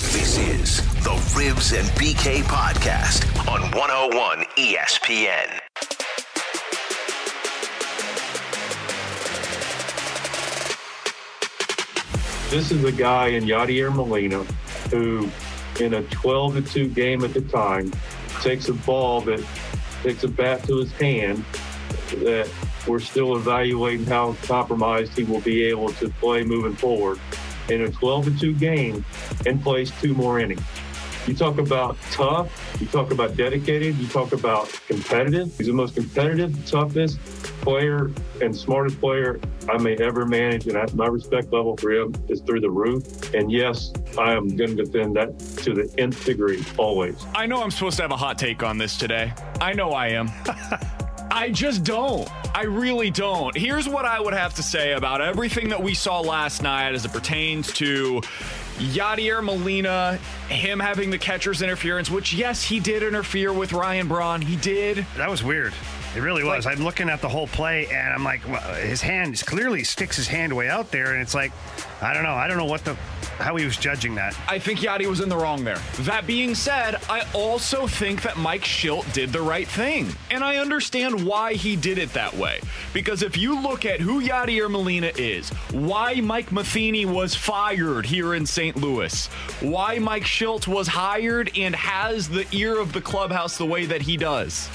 This is the Ribs and BK podcast on 101 ESPN. This is a guy in Yadier Molina who, in a 12 to 2 game at the time, takes a ball that takes a bat to his hand that we're still evaluating how compromised he will be able to play moving forward in a 12 to 2 game and plays two more innings. You talk about tough, you talk about dedicated, you talk about competitive. He's the most competitive, toughest player and smartest player I may ever manage. And I, my respect level for him is through the roof. And yes, I am going to defend that to the nth degree always. I know I'm supposed to have a hot take on this today. I know I am. I just don't. I really don't. Here's what I would have to say about everything that we saw last night as it pertains to Yadier Molina, him having the catcher's interference, which, yes, he did interfere with Ryan Braun. He did. That was weird. It really was. Like, I'm looking at the whole play, and I'm like, well, his hand clearly sticks his hand way out there, and it's like, I don't know. I don't know what the how he was judging that. I think Yadi was in the wrong there. That being said, I also think that Mike Shildt did the right thing. And I understand why he did it that way. Because if you look at who Yadier Molina is, why Mike Matheny was fired here in St. Louis, why Mike Shildt was hired and has the ear of the clubhouse the way that he does.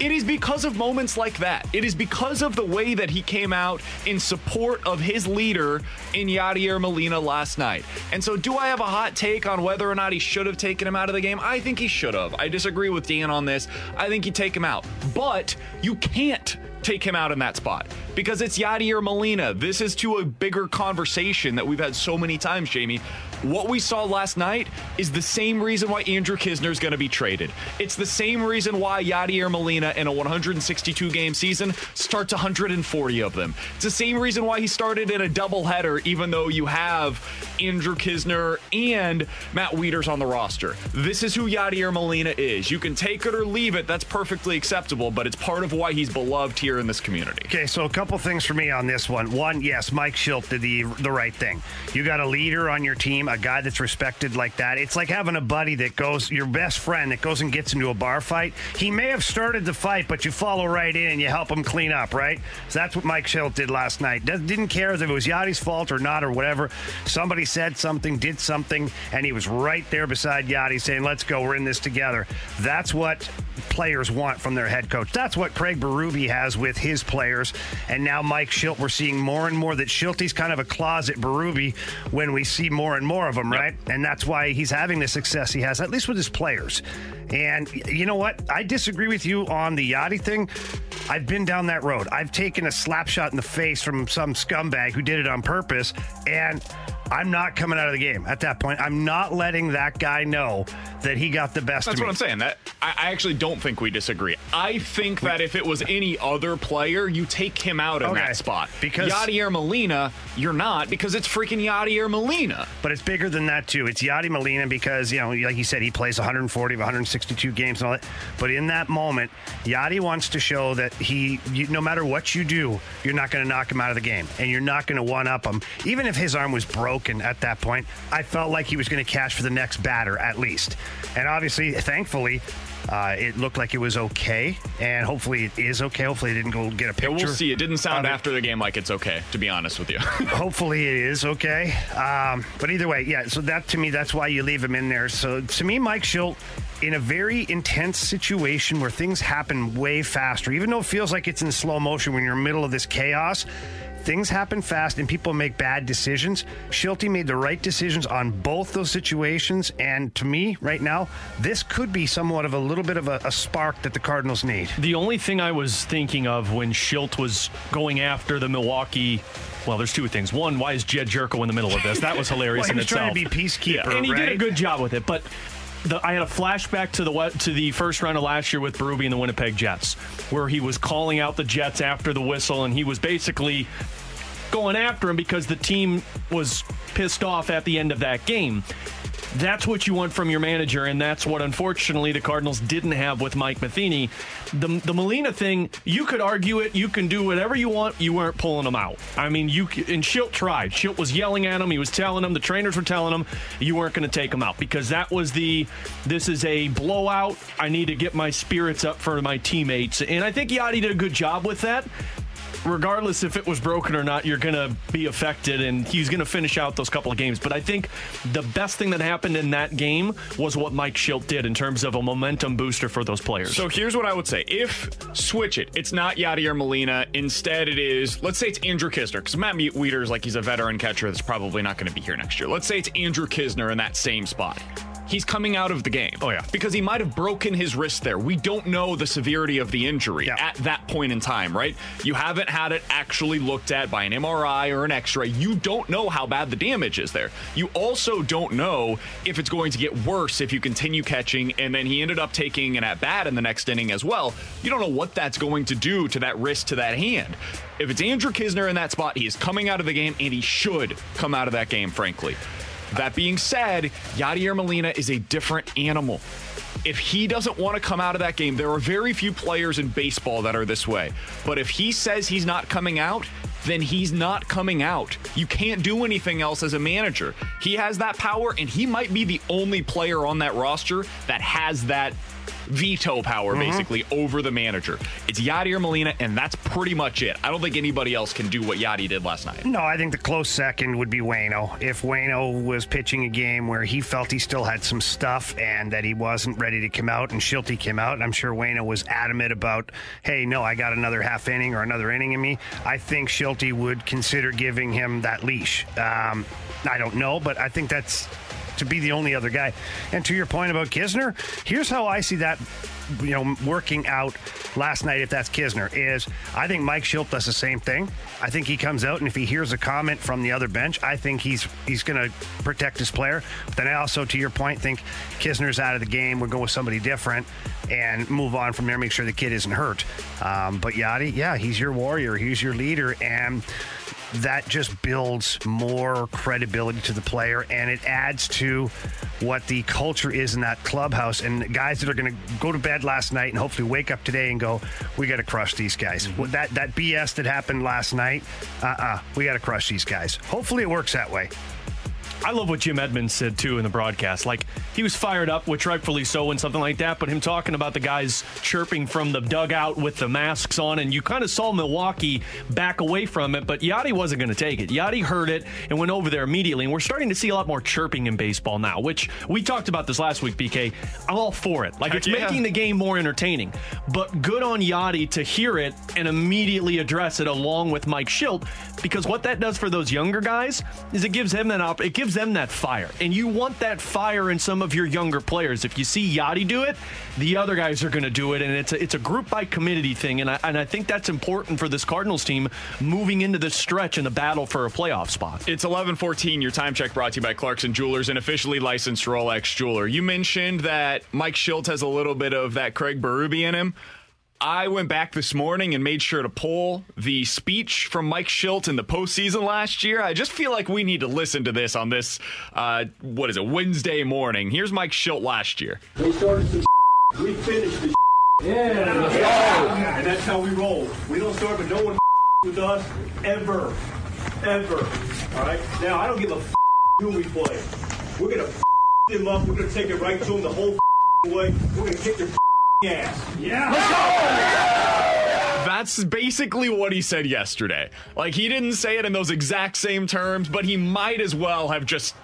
It is because of moments like that. It is because of the way that he came out in support of his leader in Yadier Molina last night. And so, do I have a hot take on whether or not he should have taken him out of the game? I think he should have. I disagree with Dan on this. I think you take him out. But you can't take him out in that spot because it's Yadier Molina. This is to a bigger conversation that we've had so many times, Jamie. What we saw last night is the same reason why Andrew Knizner is going to be traded. It's the same reason why Yadier Molina in a 162 game season starts 140 of them. It's the same reason why he started in a doubleheader, even though you have Andrew Knizner and Matt Wieters on the roster. This is who Yadier Molina is. You can take it or leave it. That's perfectly acceptable, but it's part of why he's beloved here in this community. Okay, so a couple things for me on this one. One, yes, Mike Shildt did the the right thing. You got a leader on your team, a guy that's respected like that. It's like having a buddy that goes, your best friend that goes and gets into a bar fight. He may have started the fight, but you follow right in and you help him clean up, right? So that's what Mike Shildt did last night. Didn't care if it was Yadi's fault or not or whatever. Somebody said something, did something, and he was right there beside Yadi saying, "Let's go, we're in this together." That's what players want from their head coach. That's what Craig Berube has with his players, and now Mike Shildt. We're seeing more and more that Shilty's kind of a closet Berube when we see more and more of him, right? And that's why he's having the success he has, at least with his players. And you know what? I disagree with you on the Yadi thing. I've been down that road. I've taken a slap shot in the face from some scumbag who did it on purpose, and I'm not coming out of the game at that point. I'm not letting that guy know that he got the best. That's what. I'm saying. That I, I actually don't think we disagree. I think that if it was any other player, you take him out in Okay. that spot. Because- Yadier Molina, you're not because it's freaking Yadier Molina. But it's bigger than that too. It's Yadi Molina because you know, like you said, he plays 140 of 162 games and all that. But in that moment, Yadi wants to show that he, you, no matter what you do, you're not going to knock him out of the game, and you're not going to one up him. Even if his arm was broken broken at that point. I felt like he was going to cash for the next batter at least. And obviously, thankfully, uh, it looked like it was okay, and hopefully it is okay. Hopefully, it didn't go get a picture. Yeah, we'll see. It didn't sound after the game like it's okay, to be honest with you. Hopefully it is okay. Um, but either way, yeah. So that to me, that's why you leave him in there. So to me, Mike Shildt, in a very intense situation where things happen way faster, even though it feels like it's in slow motion when you're in the middle of this chaos. Things happen fast and people make bad decisions. Schulte made the right decisions on both those situations. And to me, right now, this could be somewhat of a little bit of a, a spark that the Cardinals need. The only thing I was thinking of when Shildt was going after the Milwaukee. Well, there's two things. One, why is Jedd Gyorko in the middle of this? That was hilarious Well, he in was itself. trying to be peacekeeper, and he did a good job with it. But the, I had a flashback to the to the first round of last year with Berube and the Winnipeg Jets, where he was calling out the Jets after the whistle, and he was basically going after him because the team was pissed off at the end of that game. That's what you want from your manager, and that's what unfortunately the Cardinals didn't have with Mike Matheny. The the Molina thing, you could argue it, you can do whatever you want. You weren't pulling him out. I mean, you and Shildt tried. Shildt was yelling at him. He was telling him. The trainers were telling him you weren't going to take him out because that was the. This is a blowout. I need to get my spirits up for my teammates, and I think Yadi did a good job with that regardless if it was broken or not, you're going to be affected, and he's going to finish out those couple of games. But I think the best thing that happened in that game was what Mike Shildt did in terms of a momentum booster for those players. So here's what I would say. If switch it, it's not Yadier Molina. Instead, it is, let's say it's Andrew Knizner, because Matt Weeder is like he's a veteran catcher that's probably not going to be here next year. Let's say it's Andrew Knizner in that same spot. He's coming out of the game. Oh, yeah. Because he might have broken his wrist there. We don't know the severity of the injury Yeah. at that point in time, right? You haven't had it actually looked at by an MRI or an x ray. You don't know how bad the damage is there. You also don't know if it's going to get worse if you continue catching. And then he ended up taking an at bat in the next inning as well. You don't know what that's going to do to that wrist, to that hand. If it's Andrew Knizner in that spot, he is coming out of the game and he should come out of that game, frankly. That being said, Yadier Molina is a different animal. If he doesn't want to come out of that game, there are very few players in baseball that are this way. But if he says he's not coming out, then he's not coming out. You can't do anything else as a manager. He has that power, and he might be the only player on that roster that has that veto power, basically, over the manager. It's Yadier Molina, and that's pretty much it. I don't think anybody else can do what Yadi did last night. No, I think the close second would be Wayno. If Wayno was pitching a game where he felt he still had some stuff and that he wasn't ready to come out, and Schulte came out, and I'm sure Wayno was adamant about, hey, no, I got another half inning or another inning in me. I think Schulte would consider giving him that leash. Um, I don't know, but I think that's to be the only other guy. And to your point about Knizner, here's how I see that you know working out last night if that's Knizner is I think Mike Shildt does the same thing. I think he comes out and if he hears a comment from the other bench, I think he's he's going to protect his player. But then I also to your point think Knizner's out of the game. We're going with somebody different and move on from there. Make sure the kid isn't hurt. Um, but Yadi, yeah, he's your warrior. He's your leader and that just builds more credibility to the player and it adds to what the culture is in that clubhouse. And guys that are going to go to bed last night and hopefully wake up today and go we got to crush these guys. Mm-hmm. Well, that that bs that happened last night uh-uh we got to crush these guys. Hopefully it works that way I love what Jim Edmonds said too in the broadcast. Like he was fired up, which rightfully so, when something like that. But him talking about the guys chirping from the dugout with the masks on, and you kind of saw Milwaukee back away from it. But Yadi wasn't going to take it. Yadi heard it and went over there immediately. And we're starting to see a lot more chirping in baseball now, which we talked about this last week. BK, I'm all for it. Like it's yeah. making the game more entertaining. But good on Yadi to hear it and immediately address it along with Mike Shildt, because what that does for those younger guys is it gives them that op- it gives them that fire, and you want that fire in some of your younger players. If you see Yadi do it, the other guys are going to do it, and it's a, it's a group by committee thing, and I, and I think that's important for this Cardinals team moving into the stretch in the battle for a playoff spot. It's 11:14. Your time check brought to you by Clarkson Jewelers, an officially licensed Rolex jeweler. You mentioned that Mike Shildt has a little bit of that Craig Berube in him. I went back this morning and made sure to pull the speech from Mike Shildt in the postseason last year. I just feel like we need to listen to this on this, uh, what is it, Wednesday morning. Here's Mike Shildt last year. We started some we finished the yeah. And that's how we roll. We don't start, but no one with us ever. Ever. All right? Now, I don't give a who we play. We're gonna them up. We're gonna take it right to them the whole way. We're gonna kick their ass. Yeah. That's basically what he said yesterday. Like he didn't say it in those exact same terms, but he might as well have just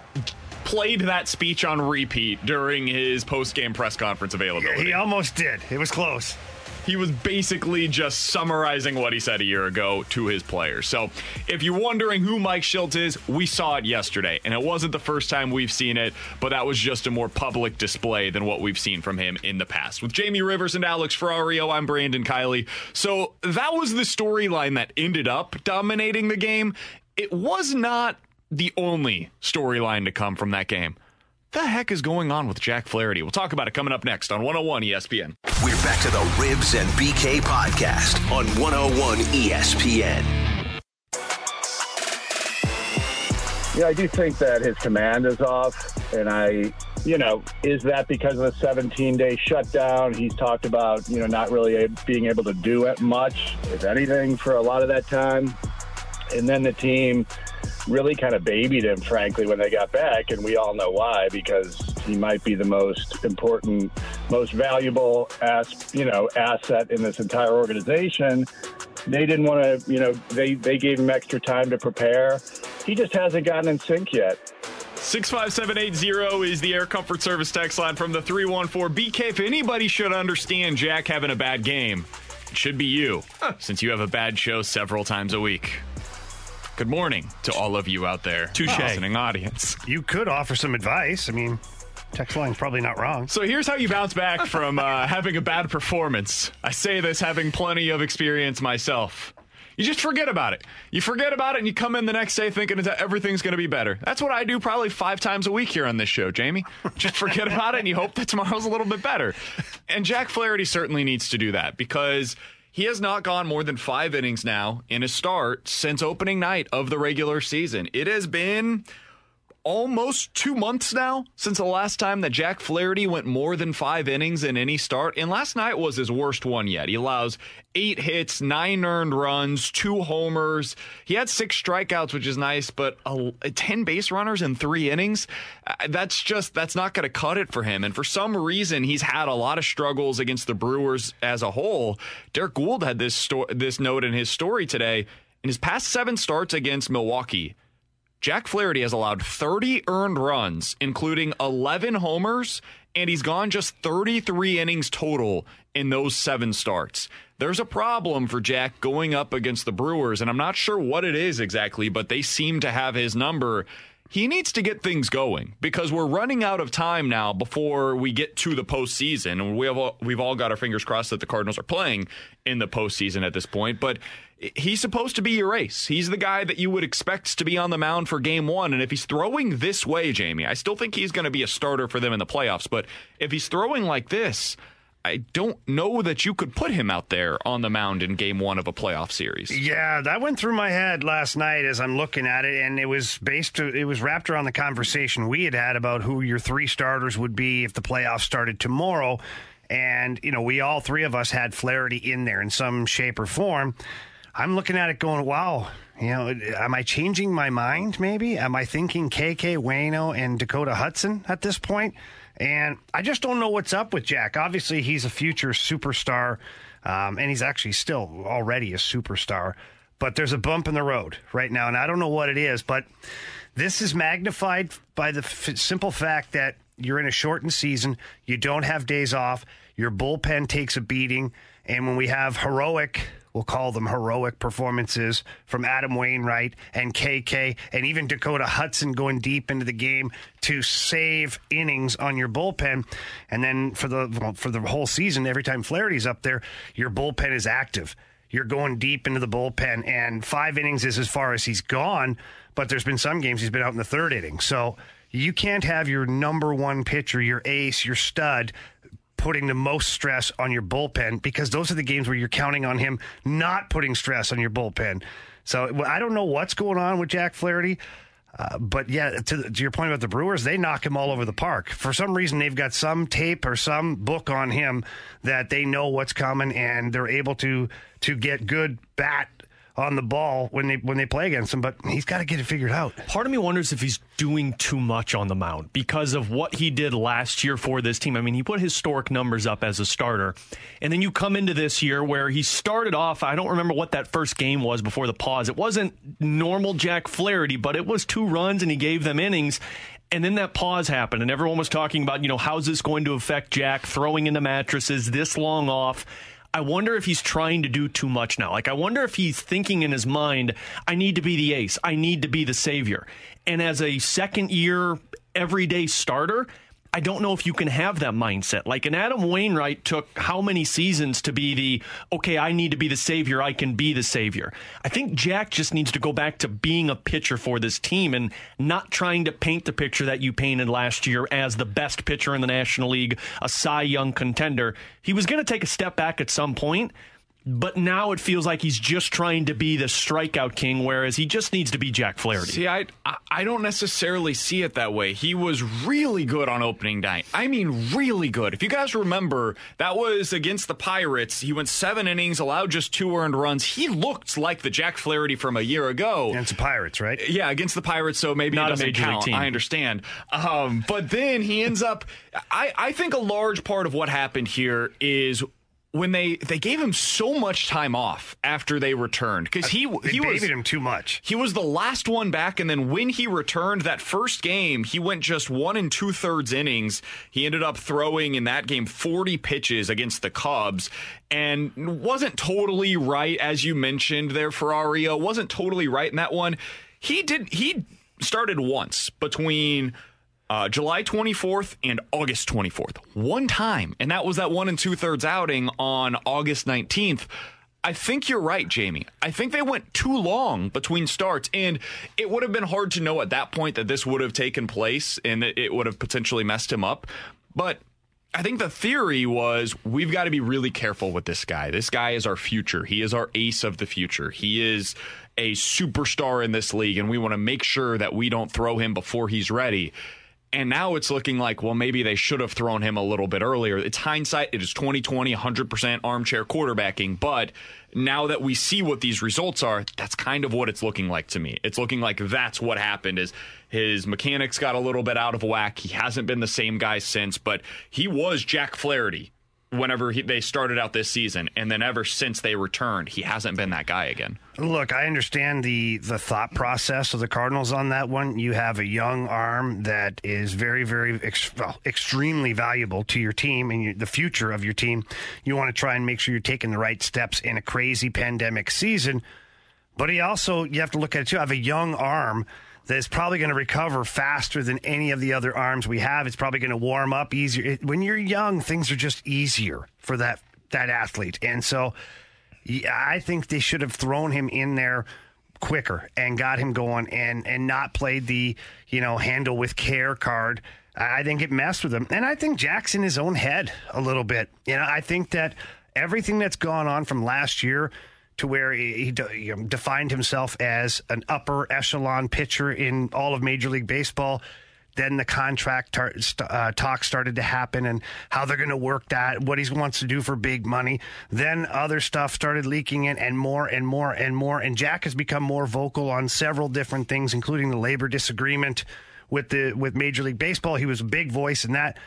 played that speech on repeat during his post-game press conference availability. He almost did. It was close. He was basically just summarizing what he said a year ago to his players. So, if you're wondering who Mike Shildt is, we saw it yesterday, and it wasn't the first time we've seen it, but that was just a more public display than what we've seen from him in the past. With Jamie Rivers and Alex Ferrario, I'm Brandon Kiley. So, that was the storyline that ended up dominating the game. It was not the only storyline to come from that game the heck is going on with Jack Flaherty? We'll talk about it coming up next on 101 ESPN. We're back to the Ribs and BK podcast on 101 ESPN. Yeah, I do think that his command is off, and I, you know, is that because of the 17 day shutdown? He's talked about, you know, not really being able to do it much, if anything, for a lot of that time. And then the team really kind of babied him, frankly, when they got back, and we all know why because he might be the most important, most valuable, as you know, asset in this entire organization. They didn't want to, you know, they they gave him extra time to prepare. He just hasn't gotten in sync yet. 65780 is the Air Comfort Service text line from the 314 BK. If anybody should understand Jack having a bad game, it should be you, since you have a bad show several times a week. Good morning to all of you out there, Touche. listening audience. You could offer some advice. I mean, text line's probably not wrong. So here's how you bounce back from uh, having a bad performance. I say this having plenty of experience myself. You just forget about it. You forget about it and you come in the next day thinking that everything's going to be better. That's what I do probably five times a week here on this show, Jamie. Just forget about it and you hope that tomorrow's a little bit better. And Jack Flaherty certainly needs to do that because he has not gone more than five innings now in a start since opening night of the regular season. It has been almost two months now since the last time that Jack Flaherty went more than five innings in any start. And last night was his worst one yet. He allows eight hits, nine earned runs, two homers. He had six strikeouts, which is nice, but a, a 10 base runners in three innings. Uh, that's just, that's not going to cut it for him. And for some reason, he's had a lot of struggles against the Brewers as a whole. Derrick Goold had this, sto- this note in his story today. In his past seven starts against Milwaukee, Jack Flaherty has allowed 30 earned runs, including 11 homers, and he's gone just 33 innings total in those seven starts. There's a problem for Jack going up against the Brewers, and I'm not sure what it is exactly, but they seem to have his number. He needs to get things going because we're running out of time now before we get to the postseason. And we have all, we've all got our fingers crossed that the Cardinals are playing in the postseason at this point. But he's supposed to be your ace. He's the guy that you would expect to be on the mound for game one. And if he's throwing this way, Jamie, I still think he's going to be a starter for them in the playoffs. But if he's throwing like this, I don't know that you could put him out there on the mound in game one of a playoff series. Yeah, that went through my head last night as I'm looking at it, and it was based, it was wrapped around the conversation we had had about who your three starters would be if the playoffs started tomorrow. And, you know, we all three of us had Flaherty in there in some shape or form. I'm looking at it going, wow, you know, am I changing my mind maybe? Am I thinking KK Wayno and Dakota Hudson at this point? And I just don't know what's up with Jack. Obviously, he's a future superstar, um, and he's actually still already a superstar. But there's a bump in the road right now, and I don't know what it is. But this is magnified by the f- simple fact that you're in a shortened season, you don't have days off, your bullpen takes a beating, and when we have heroic we'll call them heroic performances from Adam Wainwright and KK and even Dakota Hudson going deep into the game to save innings on your bullpen. And then for the well, for the whole season, every time Flaherty's up there, your bullpen is active. You're going deep into the bullpen, and five innings is as far as he's gone. But there's been some games he's been out in the third inning. So you can't have your number one pitcher, your ace, your stud putting the most stress on your bullpen because those are the games where you're counting on him not putting stress on your bullpen. So I don't know what's going on with Jack Flaherty. Uh, but yeah, to, to, your point about the Brewers, they knock him all over the park. For some reason, they've got some tape or some book on him that they know what's coming, and they're able to to get good bat on the ball when they when they play against him, but he's got to get it figured out. Part of me wonders if he's doing too much on the mound because of what he did last year for this team. I mean, he put historic numbers up as a starter. And then you come into this year where he started off, I don't remember what that first game was before the pause. It wasn't normal Jack Flaherty, but it was two runs and he gave them innings. And then that pause happened, and everyone was talking about, you know, how's this going to affect Jack throwing into mattresses this long off? I wonder if he's trying to do too much now. Like, I wonder if he's thinking in his mind, I need to be the ace. I need to be the savior. And as a second year, everyday starter, I don't know if you can have that mindset. Like an Adam Wainwright took how many seasons to be the, okay, I need to be the savior. I can be the savior. I think Jack just needs to go back to being a pitcher for this team and not trying to paint the picture that you painted last year as the best pitcher in the National League, a Cy Young contender. He was going to take a step back at some point. But now it feels like he's just trying to be the strikeout king, whereas he just needs to be Jack Flaherty. See, I I don't necessarily see it that way. He was really good on opening night. I mean, really good. If you guys remember, that was against the Pirates. He went seven innings, allowed just two earned runs. He looked like the Jack Flaherty from a year ago. Against the Pirates, right? Yeah, against the Pirates. So maybe Not it a doesn't major league count. team. I understand. Um, but then he ends up. I I think a large part of what happened here is when they they gave him so much time off after they returned because he They he was him too much. he was the last one back, and then when he returned that first game, he went just one and two thirds innings. He ended up throwing in that game 40 pitches against the Cubs and wasn't totally right, as you mentioned there, Ferrario. Wasn't totally right in that one. He did, he started once between. Uh, July 24th and August 24th. One time. And that was that one and two thirds outing on August 19th. I think you're right, Jamie. I think they went too long between starts, and it would have been hard to know at that point that this would have taken place and it would have potentially messed him up. But I think the theory was we've got to be really careful with this guy. This guy is our future. He is our ace of the future. He is a superstar in this league, and we want to make sure that we don't throw him before he's ready. And now it's looking like, well, maybe they should have thrown him a little bit earlier. It's hindsight. It is 2020, 100% armchair quarterbacking. But now that we see what these results are, that's kind of what it's looking like to me. It's looking like that's what happened is his mechanics got a little bit out of whack. He hasn't been the same guy since, but he was Jack Flaherty whenever he, they started out this season. And then ever since they returned, he hasn't been that guy again. Look, I understand the the thought process of the Cardinals on that one. You have a young arm that is very, very ex- well, extremely valuable to your team and the future of your team. You want to try and make sure you're taking the right steps in a crazy pandemic season. But he also, you have to look at it too. I Have a young arm that is probably going to recover faster than any of the other arms we have. It's probably going to warm up easier. It, when you're young, things are just easier for that that athlete, and so. I think they should have thrown him in there quicker and got him going and and not played the you know handle with care card. I think it messed with him, and I think Jack's in his own head a little bit. You know, I think that everything that's gone on from last year to where he, know, defined himself as an upper echelon pitcher in all of Major League Baseball then the contract tar- st- uh, talk started to happen and how they're going to work that, what he wants to do for big money. Then other stuff started leaking in, and more and more and more. And Jack has become more vocal on several different things, including the labor disagreement with the with Major League Baseball. He was a big voice in that.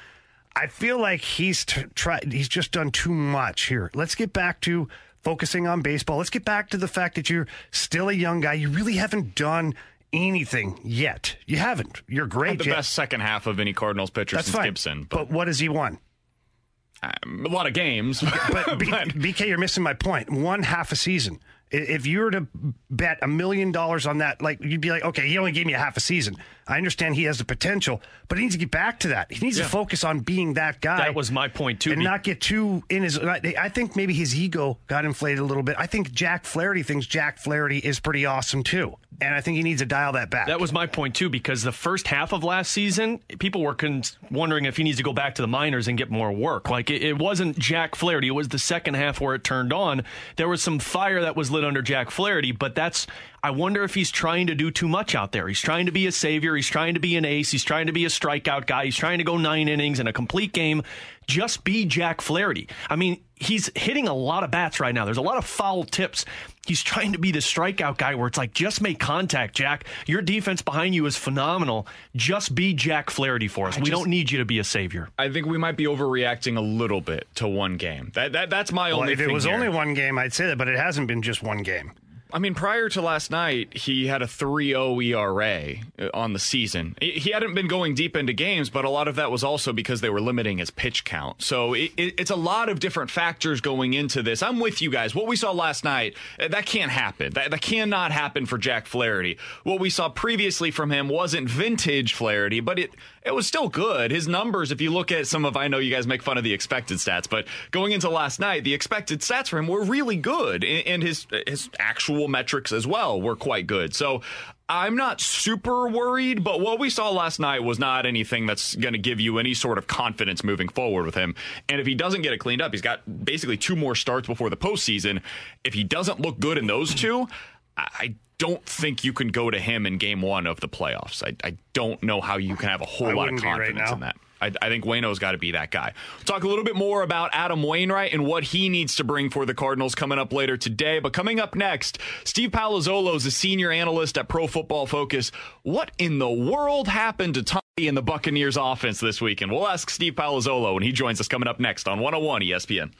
I feel like he's t- tried. He's just done too much here. Let's get back to focusing on baseball. Let's get back to the fact that you're still a young guy. You really haven't done anything yet. You haven't. You're great. Had the You- best second half of any Cardinals pitcher That's since fine. Gibson. But, what has he won? Um, a lot of games. But, B- BK, you're missing my point. One half a season. If you were to bet a million dollars on that, like you'd be like, okay, he only gave me a half a season. I understand he has the potential, but he needs to get back to that. He needs Yeah. to focus on being that guy. That was my point too. and Be- not get too in his. I think maybe his ego got inflated a little bit. I think Jack Flaherty thinks Jack Flaherty is pretty awesome too, and I think he needs to dial that back. That was my point too, because the first half of last season, people were con- wondering if he needs to go back to the minors and get more work. Like it, it wasn't Jack Flaherty; it was the second half where it turned on. There was some fire that was lit under Jack Flaherty, but that's. I wonder if he's trying to do too much out there. He's trying to be a savior. He's trying to be an ace. He's trying to be a strikeout guy. He's trying to go nine innings in a complete game. Just be Jack Flaherty. I mean, he's hitting a lot of bats right now. There's a lot of foul tips. He's trying to be the strikeout guy where it's like, just make contact, Jack. Your defense behind you is phenomenal. Just be Jack Flaherty for us. I we just- don't need you to be a savior. I think we might be overreacting a little bit to one game. That, that that's my Well, only. if it was here. only one game, I'd say that, but it hasn't been just one game. I mean, prior to last night, he had a 3-0 ERA uh, on the season. He hadn't been going deep into games, but a lot of that was also because they were limiting his pitch count. So it, it's a lot of different factors going into this. I'm with you guys. What we saw last night, uh, that can't happen. That, that cannot happen for Jack Flaherty. What we saw previously from him wasn't vintage Flaherty, but it it was still good. His numbers, if you look at some of, I know you guys make fun of the expected stats, but going into last night, the expected stats for him were really good, and his his actual metrics as well were quite good. So. I'm not super worried, but what we saw last night was not anything that's going to give you any sort of confidence moving forward with him. And if he doesn't get it cleaned up, he's got basically two more starts before the postseason. If he doesn't look good in those two, I don't think you can go to him in game one of the playoffs. I, I don't know how you can have a whole I lot of wouldn't right confidence in that. I, I think Wayno's got to be that guy. We'll talk a little bit more about Adam Wainwright and what he needs to bring for the Cardinals coming up later today. But coming up next, Steve Palazzolo is a senior analyst at Pro Football Focus. What in the world happened to Tommy and the Buccaneers offense this weekend? We'll ask Steve Palazzolo when he joins us coming up next on 101 ESPN.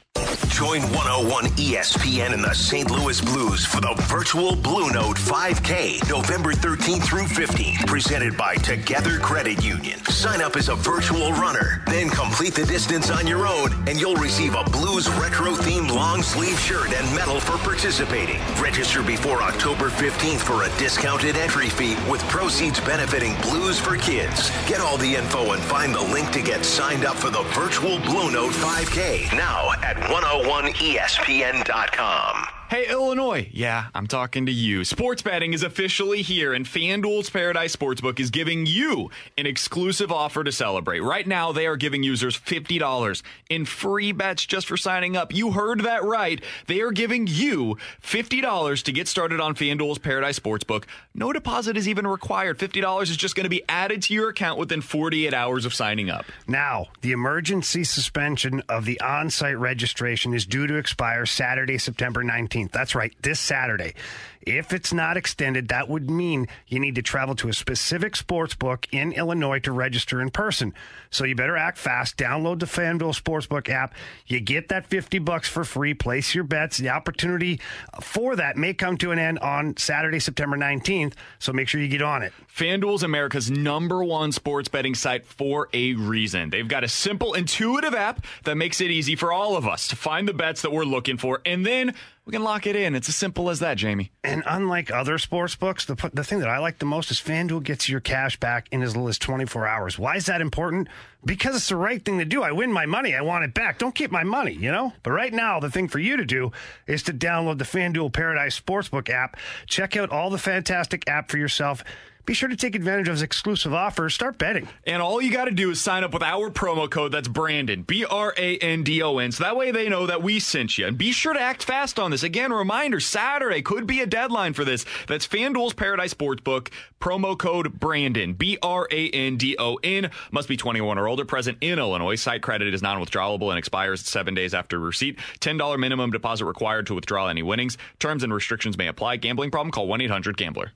Join 101 ESPN and the St. Louis Blues for the virtual Blue Note 5K, November 13th through 15th, presented by Together Credit Union. Sign up as a virtual runner, then complete the distance on your own, and you'll receive a Blues retro themed long sleeve shirt and medal for participating. Register before October 15th for a discounted entry fee with proceeds benefiting Blues for Kids. Get all the info and find the link to get signed up for the virtual Blue Note 5K now at 101ESPN.com. Hey, Illinois. Yeah, I'm talking to you. Sports betting is officially here, and FanDuel's Par-A-Dice Sportsbook is giving you an exclusive offer to celebrate. Right now, they are giving users $50 in free bets just for signing up. You heard that right. They are giving you $50 to get started on FanDuel's Par-A-Dice Sportsbook. No deposit is even required. $50 is just going to be added to your account within 48 hours of signing up. Now, the emergency suspension of the on site registration is due to expire Saturday, September 19th. That's right, this Saturday. If it's not extended, that would mean you need to travel to a specific sports book in Illinois to register in person. So you better act fast. Download the FanDuel Sportsbook app. You get that 50 bucks for free. Place your bets. The opportunity for that may come to an end on Saturday, September 19th. So make sure you get on it. FanDuel's America's number one sports betting site for a reason. They've got a simple, intuitive app that makes it easy for all of us to find the bets that we're looking for, and then we can lock it in. It's as simple as that, Jamie. And unlike other sports books, the, the thing that I like the most is FanDuel gets your cash back in as little as 24 hours. Why is that important? Because it's the right thing to do. I win my money. I want it back. Don't keep my money, you know? But right now, the thing for you to do is to download the FanDuel Par-A-Dice Sportsbook app. Check out all the fantastic app for yourself. Be sure to take advantage of his exclusive offers. Start betting. And all you got to do is sign up with our promo code that's Brandon, B R A N D O N. So that way they know that we sent you. And be sure to act fast on this. Again, reminder Saturday could be a deadline for this. That's FanDuel's Par-A-Dice Sportsbook, promo code Brandon, B R A N D O N. Must be 21 or older, present in Illinois. Site credit is non withdrawable and expires seven days after receipt. $10 minimum deposit required to withdraw any winnings. Terms and restrictions may apply. Gambling problem? Call 1 800 Gambler.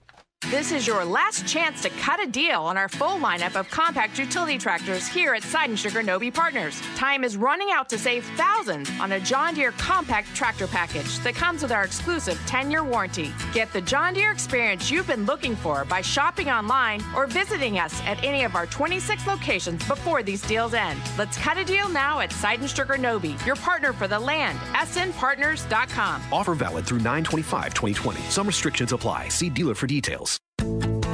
This is your last chance to cut a deal on our full lineup of compact utility tractors here at Sydenstricker Nobbe Partners. Time is running out to save thousands on a John Deere compact tractor package that comes with our exclusive 10 year warranty. Get the John Deere experience you've been looking for by shopping online or visiting us at any of our 26 locations before these deals end. Let's cut a deal now at Side Sugar Novi, your partner for the land, snpartners.com. Offer valid through 925 2020. Some restrictions apply. See dealer for details.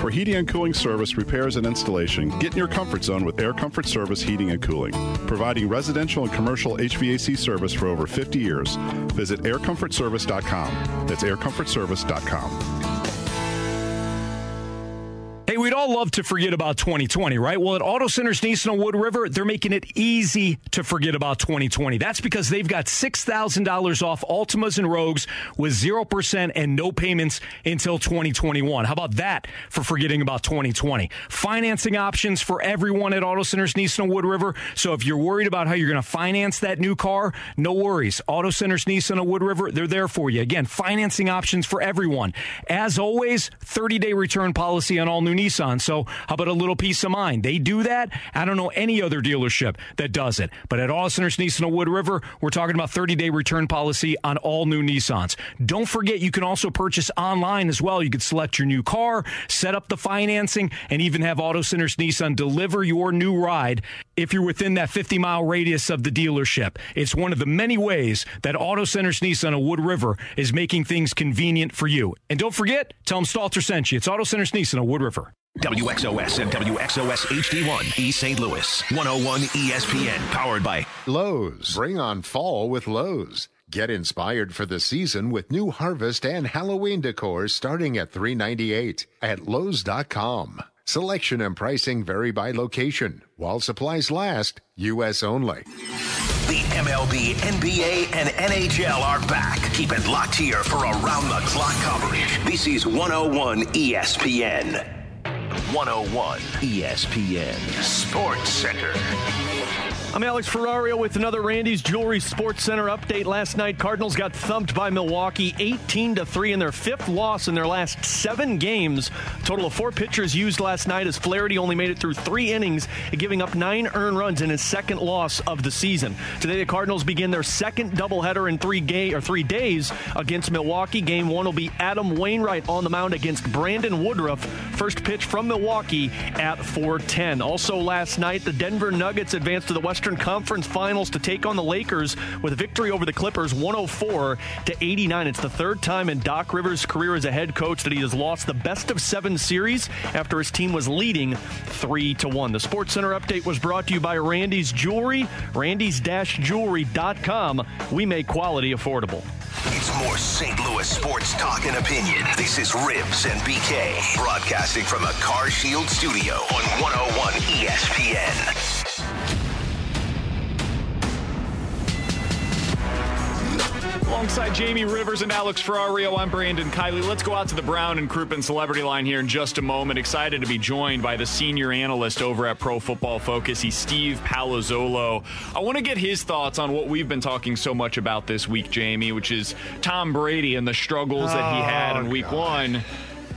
For heating and cooling service, repairs, and installation, get in your comfort zone with Air Comfort Service Heating and Cooling. Providing residential and commercial HVAC service for over 50 years. Visit aircomfortservice.com. That's aircomfortservice.com. Hey, we don't all love to forget about 2020, right? Well, at Auto Centers Nissan on Wood River, they're making it easy to forget about 2020. That's because they've got $6,000 off Altimas and Rogues with 0% and no payments until 2021. How about that for forgetting about 2020? Financing options for everyone at Auto Centers Nissan on Wood River. So if you're worried about how you're going to finance that new car, no worries. Auto Centers Nissan on Wood River, they're there for you. Again, financing options for everyone. As always, 30 day return policy on all new Nissan. So how about a little peace of mind? They do that. I don't know any other dealership that does it. But at Auto Centers Nissan on Wood River, we're talking about 30 day return policy on all new Nissans. Don't forget, you can also purchase online as well. You could select your new car, set up the financing, and even have Auto Centers Nissan deliver your new ride if you're within that 50 mile radius of the dealership. It's one of the many ways that Auto Centers Nissan of Wood River is making things convenient for you. And don't forget, tell them Stalter sent you. It's Auto Centers Nissan of Wood River. WXOS and WXOS HD1 East St. Louis. 101 ESPN powered by Lowe's. Bring on fall with Lowe's. Get inspired for the season with new harvest and Halloween decor starting at 398 at Lowe's.com. Selection and pricing vary by location. While supplies last, U.S. only. The MLB, NBA, and NHL are back. Keep it locked here for around the clock coverage. This is 101 ESPN. 101 ESPN Sports Center. I'm Alex Ferrario with another Randy's Jewelry Sports Center update. Last night, Cardinals got thumped by Milwaukee 18 to 3 in their fifth loss in their last seven games. Total of four pitchers used last night as Flaherty only made it through three innings, giving up nine earned runs in his second loss of the season. Today, the Cardinals begin their second doubleheader in three ga- or three days against Milwaukee. Game one will be Adam Wainwright on the mound against Brandon Woodruff. First pitch from Milwaukee at 4:10. Also last night, the Denver Nuggets advanced to the Western Conference Finals to take on the Lakers with a victory over the Clippers 104 to 89. It's the third time in Doc Rivers' career as a head coach that he has lost the best of 7 series after his team was leading 3 to 1. The Sports Center update was brought to you by Randy's Jewelry, randys-jewelry.com. We make quality affordable. It's more St. Louis sports talk and opinion. This is Ribs and BK, broadcasting from a Car Shield studio on 101 ESPN. Alongside Jamie Rivers and Alex Ferrario, I'm Brandon Kiley. Let's go out to the Brown and Crouppen Celebrity Line here in just a moment. Excited to be joined by the senior analyst over at Pro Football Focus. He's Steve Palazzolo. I want to get his thoughts on what we've been talking so much about this week, Jamie, which is Tom Brady and the struggles that he had in oh, week one.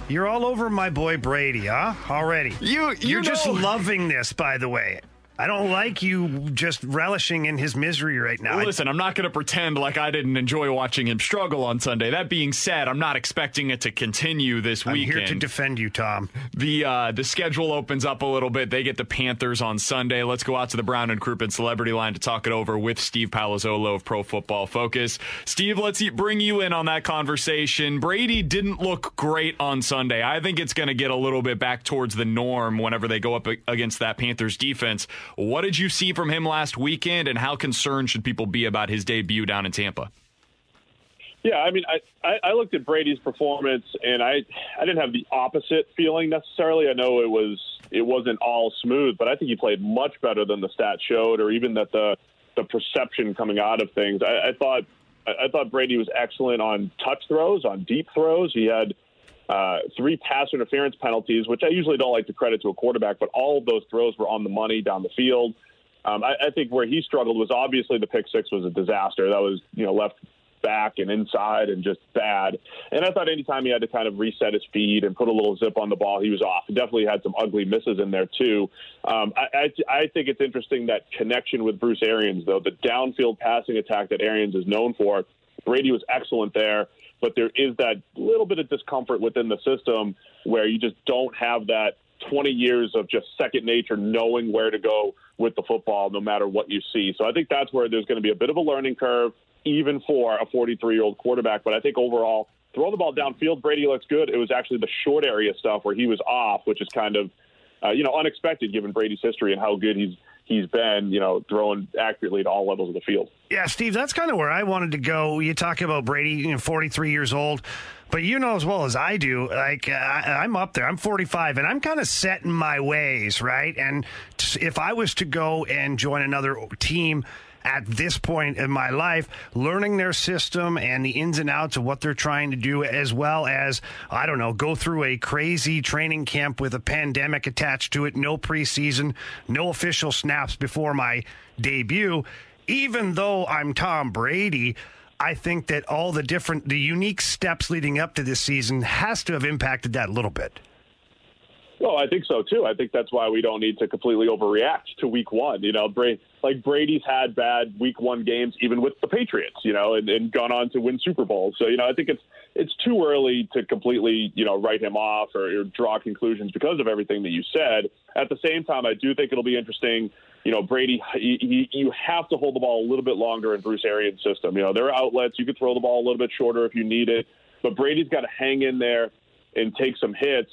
You're all over my boy Brady, huh? Already. You, you You're just loving this, by the way. I don't like you just relishing in his misery right now. Listen, I'm not going to pretend like I didn't enjoy watching him struggle on Sunday. That being said, I'm not expecting it to continue this I'm weekend. here to defend you, Tom. The uh, the schedule opens up a little bit. They get the Panthers on Sunday. Let's go out to the Brown and Crouppen Celebrity Line to talk it over with Steve Palazzolo of Pro Football Focus. Steve, let's bring you in on that conversation. Brady didn't look great on Sunday. I think it's going to get a little bit back towards the norm whenever they go up against that Panthers defense. What did you see from him last weekend, and how concerned should people be about his debut down in Tampa? Yeah, I mean, I, I, looked at Brady's performance, and I I didn't have the opposite feeling necessarily. I know it was it wasn't all smooth, but I think he played much better than the stats showed, or even that the the perception coming out of things. I, I thought I thought Brady was excellent on touch throws, on deep throws. He had uh, three pass interference penalties, which I usually don't like to credit to a quarterback, but all of those throws were on the money down the field. Um, I, I think where he struggled was obviously the pick six was a disaster. That was you know left back and inside and just bad. And I thought anytime he had to kind of reset his feet and put a little zip on the ball, he was off. He definitely had some ugly misses in there too. Um, I, I, I think it's interesting that connection with Bruce Arians, though the downfield passing attack that Arians is known for. Brady was excellent there, but there is that little bit of discomfort within the system where you just don't have that 20 years of just second nature, knowing where to go with the football no matter what you see. So I think that's where there's going to be a bit of a learning curve, even for a 43 year old quarterback. But I think overall, throw the ball downfield, Brady looks good. It was actually the short area stuff where he was off, which is kind of, uh, you know, unexpected given Brady's history and how good he's he's been, you know, throwing accurately to all levels of the field. Yeah, Steve, that's kind of where I wanted to go. You talk about Brady, you know, 43 years old, but you know as well as I do, like uh, I'm up there. I'm 45, and I'm kind of set in my ways, right? And if I was to go and join another team at this point in my life, learning their system and the ins and outs of what they're trying to do, as well as, I don't know, go through a crazy training camp with a pandemic attached to it, no preseason, no official snaps before my debut. Even though I'm Tom Brady, I think that all the different, the unique steps leading up to this season has to have impacted that a little bit. Well, I think so too. I think that's why we don't need to completely overreact to Week One. You know, Brady, like Brady's had bad Week One games, even with the Patriots. You know, and, and gone on to win Super Bowls. So you know, I think it's it's too early to completely you know write him off or, or draw conclusions because of everything that you said. At the same time, I do think it'll be interesting. You know, Brady, he, he, you have to hold the ball a little bit longer in Bruce Arians' system. You know, there are outlets. You could throw the ball a little bit shorter if you need it, but Brady's got to hang in there and take some hits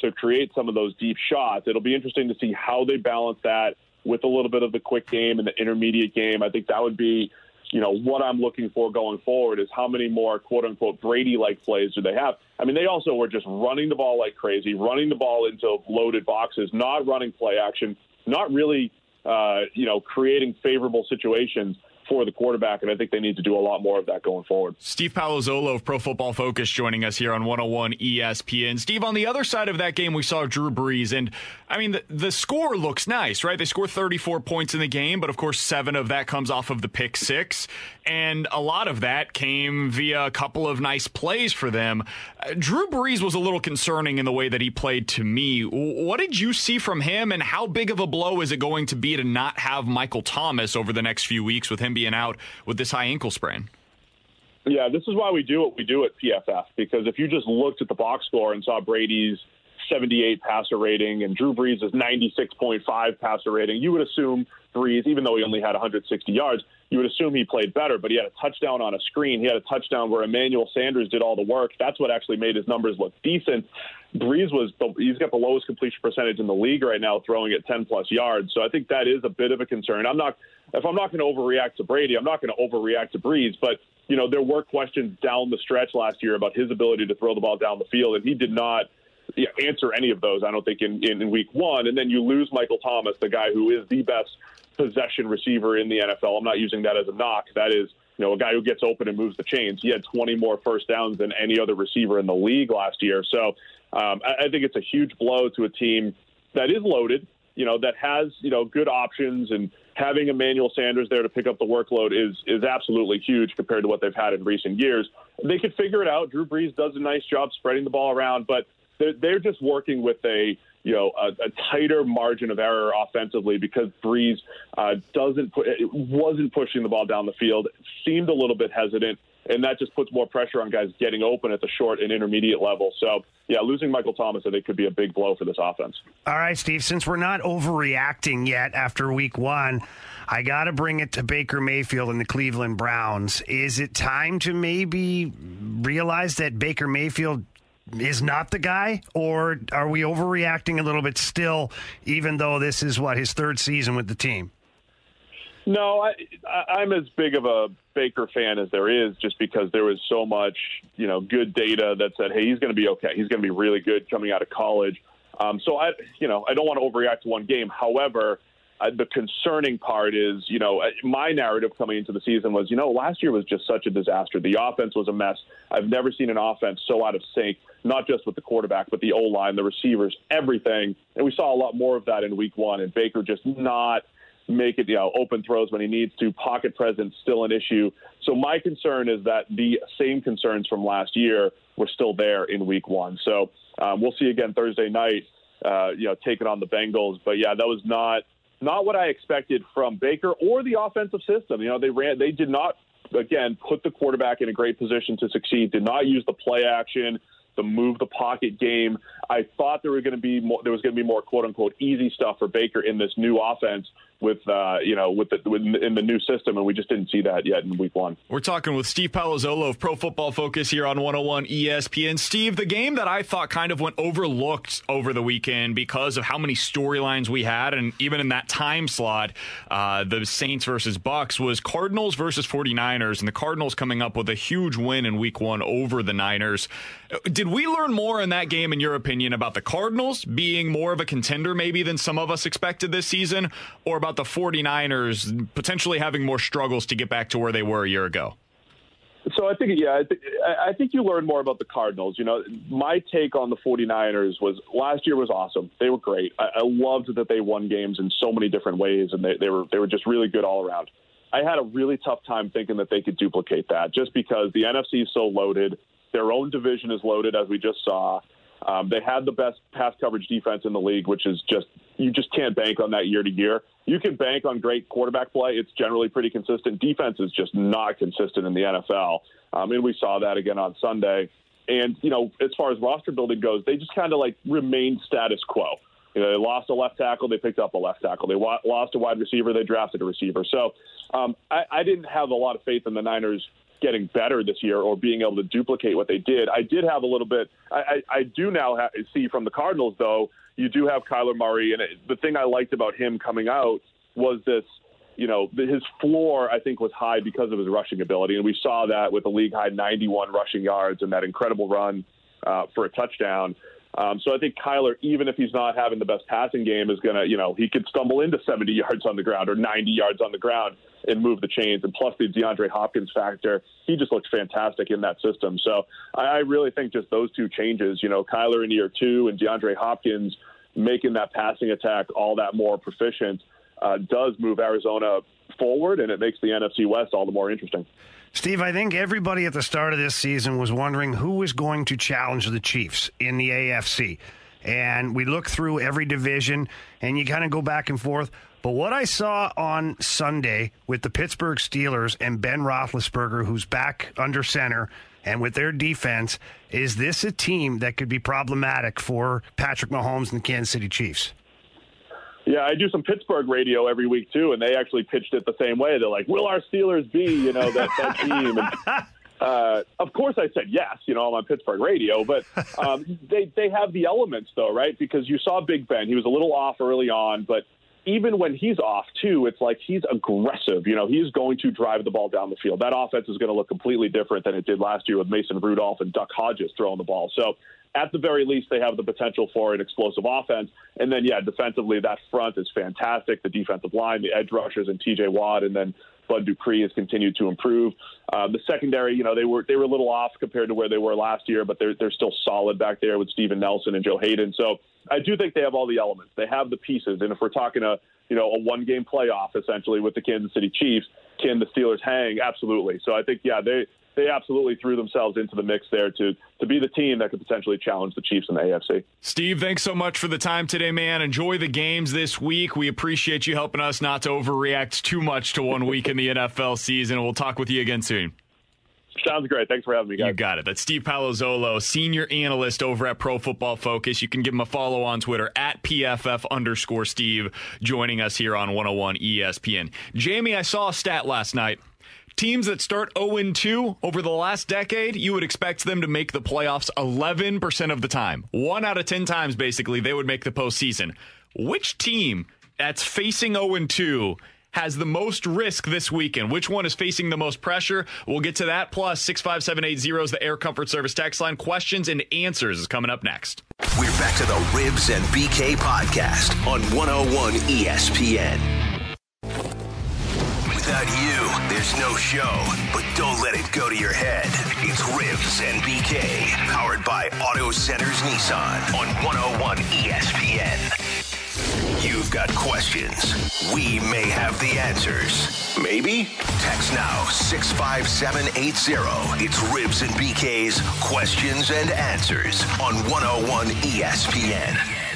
to create some of those deep shots. It'll be interesting to see how they balance that with a little bit of the quick game and the intermediate game. I think that would be, you know, what I'm looking for going forward is how many more quote unquote Brady like plays do they have? I mean, they also were just running the ball like crazy, running the ball into loaded boxes, not running play action, not really, uh, you know, creating favorable situations for the quarterback, and I think they need to do a lot more of that going forward. Steve Palazzolo of Pro Football Focus joining us here on 101 ESPN. Steve, on the other side of that game, we saw Drew Brees, and I mean, the, the score looks nice, right? They score 34 points in the game, but of course, seven of that comes off of the pick six, and a lot of that came via a couple of nice plays for them. Uh, Drew Brees was a little concerning in the way that he played to me. What did you see from him, and how big of a blow is it going to be to not have Michael Thomas over the next few weeks with him being out with this high ankle sprain. Yeah, this is why we do what we do at PFF because if you just looked at the box score and saw Brady's 78 passer rating and Drew Brees' 96.5 passer rating, you would assume Brees, even though he only had 160 yards, you would assume he played better. But he had a touchdown on a screen. He had a touchdown where Emmanuel Sanders did all the work. That's what actually made his numbers look decent. Brees was the, he's got the lowest completion percentage in the league right now, throwing at 10 plus yards. So I think that is a bit of a concern. I'm not if I'm not going to overreact to Brady, I'm not going to overreact to Brees. But you know, there were questions down the stretch last year about his ability to throw the ball down the field, and he did not answer any of those. I don't think in, in in week one, and then you lose Michael Thomas, the guy who is the best possession receiver in the NFL. I'm not using that as a knock. That is you know, a guy who gets open and moves the chains. He had 20 more first downs than any other receiver in the league last year. So um, I, I think it's a huge blow to a team that is loaded, you know, that has, you know, good options and having Emmanuel Sanders there to pick up the workload is is absolutely huge compared to what they've had in recent years. They could figure it out. Drew Brees does a nice job spreading the ball around, but they're, they're just working with a you know a, a tighter margin of error offensively because Brees uh, doesn't put, wasn't pushing the ball down the field, seemed a little bit hesitant and that just puts more pressure on guys getting open at the short and intermediate level. So, yeah, losing Michael Thomas, I think, could be a big blow for this offense. All right, Steve, since we're not overreacting yet after week one, I got to bring it to Baker Mayfield and the Cleveland Browns. Is it time to maybe realize that Baker Mayfield is not the guy, or are we overreacting a little bit still, even though this is what his third season with the team? No, I, I'm as big of a Baker fan as there is, just because there was so much, you know, good data that said, hey, he's going to be okay. He's going to be really good coming out of college. Um, so I, you know, I don't want to overreact to one game. However, uh, the concerning part is, you know, uh, my narrative coming into the season was, you know, last year was just such a disaster. The offense was a mess. I've never seen an offense so out of sync, not just with the quarterback, but the O line, the receivers, everything. And we saw a lot more of that in week one, and Baker just not make it, you know, open throws when he needs to. Pocket presence still an issue. So my concern is that the same concerns from last year were still there in Week One. So um, we'll see again Thursday night. Uh, you know, taking on the Bengals. But yeah, that was not not what I expected from Baker or the offensive system. You know, they ran, they did not again put the quarterback in a great position to succeed. Did not use the play action the move the pocket game. I thought there were going to be more, there was going to be more quote unquote easy stuff for Baker in this new offense, with uh, you know with the with, in the new system, and we just didn't see that yet in week one. We're talking with Steve Palazzolo of Pro Football Focus here on 101 ESPN. Steve, the game that I thought kind of went overlooked over the weekend because of how many storylines we had, and even in that time slot, uh, the Saints versus Bucks was Cardinals versus 49ers, and the Cardinals coming up with a huge win in week one over the Niners. Did we learn more in that game, in your opinion, about the Cardinals being more of a contender maybe than some of us expected this season, or about the 49ers potentially having more struggles to get back to where they were a year ago? So I think, yeah, I, th- I think you learn more about the Cardinals. You know, my take on the 49ers was last year was awesome. They were great. I, I loved that they won games in so many different ways, and they, they were they were just really good all around. I had a really tough time thinking that they could duplicate that, just because the NFC is so loaded. Their own division is loaded, as we just saw. Um, they had the best pass coverage defense in the league, which is just you just can't bank on that year to year. You can bank on great quarterback play; it's generally pretty consistent. Defense is just not consistent in the NFL, um, and we saw that again on Sunday. And you know, as far as roster building goes, they just kind of like remained status quo. You know, they lost a left tackle, they picked up a left tackle. They wa- lost a wide receiver, they drafted a receiver. So um, I, I didn't have a lot of faith in the Niners getting better this year or being able to duplicate what they did. I did have a little bit. I, I, I do now ha- see from the Cardinals, though, you do have Kyler Murray. And it, the thing I liked about him coming out was this. You know, his floor, I think, was high because of his rushing ability. And we saw that with the league high 91 rushing yards and that incredible run uh, for a touchdown. Um, so I think Kyler, even if he's not having the best passing game, is going to, you know, he could stumble into 70 yards on the ground or 90 yards on the ground and move the chains. And plus the DeAndre Hopkins factor, he just looks fantastic in that system. So I, I really think just those two changes, you know, Kyler in year two and DeAndre Hopkins making that passing attack all that more proficient uh, does move Arizona forward, and it makes the NFC West all the more interesting. Steve, I think everybody at the start of this season was wondering who was going to challenge the Chiefs in the AFC. And we look through every division and you kind of go back and forth. But what I saw on Sunday with the Pittsburgh Steelers and Ben Roethlisberger, who's back under center, and with their defense, is this a team that could be problematic for Patrick Mahomes and the Kansas City Chiefs? Yeah, I do some Pittsburgh radio every week too, and they actually pitched it the same way. They're like, "Will our Steelers be, you know, that that team?" And, uh, of course, I said yes. You know, I'm on Pittsburgh radio, but um, they they have the elements though, right? Because you saw Big Ben; he was a little off early on, but even when he's off too, it's like he's aggressive. You know, he's going to drive the ball down the field. That offense is going to look completely different than it did last year with Mason Rudolph and Duck Hodges throwing the ball. So at the very least, they have the potential for an explosive offense. And then, yeah, defensively, that front is fantastic. The defensive line, the edge rushers, and T.J. Watt, and then Bud Dupree has continued to improve. Um, the secondary, you know, they were they were a little off compared to where they were last year, but they're they're still solid back there with Steven Nelson and Joe Haden. So I do think they have all the elements. They have the pieces, and if we're talking a you know a one game playoff essentially with the Kansas City Chiefs, can the Steelers hang? Absolutely. So I think yeah they they absolutely threw themselves into the mix there to to be the team that could potentially challenge the Chiefs in the AFC. Steve, thanks so much for the time today, man. Enjoy the games this week. We appreciate you helping us not to overreact too much to one week in the NFL season. We'll talk with you again soon. Sounds great. Thanks for having me, guys. You got it. That's Steve Palazzolo, senior analyst over at Pro Football Focus. You can give him a follow on Twitter at PFF underscore Steve, joining us here on 101 ESPN. Jamie, I saw a stat last night. Teams that start 0 2 over the last decade, you would expect them to make the playoffs 11% of the time. One out of 10 times, basically, they would make the postseason. Which team that's facing 0 2 has the most risk this weekend? Which one is facing the most pressure? We'll get to that. Plus, 65780 is the Air Comfort Service text line. Questions and answers is coming up next. We're back to the Ribs and BK podcast on 101 ESPN. Without you, there's no show. But don't let it go to your head. It's Ribs and BK, powered by Auto Centers Nissan on 101 ESPN. You've got questions. We may have the answers. Maybe? Text now 65780. It's Ribs and BK's questions and answers on 101 ESPN.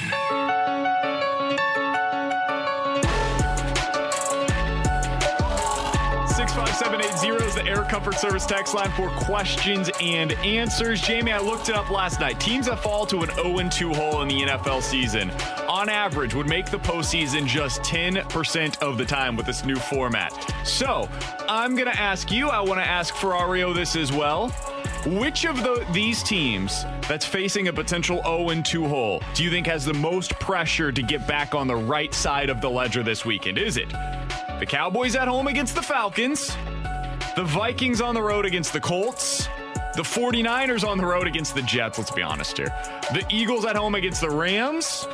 65780 is the Air Comfort Service text line for questions and answers. Jamie, I looked it up last night. Teams that fall to an 0 2 hole in the NFL season, on average, would make the postseason just 10% of the time with this new format. So I'm going to ask you, I want to ask Ferrario this as well. Which of the, these teams that's facing a potential 0 2 hole do you think has the most pressure to get back on the right side of the ledger this weekend? Is it the Cowboys at home against the Falcons, the Vikings on the road against the Colts, the 49ers on the road against the Jets, let's be honest here, the Eagles at home against the Rams,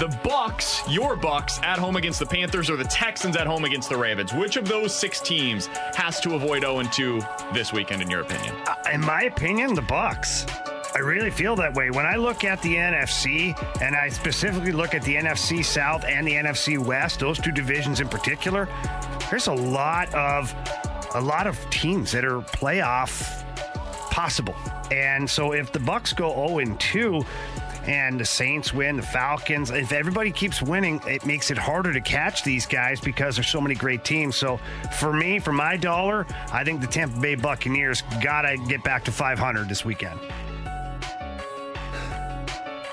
the Bucks, your Bucks at home against the Panthers or the Texans at home against the Ravens. Which of those six teams has to avoid 0 2 this weekend in your opinion? Uh, in my opinion, the Bucks. I really feel that way. When I look at the NFC, and I specifically look at the NFC South and the NFC West, those two divisions in particular, there's a lot of a lot of teams that are playoff possible. And so if the Bucks go 0 2, and the Saints win, the Falcons. If everybody keeps winning, it makes it harder to catch these guys because there's so many great teams. So for me, for my dollar, I think the Tampa Bay Buccaneers got to get back to 500 this weekend.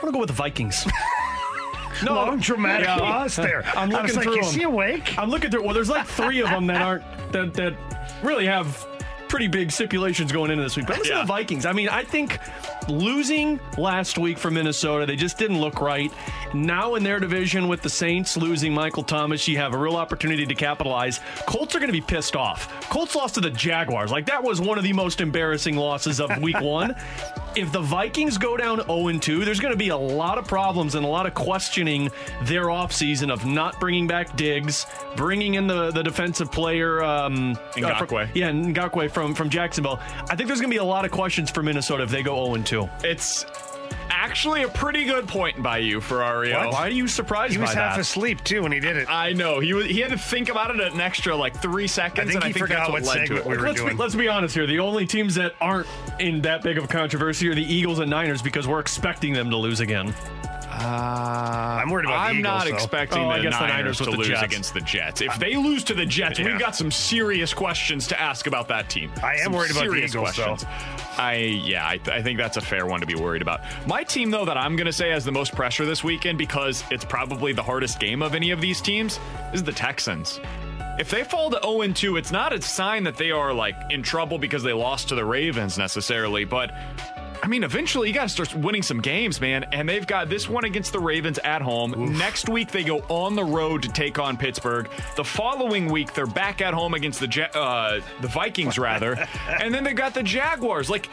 I'm to go with the Vikings. no, Long dramatic Yeah. pause there. I'm I looking was like, through is them. he awake? I'm looking through. Well, there's like three of them that aren't that that really have pretty big stipulations going into this week. But listen to the Vikings. I mean, I think losing last week for Minnesota, they just didn't look right. Now in their division with the Saints losing Michael Thomas, you have a real opportunity to capitalize. Colts are going to be pissed off. Colts lost to the Jaguars. Like that was one of the most embarrassing losses of week 1. If the Vikings go down 0 2, there's going to be a lot of problems and a lot of questioning their offseason of not bringing back Diggs, bringing in the, the defensive player. Um, Ngakoue. uh, yeah, Ngakoue from, from Jacksonville. I think there's going to be a lot of questions for Minnesota if they go 0 2. It's actually a pretty good point by you, Ferrario. What? Why are you surprised He was by half that? asleep too when he did it. I know he was. He had to think about it an extra like three seconds, I think and I he think forgot that's what, what led to segment it. we were let's, be, doing. let's be honest here. The only teams that aren't in that big of a controversy are the Eagles and Niners because we're expecting them to lose again. Uh, I'm worried about the I'm not Eagles, though. expecting Oh, I the guess the Niners, Niners to with the lose Jets. against the Jets. If they lose to the Jets, Yeah. we've got some serious questions to ask about that team. I am Some worried about the serious Eagles, though. I yeah, I, I think that's a fair one to be worried about. My team, though, that I'm going to say has the most pressure this weekend because it's probably the hardest game of any of these teams is the Texans. If they fall to 0 2, it's not a sign that they are like in trouble because they lost to the Ravens necessarily, but I mean, eventually you got to start winning some games, man. And they've got this one against the Ravens at home. Next week they go on the road to take on Pittsburgh. The following week they're back at home against the Ja- uh, the Vikings, rather. and then they got the Jaguars. Like.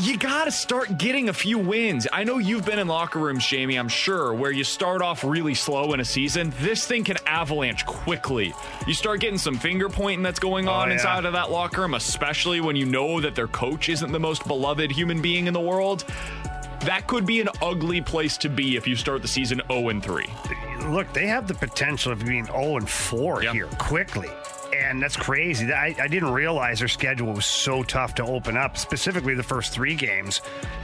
You got to start getting a few wins. I know you've been in locker rooms, Jamie, I'm sure, where you start off really slow in a season. This thing can avalanche quickly. You start getting some finger pointing that's going oh, on yeah. inside of that locker room, especially when you know that their coach isn't the most beloved human being in the world. That could be an ugly place to be if you start the season 0 3. Look, they have the potential of being 0 and 4 here quickly. And that's crazy. I, I didn't realize their schedule was so tough to open up, specifically the first three games.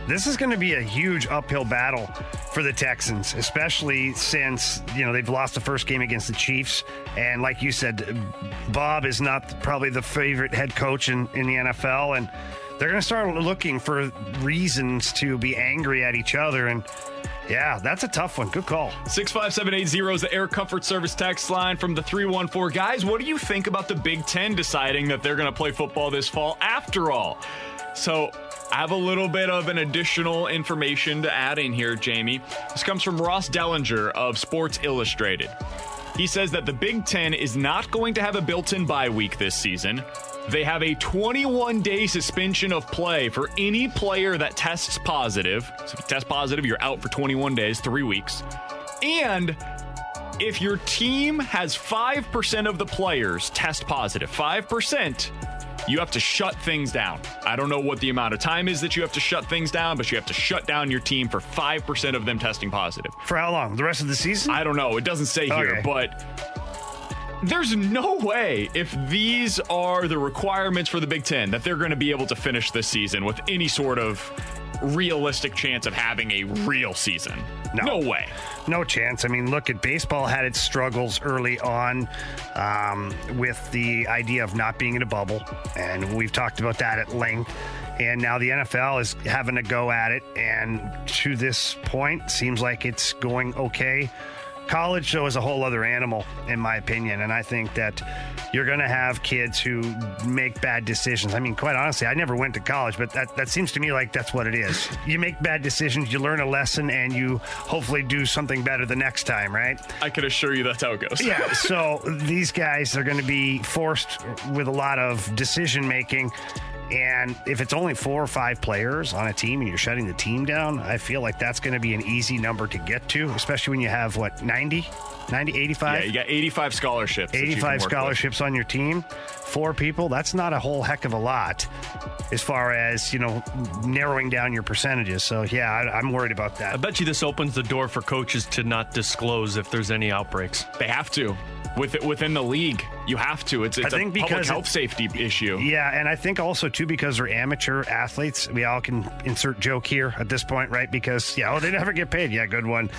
This is going to be a huge uphill battle for the Texans, especially since, you know, they've lost the first game against the Chiefs. And like you said, Bob is not probably the favorite head coach in, in the NFL. And they're going to start looking for reasons to be angry at each other. And yeah, that's a tough one. Good call. 65780 is the Air Comfort Service text line from the 314. Guys, what do you think about the Big Ten deciding that they're going to play football this fall after all? So, I have a little bit of an additional information to add in here, Jamie. This comes from Ross Dellenger of Sports Illustrated. He says that the Big Ten is not going to have a built in bye week this season. They have a 21 day suspension of play for any player that tests positive. So if you test positive, you're out for 21 days, three weeks. And if your team has 5% of the players test positive, 5%, you have to shut things down. I don't know what the amount of time is that you have to shut things down, but you have to shut down your team for 5% of them testing positive. For how long? The rest of the season? I don't know. It doesn't say here, but there's no way if these are the requirements for the Big Ten that they're going to be able to finish this season with any sort of realistic chance of having a real season. No, way. No chance. I mean, look at baseball had its struggles early on um, with the idea of not being in a bubble, and we've talked about that at length. And now the NFL is having a go at it, and to this point, seems like it's going okay. College, though, is a whole other animal, in my opinion. And I think that you're going to have kids who make bad decisions. I mean, quite honestly, I never went to college, but that, that seems to me like that's what it is. You make bad decisions, you learn a lesson, and you hopefully do something better the next time, right? I can assure you that's how it goes. Yeah. So these guys are going to be forced with a lot of decision making. And if it's only four or five players on a team and you're shutting the team down, I feel like that's going to be an easy number to get to, especially when you have what, 90, 90, 85? Yeah, you got 85 scholarships. that you can 85 work with. scholarships on your team, four people, that's not a whole heck of a lot as far as, you know, narrowing down your percentages. So, yeah, I, I'm worried about that. I bet you this opens the door for coaches to not disclose if there's any outbreaks. They have to. With it, within the league, you have to. It's, it's I think a public health it- safety issue. Yeah, and I think also too because they're amateur athletes, we all can insert joke here at this point, right? Because yeah, oh, they never get paid. Yeah, good one.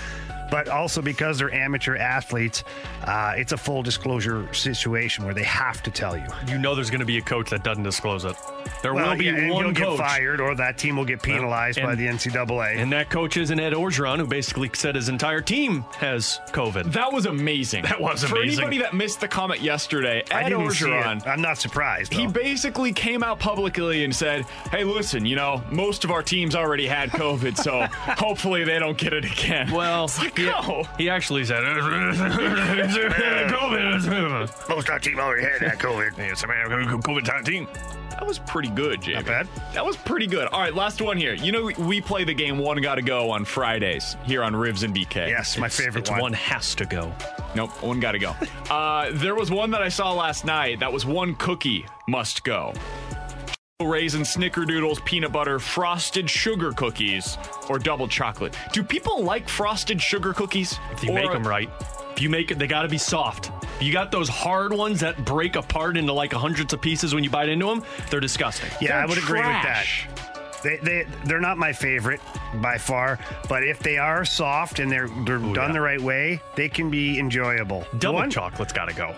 But also because they're amateur athletes, uh, it's a full disclosure situation where they have to tell you. You know there's going to be a coach that doesn't disclose it. There Well, will be yeah, and one you'll coach. get fired, or that team will get penalized by the NCAA. And that coach isn't Ed Orgeron, who basically said his entire team has COVID. That was amazing. That was For anybody that missed the comment yesterday, Ed Orgeron. I'm not surprised. He basically came out publicly and said, "Hey, listen, you know, most of our teams already had COVID, so hopefully they don't get it again." Well, it's like, he, no. he actually said, COVID. Most of our team already had that COVID. It's a COVID team. That was pretty good, Jamie. Not bad. That was pretty good. All right, last one here. You know, we play the game One Gotta Go on Fridays here on Rivs and BK. Yes, my favorite It's one. one has to go. Nope, one gotta go. uh, there was one that I saw last night. That was one cookie must go. Raisin snickerdoodles, peanut butter, frosted sugar cookies, or double chocolate. Do people like frosted sugar cookies? If you Or- make them right. If you make it, they got to be soft. if You got those hard ones that break apart into like hundreds of pieces when you bite into them. They're disgusting. Yeah, I would agree with that. They, they they're not my favorite by far, but if they are soft and they're they're done yeah. the right way, they can be enjoyable. The Double one- chocolate's got to go.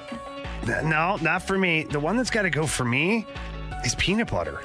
No, not for me. The one that's got to go for me is peanut butter.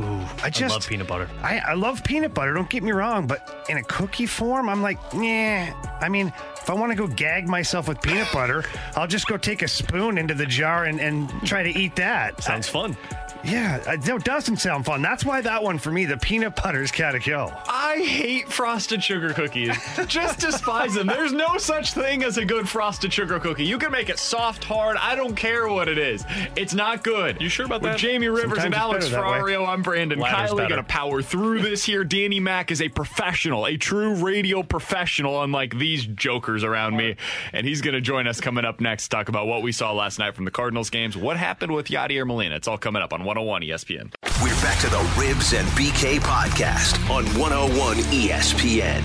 Ooh, I just love peanut butter. I, I love peanut butter. Don't get me wrong, but in a cookie form, I'm like, yeah. I mean, if I want to go gag myself with peanut butter, I'll just go take a spoon into the jar and, and try to eat that. Sounds fun. Yeah, uh, it it doesn't sound fun. That's why that one for me, the peanut butter's got to go. I hate frosted sugar cookies. Just despise them. There's no such thing as a good frosted sugar cookie. You can make it soft, hard. I don't care what it is. It's not good. You sure about With that? Jamie Rivers Sometimes and it's Alex better that way. Ferrario, I'm Brandon Latter's Kiley. better. Gonna power through this here. Danny Mack is a professional, a true radio professional, unlike these jokers around me. And he's gonna join us coming up next to talk about what we saw last night from the Cardinals games. What happened with Yadier Molina? It's all coming up on 101 ESPN. We're back to the Ribs and BK podcast on 101 ESPN.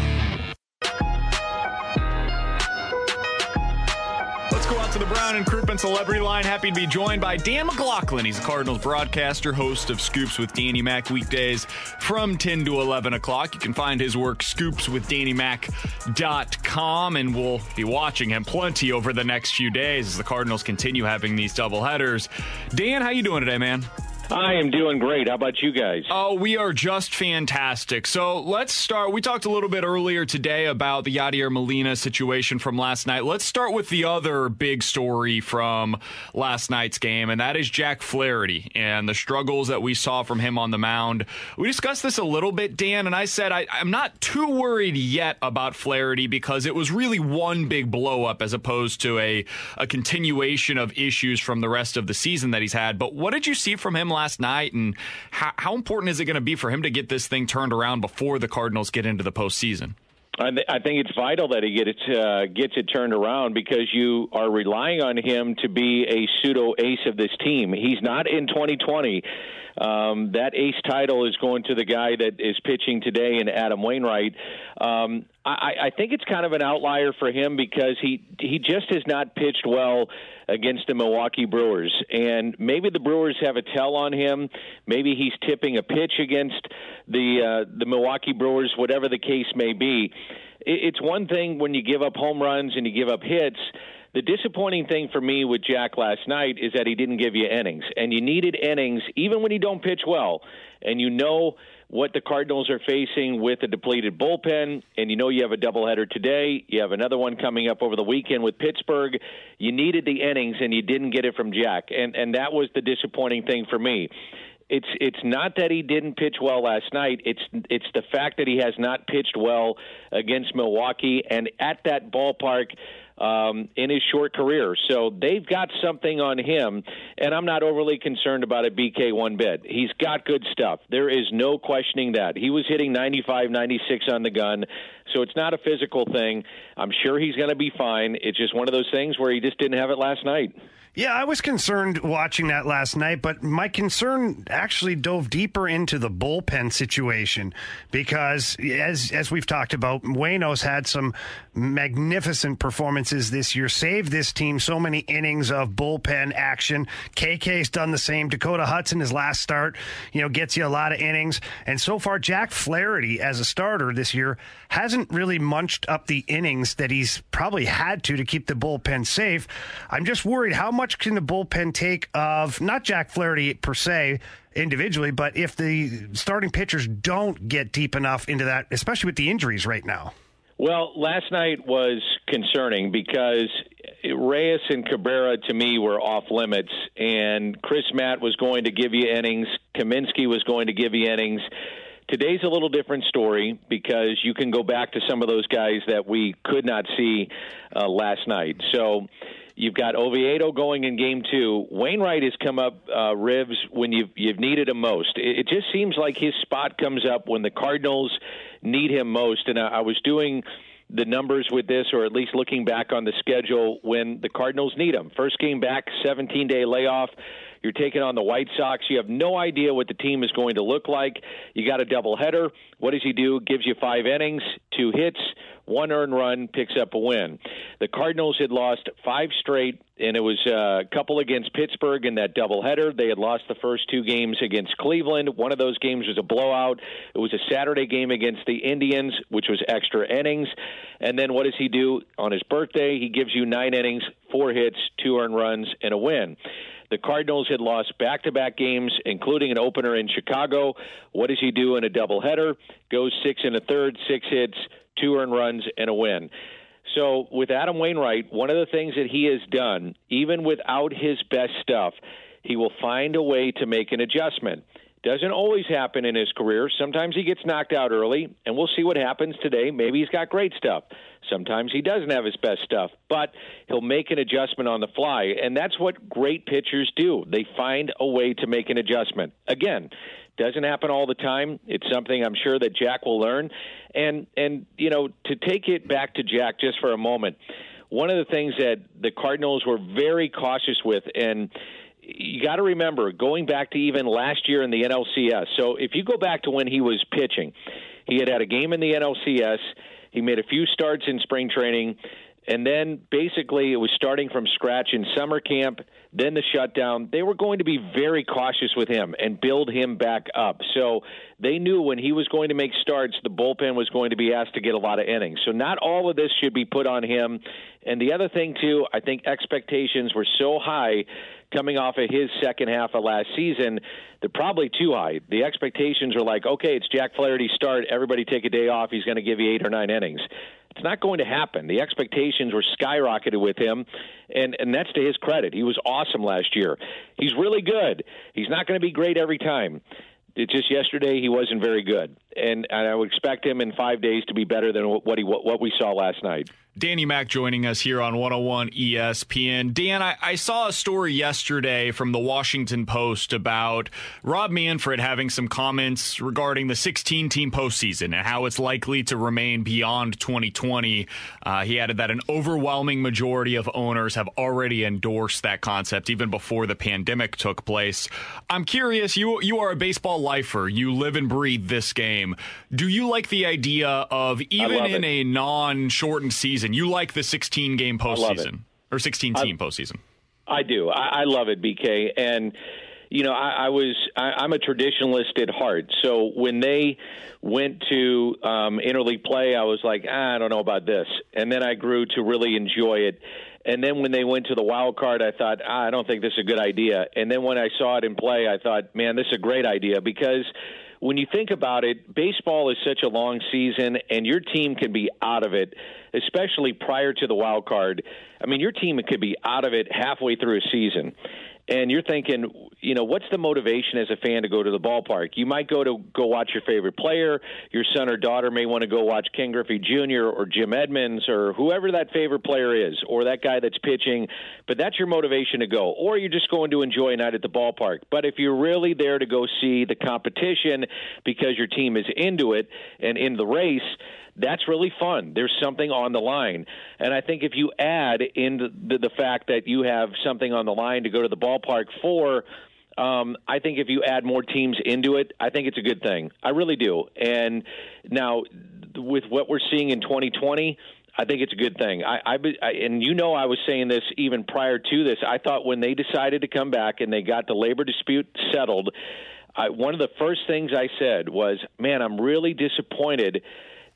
Let's go out to the Brown and Crouppen Celebrity Line. Happy to be joined by Dan McLaughlin. He's a Cardinals broadcaster, host of Scoops with Danny Mac weekdays from 10 to 11 o'clock. You can find his work, scoopswithdannymac.com, and we'll be watching him plenty over the next few days as the Cardinals continue having these double headers. Dan, how you doing today, man? I am doing great. How about you guys? Oh, we are just fantastic. So let's start. We talked a little bit earlier today about the Yadier Molina situation from last night. Let's start with the other big story from last night's game, and that is Jack Flaherty and the struggles that we saw from him on the mound. We discussed this a little bit, Dan, and I said I, I'm not too worried yet about Flaherty because it was really one big blow up as opposed to a, a continuation of issues from the rest of the season that he's had. But what did you see from him last night, and how, how important is it going to be for him to get this thing turned around before the Cardinals get into the postseason? I, th- I think it's vital that he get it, uh, gets it turned around because you are relying on him to be a pseudo ace of this team. He's not in 2020. Um, that ace title is going to the guy that is pitching today in Adam Wainwright. Um, I, I think it's kind of an outlier for him because he he just has not pitched well against the Milwaukee Brewers. And maybe the Brewers have a tell on him. Maybe he's tipping a pitch against the uh, the Milwaukee Brewers, whatever the case may be. It's one thing when you give up home runs and you give up hits. The disappointing thing for me with Jack last night is that he didn't give you innings, and you needed innings even when you don't pitch well, and you know what the Cardinals are facing with a depleted bullpen, and you know you have a doubleheader today. You have another one coming up over the weekend with Pittsburgh. You needed the innings, and you didn't get it from Jack, and and that was the disappointing thing for me. It's it's not that he didn't pitch well last night. It's it's the fact that he has not pitched well against Milwaukee, and at that ballpark um, in his short career. So they've got something on him, and I'm not overly concerned about a BK one bit. He's got good stuff. There is no questioning that. He was hitting 95, 96 on the gun, so it's not a physical thing. I'm sure he's going to be fine. It's just one of those things where he just didn't have it last night. Yeah, I was concerned watching that last night, but my concern actually dove deeper into the bullpen situation because, as as we've talked about, Wayno's had some magnificent performances this year, saved this team so many innings of bullpen action. KK's done the same. Dakota Hudson, his last start, you know, gets you a lot of innings, and so far Jack Flaherty as a starter this year hasn't really munched up the innings that he's probably had to to keep the bullpen safe. I'm just worried how much much can the bullpen take of not Jack Flaherty per se individually, but if the starting pitchers don't get deep enough into that, especially with the injuries right now? Well, last night was concerning because Reyes and Cabrera to me were off limits, and Chris Matt was going to give you innings. Kaminsky was going to give you innings. Today's a little different story because you can go back to some of those guys that we could not see uh, last night. So You've got Oviedo going in game two. Wainwright has come up uh, when you've you've needed him most. It, it just seems like his spot comes up when the Cardinals need him most. And I, I was doing the numbers with this, or at least looking back on the schedule when the Cardinals need him. First game back, 17 day layoff. You're taking on the White Sox. You have no idea what the team is going to look like. You got a doubleheader. What does he do? Gives you five innings, two hits, one earned run, picks up a win. The Cardinals had lost five straight, and it was uh, a couple against Pittsburgh in that doubleheader. They had lost the first two games against Cleveland. One of those games was a blowout. It was a Saturday game against the Indians, which was extra innings. And then what does he do on his birthday? He gives you nine innings, four hits, two earned runs, and a win. The Cardinals had lost back to back games, including an opener in Chicago. What does he do in a doubleheader? Goes six and a third, six hits, two earned runs, and a win. So with Adam Wainwright, one of the things that he has done, even without his best stuff, he will find a way to make an adjustment. Doesn't always happen in his career. Sometimes he gets knocked out early, and we'll see what happens today. Maybe he's got great stuff. Sometimes he doesn't have his best stuff, but he'll make an adjustment on the fly, and that's what great pitchers do. They find a way to make an adjustment. Again, doesn't happen all the time. It's something I'm sure that Jack will learn. And and you know, to take it back to Jack just for a moment, one of the things that the Cardinals were very cautious with and you got to remember going back to even last year in the NLCS. So if you go back to when he was pitching, he had had a game in the NLCS. He made a few starts in spring training, and then basically it was starting from scratch in summer camp then the shutdown. They were going to be very cautious with him and build him back up. So they knew when he was going to make starts, the bullpen was going to be asked to get a lot of innings. So not all of this should be put on him. And the other thing, too, I think expectations were so high coming off of his second half of last season, they're probably too high. The expectations are like, okay, it's Jack Flaherty's start. Everybody take a day off. He's going to give you eight or nine innings. It's not going to happen. The expectations were skyrocketed with him, and and that's to his credit. He was awesome last year. He's really good. He's not going to be great every time. It's just yesterday he wasn't very good, and, and I would expect him in five days to be better than what he what we saw last night. Danny Mac joining us here on 101 ESPN. Dan, I, I, saw a story yesterday from the Washington Post about Rob Manfred having some comments regarding the 16 team postseason and how it's likely to remain beyond 2020. Uh, he added that an overwhelming majority of owners have already endorsed that concept even before the pandemic took place. I'm curious, you, you are a baseball lifer, you live and breathe this game. Do you like the idea of even in it. a non shortened season? You like the 16 game postseason or 16 team postseason? I do. I, I love it, BK. And you know, I, I was I, I'm a traditionalist at heart. So when they went to um, interleague play, I was like, ah, I don't know about this, and then I grew to really enjoy it. And then when they went to the wild card, I thought, ah, I don't think this is a good idea. And then when I saw it in play, I thought, man, this is a great idea because when you think about it, baseball is such a long season, and your team can be out of it, especially prior to the wild card. I mean, your team could be out of it halfway through a season and you're thinking, you know, what's the motivation as a fan to go to the ballpark? You might go to go watch your favorite player. Your son or daughter may want to go watch Ken Griffey Jr. or Jim Edmonds or whoever that favorite player is, or that guy that's pitching. But that's your motivation to go, or you're just going to enjoy a night at the ballpark. But if you're really there to go see the competition because your team is into it and in the race, that's really fun. There's something on the line. And I think if you add in the, the fact that you have something on the line to go to the ballpark for, um, I think if you add more teams into it, I think it's a good thing. I really do. And now, with what we're seeing in 2020, I think it's a good thing. I, I, I and you know I was saying this even prior to this. I thought when they decided to come back and they got the labor dispute settled, I, one of the first things I said was, "Man, I'm really disappointed."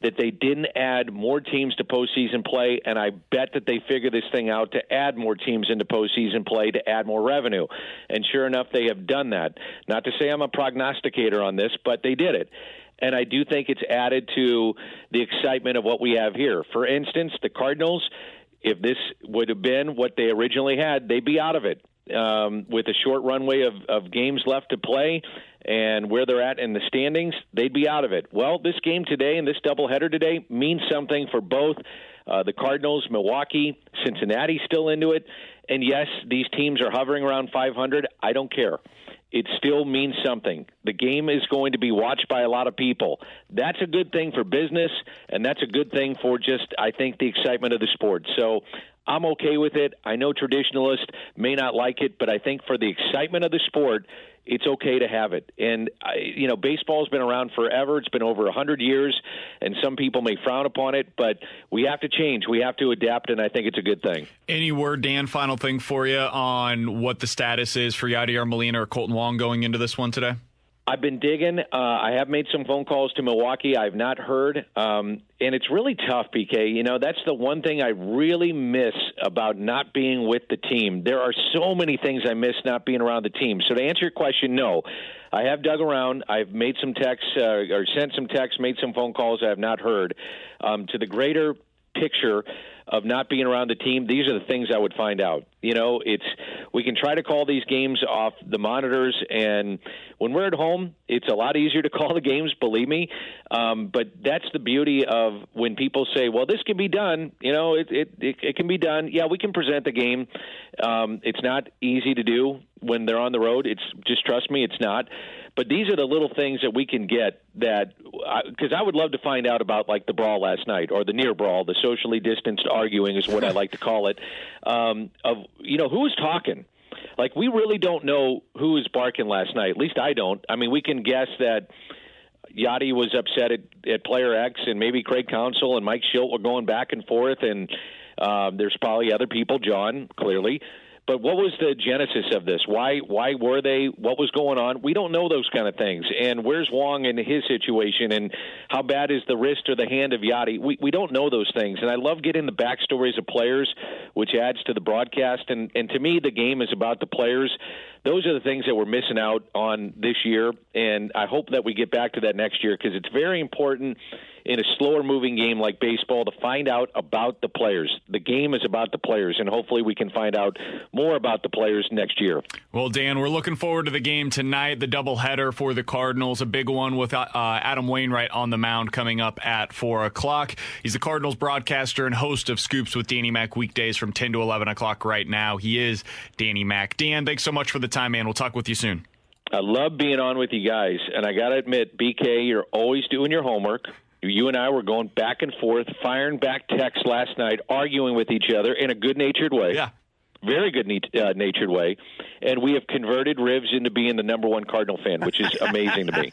That they didn't add more teams to postseason play, and I bet that they figured this thing out to add more teams into postseason play to add more revenue. And sure enough, they have done that. Not to say I'm a prognosticator on this, but they did it. And I do think it's added to the excitement of what we have here. For instance, the Cardinals, if this would have been what they originally had, they'd be out of it um, with a short runway of, of games left to play and where they're at in the standings, they'd be out of it. Well, this game today and this doubleheader today means something for both uh, the Cardinals, Milwaukee, Cincinnati still into it. And yes, these teams are hovering around 500. I don't care. It still means something. The game is going to be watched by a lot of people. That's a good thing for business, and that's a good thing for just, I think, the excitement of the sport. So I'm okay with it. I know traditionalists may not like it, but I think for the excitement of the sport, it's okay to have it. And I, you know, baseball's been around forever. It's been over a hundred years, and some people may frown upon it, but we have to change. We have to adapt, and I think it's a good thing. Any word, Dan? Final thing for you on what the status is for Yadier Molina or Kolten Wong going into this one today. I've been digging. Uh, I have made some phone calls to Milwaukee. I've not heard, um, and it's really tough, PK. You know, that's the one thing I really miss about not being with the team. There are so many things I miss not being around the team. So to answer your question, no. I have dug around. I've made some texts uh, or sent some texts, made some phone calls. I have not heard. Um, to the greater picture of not being around the team, these are the things I would find out. You know, it's we can try to call these games off the monitors, and when we're at home, it's a lot easier to call the games. Believe me, um, but that's the beauty of when people say, "Well, this can be done." You know, it it it, it can be done. Yeah, we can present the game. Um, it's not easy to do when they're on the road. It's just trust me, it's not. But these are the little things that we can get that because I would love to find out about like the brawl last night or the near brawl, the socially distanced arguing is what I like to call it. Um, of you know who's talking. Like we really don't know who was barking last night. At least I don't. I mean, we can guess that Yadi was upset at, at player X, and maybe Craig Counsell and Mike Shildt were going back and forth, and uh, there's probably other people, John, clearly, but what was the genesis of this? Why why were they? What was going on? We don't know those kind of things. And where's Wong in his situation? And how bad is the wrist or the hand of Yadi? We we don't know those things. And I love getting the backstories of players, which adds to the broadcast. And and to me, the game is about the players. Those are the things that we're missing out on this year. And I hope that we get back to that next year because it's very important in a slower moving game like baseball to find out about the players. The game is about the players, and hopefully we can find out more about the players next year. Well, Dan, we're looking forward to the game tonight, the doubleheader for the Cardinals, a big one with uh, Adam Wainwright on the mound coming up at 4 o'clock. He's the Cardinals broadcaster and host of Scoops with Danny Mac weekdays from 10 to 11 o'clock right now. He is Danny Mac. Dan, thanks so much for the time, man. We'll talk with you soon. I love being on with you guys, and I got to admit, BK, you're always doing your homework. You and I were going back and forth, firing back texts last night, arguing with each other in a good natured way. Yeah. Very good uh, natured way. And we have converted Rivs into being the number one Cardinal fan, which is amazing to me.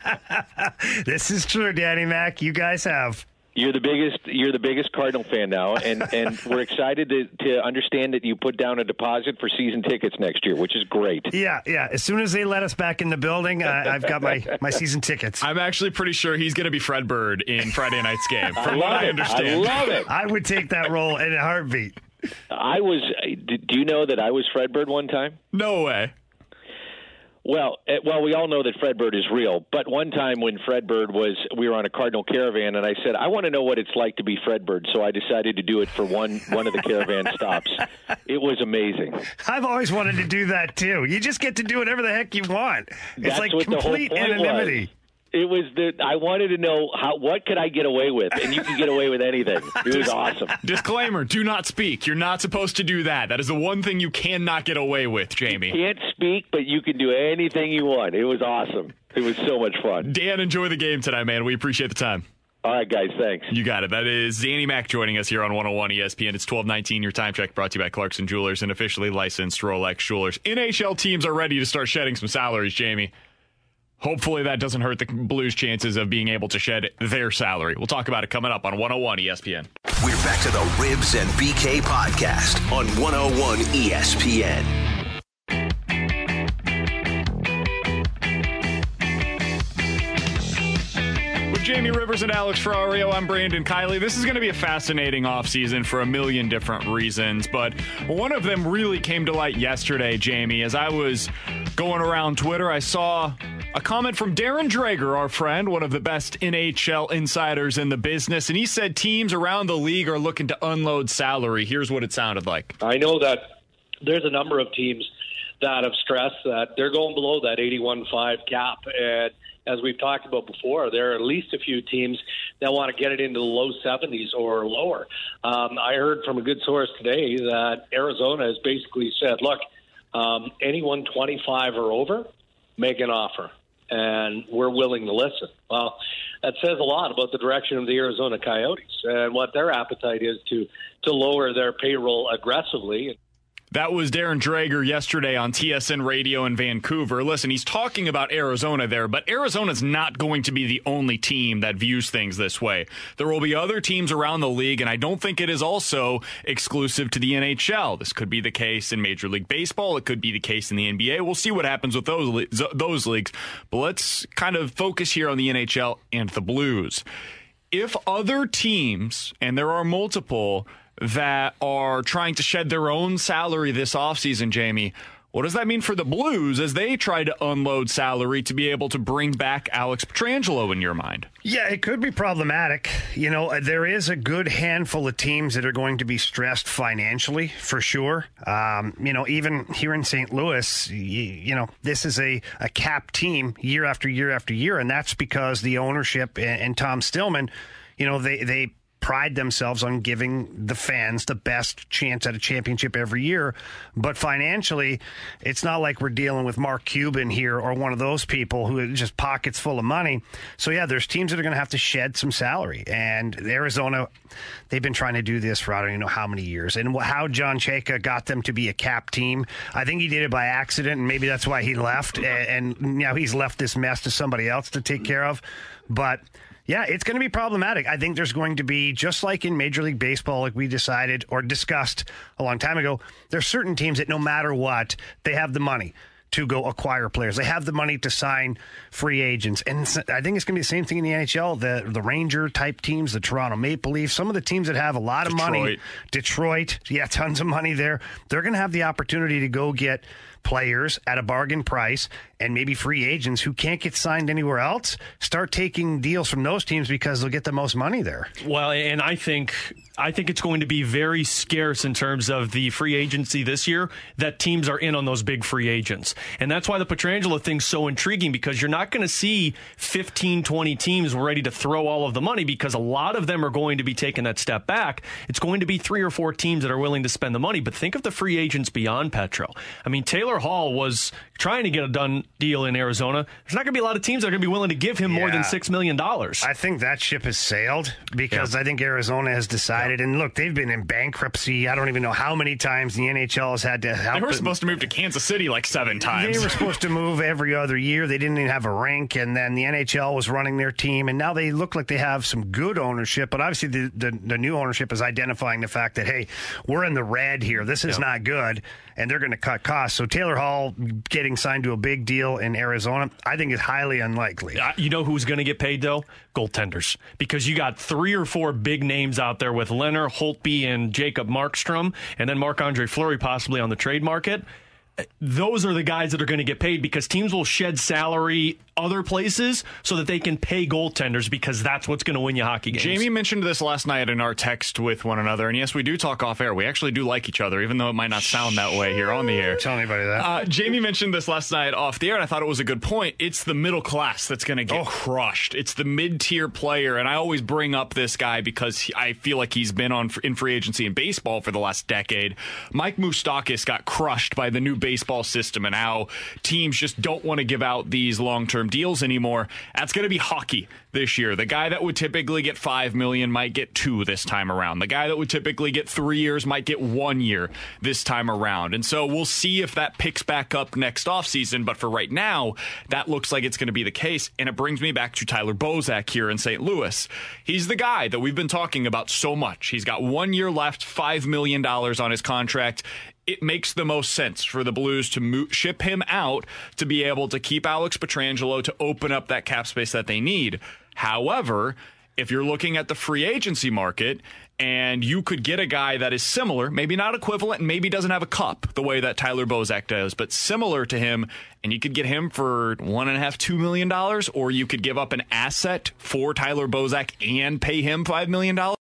this is true, Danny Mac. You guys have. You're the biggest. You're the biggest Cardinal fan now, and and we're excited to, to understand that you put down a deposit for season tickets next year, which is great. Yeah, yeah. As soon as they let us back in the building, uh, I've got my my season tickets. I'm actually pretty sure he's going to be Fred Bird in Friday night's game. I From what love I understand, I love it. I would take that role in a heartbeat. I was. Do you know that I was Fred Bird one time? No way. Well, eh, well, we all know that Fred Bird is real. But one time when Fred Bird was, we were on a Cardinal caravan, and I said, I want to know what it's like to be Fred Bird. So I decided to do it for one one of the caravan stops. It was amazing. I've always wanted to do that too. You just get to do whatever the heck you want. It's That's like what the whole complete anonymity. was. It was the I wanted to know how what could I get away with, and you could get away with anything. It was awesome. Disclaimer: Do not speak. You're not supposed to do that. That is the one thing you cannot get away with, Jamie. You Can't speak, but you can do anything you want. It was awesome. It was so much fun. Dan, enjoy the game tonight, man. We appreciate the time. All right, guys. Thanks. You got it. That is Danny Mac joining us here on 101 ESPN. It's 1219. Your time check brought to you by Clarkson Jewelers and officially licensed Rolex Jewelers. NHL teams are ready to start shedding some salaries, Jamie. Hopefully that doesn't hurt the Blues' chances of being able to shed their salary. We'll talk about it coming up on 101 ESPN. We're back to the Ribs and BK podcast on 101 ESPN. With Jamie Rivers and Alex Ferrario, I'm Brandon Kiley. This is going to be a fascinating offseason for a million different reasons, but one of them really came to light yesterday, Jamie. As I was going around Twitter, I saw a comment from Darren Dreger, our friend, one of the best NHL insiders in the business, and he said teams around the league are looking to unload salary. Here's what it sounded like. I know that there's a number of teams that have stressed that they're going below that 81.5 cap. And as we've talked about before, there are at least a few teams that want to get it into the low 70s or lower. Um, I heard from a good source today that Arizona has basically said, look, um, anyone 25 or over, make an offer. And we're willing to listen. Well, that says a lot about the direction of the Arizona Coyotes and what their appetite is to to lower their payroll aggressively. That was Darren Dreger yesterday on TSN Radio in Vancouver. Listen, he's talking about Arizona there, but Arizona's not going to be the only team that views things this way. There will be other teams around the league, and I don't think it is also exclusive to the NHL. This could be the case in Major League Baseball. It could be the case in the NBA. We'll see what happens with those le- those leagues. But let's kind of focus here on the NHL and the Blues. If other teams, and there are multiple, that are trying to shed their own salary this offseason, Jamie. What does that mean for the Blues as they try to unload salary to be able to bring back Alex Pietrangelo in your mind? Yeah, it could be problematic. You know, there is a good handful of teams that are going to be stressed financially for sure. Um, you know, even here in St. Louis, you, you know, this is a, a cap team year after year after year, and that's because the ownership and, and Tom Stillman, you know, they, they pride themselves on giving the fans the best chance at a championship every year. But financially, it's not like we're dealing with Mark Cuban here or one of those people who just pockets full of money. So, yeah, there's teams that are going to have to shed some salary. And Arizona, they've been trying to do this for I don't even know how many years. And how John Chayka got them to be a cap team, I think he did it by accident, and maybe that's why he left. And now he's left this mess to somebody else to take care of. But yeah, it's going to be problematic. I think there's going to be, just like in Major League Baseball, like we decided or discussed a long time ago, there's certain teams that no matter what, they have the money to go acquire players. They have the money to sign free agents. And I think it's going to be the same thing in the NHL. The the Ranger type teams, the Toronto Maple Leafs, some of the teams that have a lot of money, Detroit. Detroit, yeah, tons of money there. They're going to have the opportunity to go get players at a bargain price and maybe free agents who can't get signed anywhere else start taking deals from those teams because they'll get the most money there. Well, and I think I think it's going to be very scarce in terms of the free agency this year that teams are in on those big free agents. And that's why the Pietrangelo thing's so intriguing because you're not going to see 15, 20 teams ready to throw all of the money because a lot of them are going to be taking that step back. It's going to be three or four teams that are willing to spend the money. But think of the free agents beyond Petro. I mean, Taylor Taylor Hall was trying to get a done deal in Arizona. There's not going to be a lot of teams that are going to be willing to give him more than six million dollars. I think that ship has sailed because I think Arizona has decided. And look, they've been in bankruptcy. I don't even know how many times the NHL has had to help. They were them. supposed to move to Kansas City like seven times. They were supposed to move every other year. They didn't even have a rink, and then the NHL was running their team, and now they look like they have some good ownership. But obviously, the the, the new ownership is identifying the fact that hey, we're in the red here. This is not good, and they're going to cut costs. So Taylor Hall getting signed to a big deal in Arizona, I think is highly unlikely. Uh, You know who's going to get paid though? Goaltenders, because you got three or four big names out there with Leonard Holtby and Jacob Markstrom, and then Marc Andre Fleury possibly on the trade market. Those are the guys that are going to get paid because teams will shed salary other places so that they can pay goaltenders because that's what's going to win you hockey games. Jamie mentioned this last night in our text with one another, and yes, we do talk off air. We actually do like each other, even though it might not sound that way here on the air. Tell anybody that. Uh, Jamie mentioned this last night off the air, and I thought it was a good point. It's the middle class that's going to get oh. crushed. It's the mid-tier player, and I always bring up this guy because he- I feel like he's been on in free agency in baseball for the last decade. Mike Moustakas got crushed by the new baseball system and how teams just don't want to give out these long-term deals anymore. That's going to be hockey this year. The guy that would typically get five million might get two this time around. The guy that would typically get three years might get one year this time around. And so we'll see if that picks back up next offseason. But for right now, that looks like it's going to be the case. And it brings me back to Tyler Bozak here in St. Louis. He's the guy that we've been talking about so much. He's got one year left, $5 million on his contract it makes the most sense for the Blues to mo- ship him out to be able to keep Alex Pietrangelo to open up that cap space that they need. However, if you're looking at the free agency market and you could get a guy that is similar, maybe not equivalent, and maybe doesn't have a cup the way that Tyler Bozak does, but similar to him, and you could get him for one and a half, two million dollars, or you could give up an asset for Tyler Bozak and pay him five million dollars.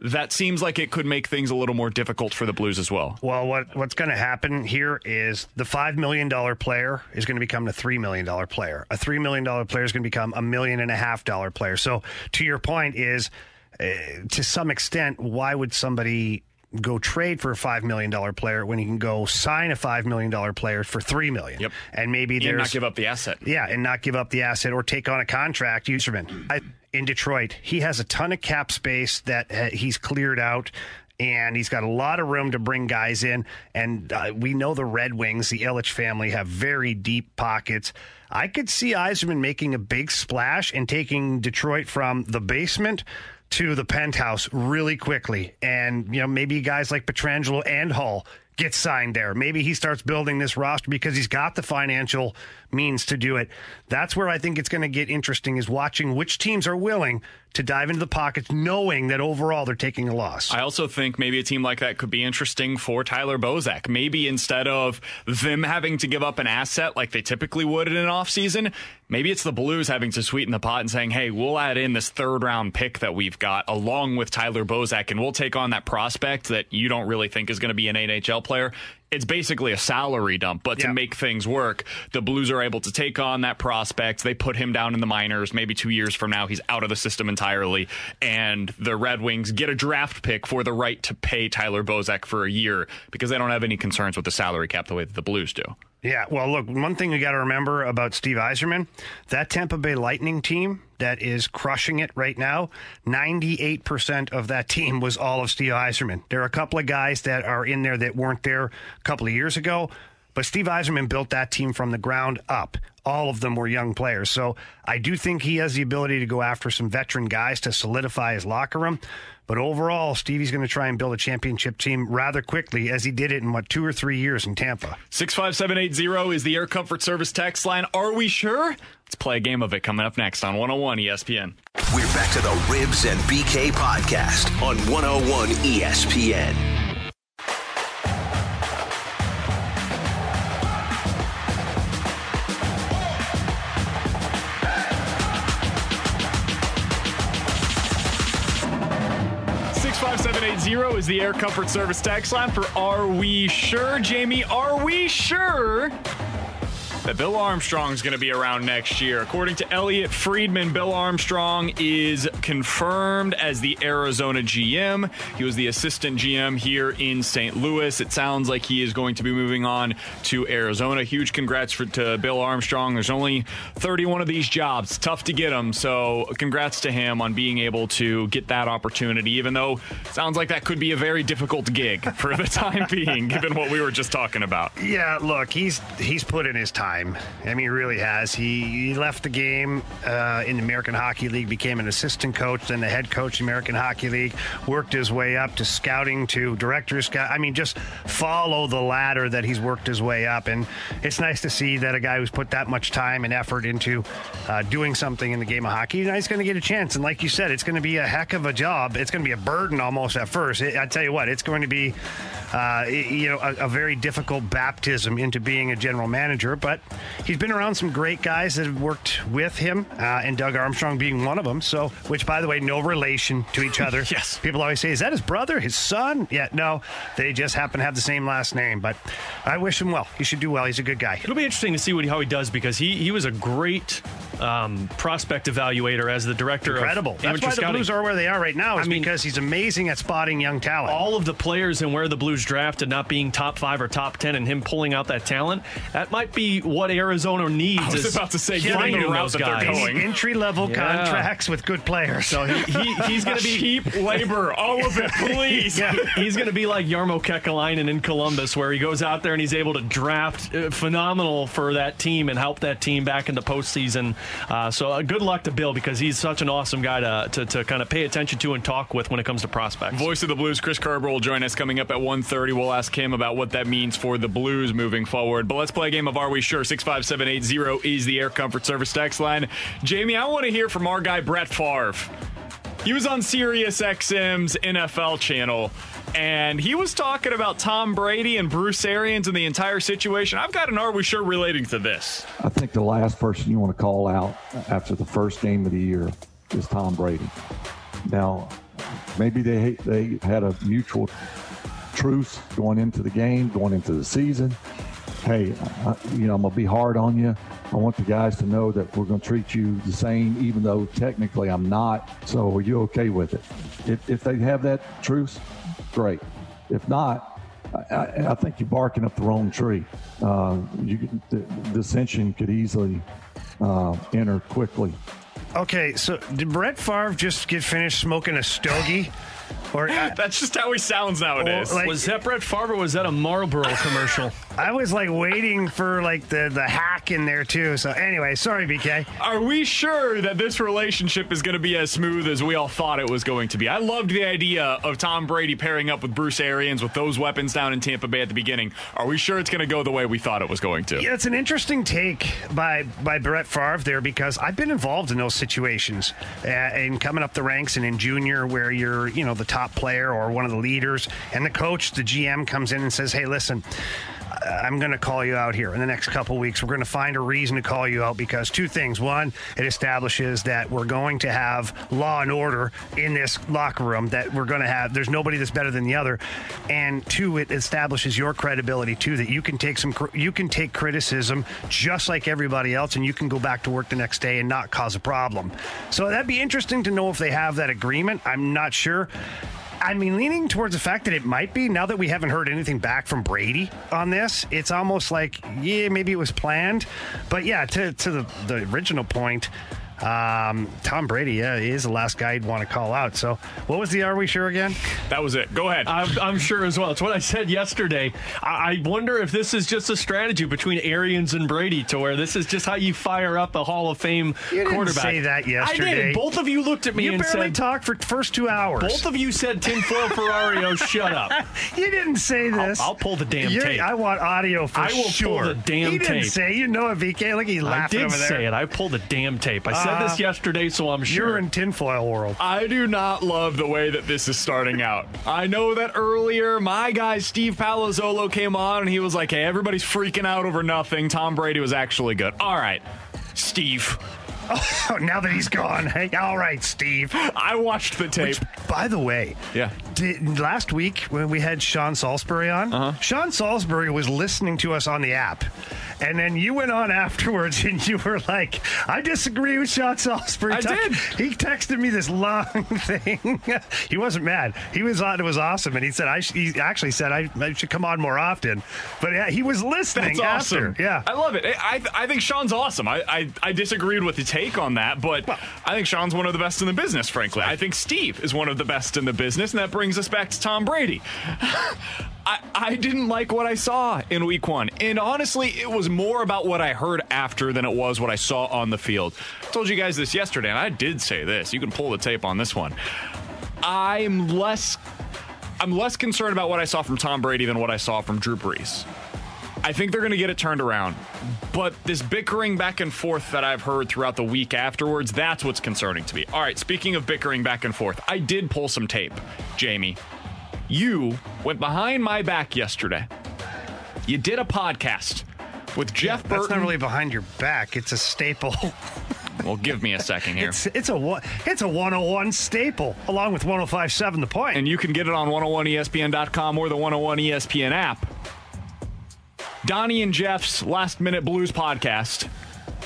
That seems like it could make things a little more difficult for the Blues as well. Well, what what's going to happen here is the five million dollar player is going to become the three million dollar player. A three million dollar player is going to become a million and a half dollar player. So, to your point, is uh, to some extent, why would somebody go trade for a five million dollar player when he can go sign a five million dollar player for three million? Yep. And maybe And there's not give up the asset. yeah, and not give up the asset or take on a contract. Yzerman I, in Detroit, he has a ton of cap space that uh, he's cleared out. And he's got a lot of room to bring guys in. And uh, we know the Red Wings, the Ilitch family, have very deep pockets. I could see Yzerman making a big splash and taking Detroit from the basement to the penthouse really quickly. And, you know, maybe guys like Pietrangelo and Hull get signed there. Maybe he starts building this roster because he's got the financial means to do it. That's where I think it's going to get interesting is watching which teams are willing to dive into the pockets knowing that overall they're taking a loss. I also think maybe a team like that could be interesting for Tyler Bozak. Maybe instead of them having to give up an asset like they typically would in an offseason, maybe it's the Blues having to sweeten the pot and saying, hey, we'll add in this third round pick that we've got along with Tyler Bozak, and we'll take on that prospect that you don't really think is going to be an NHL player. It's basically a salary dump, but to make things work, the Blues are able to take on that prospect. They put him down in the minors. Maybe two years from now, he's out of the system entirely. And the Red Wings get a draft pick for the right to pay Tyler Bozak for a year because they don't have any concerns with the salary cap the way that the Blues do. Yeah, well, look, one thing you got to remember about Steve Yzerman, that Tampa Bay Lightning team that is crushing it right now, 98% of that team was all of Steve Yzerman. There are a couple of guys that are in there that weren't there a couple of years ago, but Steve Yzerman built that team from the ground up. All of them were young players. So I do think he has the ability to go after some veteran guys to solidify his locker room. But overall, Stevie's going to try and build a championship team rather quickly, as he did it in what two or three years in Tampa. 65780 is the Air Comfort Service text line. Are we sure? Let's play a game of it coming up next on 101 ESPN. We're back to the Rivs and BK podcast on 101 ESPN. Zero is the Air Comfort Service tax line for Are We Sure? Jamie, are we sure that Bill Armstrong is going to be around next year. According to Elliotte Friedman, Bill Armstrong is confirmed as the Arizona GM. He was the assistant GM here in St. Louis. It sounds like he is going to be moving on to Arizona. Huge congrats for, to Bill Armstrong. There's only 31 of these jobs. Tough to get them. So congrats to him on being able to get that opportunity, even though sounds like that could be a very difficult gig for the time being, given what we were just talking about. Yeah, look, he's he's put in his time. I mean, he really has. He, he left the game uh, in the American Hockey League, became an assistant coach, then the head coach in the American Hockey League, worked his way up to scouting, to director scout. I mean, just follow the ladder that he's worked his way up. And it's nice to see that a guy who's put that much time and effort into uh, doing something in the game of hockey, know, he's going to get a chance. And like you said, it's going to be a heck of a job. It's going to be a burden almost at first. It, I tell you what, it's going to be, uh, you know, a, a very difficult baptism into being a general manager. But he's been around some great guys that have worked with him, uh, and Doug Armstrong being one of them. So, which by the way, no relation to each other. yes. People always say, "Is that his brother, his son?" Yeah, no, they just happen to have the same last name. But I wish him well. He should do well. He's a good guy. It'll be interesting to see what, how he does because he, he was a great um, prospect evaluator as the director Incredible. of That's why the. Blues are where they are right now. Is I mean- because he's amazing at spotting young talent. all of the players and where the Blues drafted not being top five or top ten and him pulling out that talent, that might be what Arizona needs. I was is about to say, given finding the route those that they're guys. going. entry level Yeah. contracts with good players. So he, he, he's going to be cheap labor, all of it, please. Yeah, he's going to be like Jarmo Kekalainen in Columbus, where he goes out there and he's able to draft uh, phenomenal for that team and help that team back in the postseason. Uh, so uh, good luck to Bill because he's such an awesome guy to, to, to kind of pay attention to and talk with when it comes to prospects. Voice of the Blues, Chris Kerber will join us coming up at 1.30. We'll ask him about what that means for the Blues moving forward. But let's play a game of Are We Sure? 65780 is the Air Comfort Service text line. Jamie, I want to hear from our guy Brett Favre. He was on Sirius XM's NFL channel, and he was talking about Tom Brady and Bruce Arians and the entire situation. I've got an Are We Sure relating to this. I think the last person you want to call out after the first game of the year is Tom Brady. Now, maybe they they had a mutual truce going into the game, going into the season. Hey, I, you know I'm gonna be hard on you. I want the guys to know that we're gonna treat you the same, even though technically I'm not. So are you okay with it? If, if they have that truce, great. If not, I, I, think you're barking up the wrong tree. Uh, you, the dissension could easily uh, enter quickly. Okay, so did Brett Favre just get finished smoking a stogie? Or uh, That's just how he sounds nowadays. Well, like- was that Brett Favre was that a Marlboro commercial? I was like waiting for like the the hack in there too. So anyway, sorry, BK. Are we sure that this relationship is going to be as smooth as we all thought it was going to be? I loved the idea of Tom Brady pairing up with Bruce Arians with those weapons down in Tampa Bay at the beginning. Are we sure it's going to go the way we thought it was going to? Yeah, it's an interesting take by by Brett Favre there because I've been involved in those situations uh, and coming up the ranks and in junior where you're you know the top player or one of the leaders. And the coach the GM comes in and says hey listen Uh, I'm going to call you out here in the next couple weeks. We're going to find a reason to call you out because two things. One, it establishes that we're going to have law and order in this locker room, that we're going to have, there's nobody that's better than the other. And two, it establishes your credibility too, that you can take some, you can take criticism just like everybody else and you can go back to work the next day and not cause a problem. So that'd be interesting to know if they have that agreement. I'm not sure. I mean, leaning towards the fact that it might be now that we haven't heard anything back from Brady on this. It's almost like, yeah, maybe it was planned. But yeah, to, to the, the original point, um, Tom Brady, yeah, he is the last guy I'd want to call out. So, what was the Are We Sure again? That was it. Go ahead. I'm, I'm sure as well. It's what I said yesterday. I, I wonder if this is just a strategy between Arians and Brady to where this is just how you fire up a Hall of Fame You didn't quarterback. say that I yesterday. did. Both of you looked at me You and barely said, talked for first two hours. Both of you said tinfoil Ferrario, shut up. You didn't say this. I'll, I'll pull the damn You're- tape. I want audio for I will pull sure. the damn tape. he didn't say. You know it, VK. Look, he's I laughing did over there. say it. I pulled the damn tape. I said Uh, this yesterday, so I'm sure. You're in tinfoil world. I do not love the way that this is starting out. I know that earlier my guy Steve Palazzolo came on and he was like, hey, everybody's freaking out over nothing. Tom Brady was actually good. All right, Steve. Oh, now that he's gone. Hey, all right, Steve. I watched the tape. Which, by the way, yeah. Did, last week when we had Sean Salisbury on, uh-huh. Sean Salisbury was listening to us on the app. And then you went on afterwards and you were like, I disagree with Sean Salisbury. I did. He texted me this long thing. he wasn't mad. He was on. It was awesome. And he said, I sh- he actually said, I, I, should come on more often. But yeah, he was listening That's after. awesome. Yeah. I love it. I, I think Sean's awesome. I, I, I disagreed with the take on that, but I think Sean's one of the best in the business, frankly. I think Steve is one of the best in the business, and that brings us back to Tom Brady. I, I didn't like what I saw in week one. And honestly, it was more about what I heard after than it was what I saw on the field. I told you guys this yesterday, and I did say this. You can pull the tape on this one. I'm less I'm less concerned about what I saw from Tom Brady than what I saw from Drew Brees. I think they're going to get it turned around. But this bickering back and forth that I've heard throughout the week afterwards, that's what's concerning to me. All right, speaking of bickering back and forth, I did pull some tape, Jamie. You went behind my back yesterday. You did a podcast with Jeff yeah, Burton. That's not really behind your back. It's a staple. well, give me a second here. It's, it's a it's a 101 staple along with 1057 The Point. And you can get it on 101ESPN.com or the 101 ESPN app. Donnie and Jeff's Last Minute Blues podcast.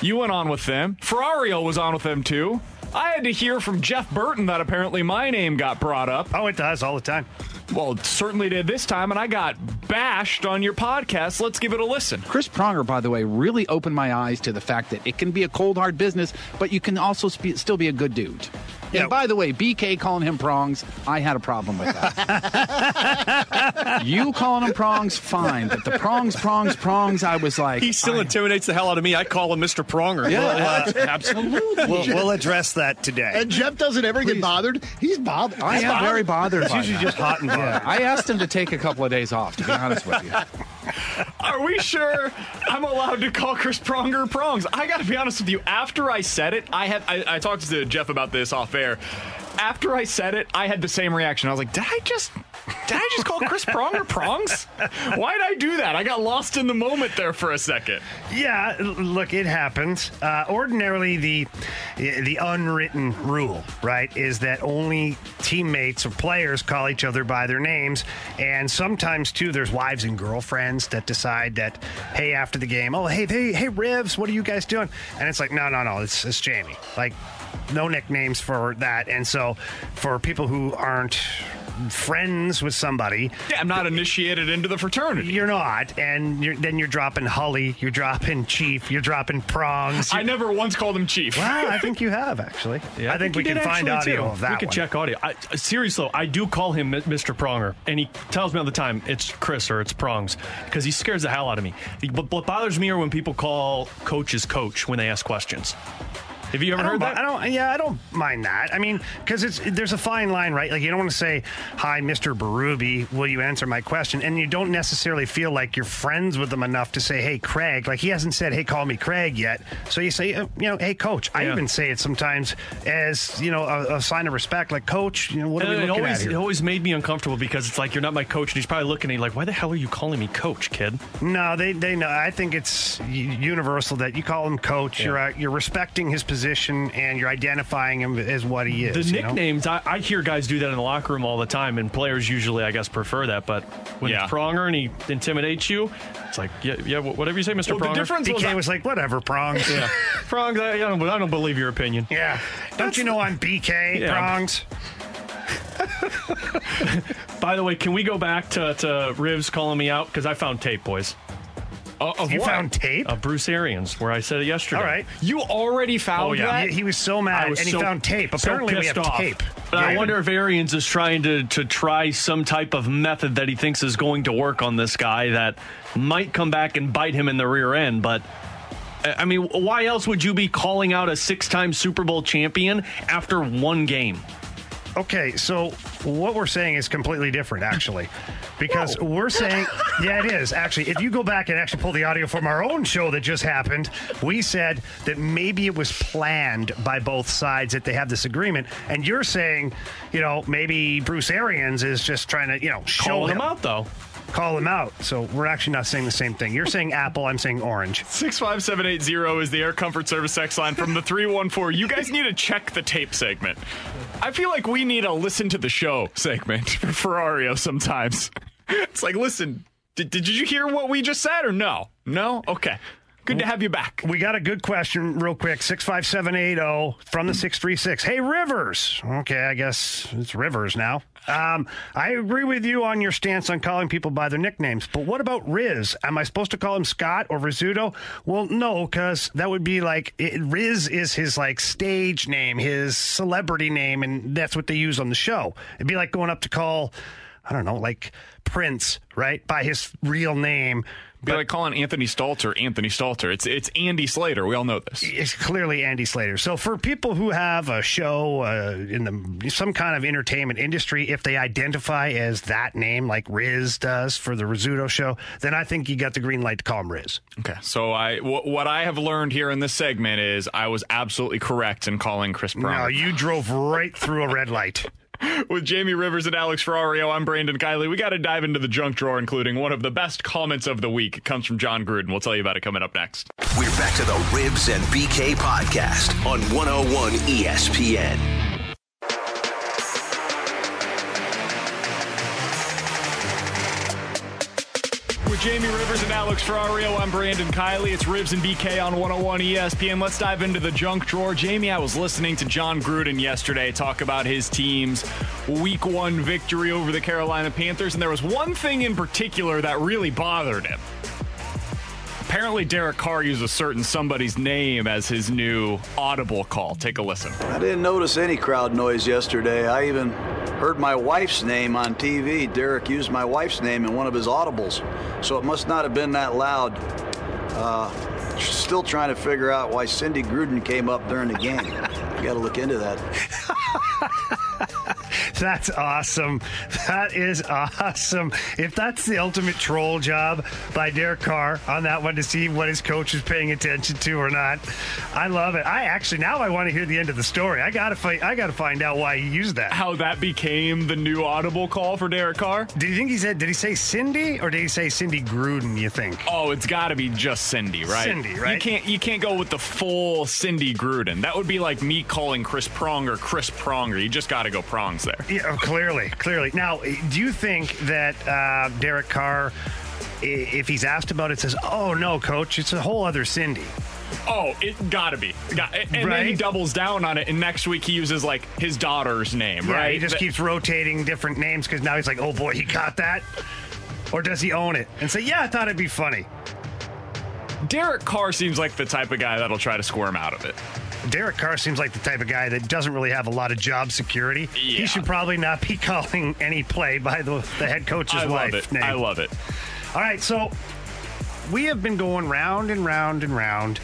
You went on with them. Ferrario was on with them too. I had to hear from Jeff Burton that apparently my name got brought up. Oh, it does all the time. Well, it certainly did this time, and I got bashed on your podcast. Let's give it a listen. Chris Pronger, by the way, really opened my eyes to the fact that it can be a cold, hard business, but you can also sp- still be a good dude. Yeah. And by the way, BK calling him prongs, I had a problem with that. you calling him prongs, fine, but the prongs, prongs, prongs, I was like. He still I, intimidates the hell out of me. I call him Mr. Pronger. Yeah, uh, absolutely. We'll, we'll, address that today. And Jeff doesn't ever Please. get bothered. He's bothered. I He's am bothered. very bothered. It's usually that. just hot and bothered. Yeah. I asked him to take a couple of days off, to be honest with you. Are we sure I'm allowed to call Chris Pronger prongs? I got to be honest with you. After I said it, I had I, I talked to Jeff about this off air after I said it, I had the same reaction. I was like, did I just did I just call Chris Pronger prongs? Why did I do that? I got lost in the moment there for a second. Yeah, look, it happens. Uh, ordinarily, the the unwritten rule, right, is that only teammates or players call each other by their names, and sometimes too, there's wives and girlfriends that decide that, hey, after the game, oh, hey, hey, hey, Rivs, what are you guys doing? And it's like, no, no, no, it's, it's Jamie. Like, no nicknames for that. And so for people who aren't friends with somebody. Yeah, I'm not initiated into the fraternity. You're not, and you're, then you're dropping Holly, you're dropping Chief, you're dropping Prongs. I never once called him Chief. Well, I think you have actually. Yeah, I, think, we we can find audio too. of that. We can check audio. I, seriously, though, I do call him Mr. Pronger, and he tells me all the time it's Chris or it's Prongs because he scares the hell out of me. What, what bothers me are when people call coaches coach when they ask questions. Have you ever heard that? I don't. Yeah, I don't mind that. I mean, because it's there's a fine line, right? Like you don't want to say, "Hi, Mr. Berube, will you answer my question?" And you don't necessarily feel like you're friends with them enough to say, "Hey, Craig." Like he hasn't said, "Hey, call me Craig" yet. So you say, uh, you know, "Hey, Coach." I Yeah. even say it sometimes as you know a, a sign of respect, like Coach. You know, what are we And it looking always, at it always made me uncomfortable because it's like you're not my coach, and he's probably looking at you like, "Why the hell are you calling me coach, kid?" No, they they know. I think it's universal that you call him Coach. You're uh, you're respecting his position and you're identifying him as what he is. The you know? nicknames, I, I hear guys do that in the locker room all the time, and players usually, I guess, prefer that. But when Yeah. it's Pronger and he intimidates you, it's like, yeah, yeah, whatever you say, Mr. Well, the Pronger. difference was DK I- was like, whatever, prongs. yeah, Prongs, I, I, don't, I don't believe your opinion. Yeah. Don't you know I'm BK Yeah. prongs? By the way, can we go back to, to Rivs calling me out? Because I found tape, boys. Uh, of You what? found tape? Of Bruce Arians, where I said it yesterday. All right. You already found Oh, yeah. that? He, he was so mad, I and was he found tape. so Apparently, we pissed have off. tape. But I Yeah. wonder if Arians is trying to, to try some type of method that he thinks is going to work on this guy that might come back and bite him in the rear end. But I I mean, why else would you be calling out a six-time Super Bowl champion after one game? Okay, so what we're saying is completely different, actually, because we're saying, yeah, it is actually. If you go back and actually pull the audio from our own show that just happened, we said that maybe it was planned by both sides that they have this agreement, and you're saying, you know, maybe Bruce Arians is just trying to, you know, show him him out though. Call them out. So we're actually not saying the same thing. You're saying apple, I'm saying orange. 65780 is the Air Comfort Service X line from the 314. You guys need to check the tape segment. I feel like we need a listen to the show segment for Ferrario sometimes. It's like, listen, did, did you hear what we just said or no? No? Okay. Good to have you back. We got a good question, real quick. 65780 from the 636. Hey, Rivers. Okay, I guess it's Rivers now. Um, I agree with you on your stance on calling people by their nicknames, but what about Riz? Am I supposed to call him Scott or Rizzuto? Well, no, because that would be like it, Riz is his like stage name, his celebrity name, and that's what they use on the show. It'd be like going up to call, I don't know, like Prince, right, by his real name. Be like calling Anthony Stalter Anthony Stalter. It's it's Andy Slater. We all know this. It's clearly Andy Slater. So for people who have a show uh, in the some kind of entertainment industry, if they identify as that name, like Riz does for the Rizzuto show, then I think you got the green light to call him Riz. Okay, so I w- what I have learned here in this segment is I was absolutely correct in calling Chris Brown. No, you drove right through a red light. With Jamie Rivers and Alex Ferrario, I'm Brandon Kiley. We got to dive into the junk drawer, including one of the best comments of the week. It comes from Jon Gruden. We'll tell you about it coming up next. We're back to the Rivs and BK podcast on 101 ESPN. With Jamie Rivers and Alex Ferrario, I'm Brandon Kiley. It's Rivs and BK on 101 ESPN. Let's dive into the junk drawer. Jamie, I was listening to Jon Gruden yesterday talk about his team's week one victory over the Carolina Panthers, and there was one thing in particular that really bothered him. Apparently, Derek Carr used a certain somebody's name as his new audible call. Take a listen. I didn't notice any crowd noise yesterday. I even heard my wife's name on TV. Derek used my wife's name in one of his audibles, so it must not have been that loud. Uh, still trying to figure out why Cindy Gruden came up during the game. You got to look into that. That's awesome. That is awesome. If that's the ultimate troll job by Derek Carr on that one to see what his coach is paying attention to or not, I love it. I actually now I want to hear the end of the story. I gotta find. I gotta find out why he used that. How that became the new audible call for Derek Carr? Do you think he said? Did he say Cindy or did he say Cindy Gruden? You think? Oh, it's got to be just Cindy, right? Cindy, right? You can't you can't go with the full Cindy Gruden. That would be like me calling Chris Pronger Chris Pronger. You just got to go prongs there. Yeah, oh, clearly, clearly. Now, do you think that uh, Derek Carr, if he's asked about it, says, "Oh no, coach, it's a whole other Cindy." Oh, it gotta be. Got, and then he doubles down on it, and next week he uses like his daughter's name, Yeah, right? he just That- keeps rotating different names because now he's like, "Oh boy, he caught that," or does he own it and say, "Yeah, I thought it'd be funny." Derek Carr seems like the type of guy that'll try to squirm out of it. Derek Carr seems like the type of guy that doesn't really have a lot of job security. He should probably not be calling any play by the, the head coach's I love wife. it. name. I love it. All right, so we have been going round and round and round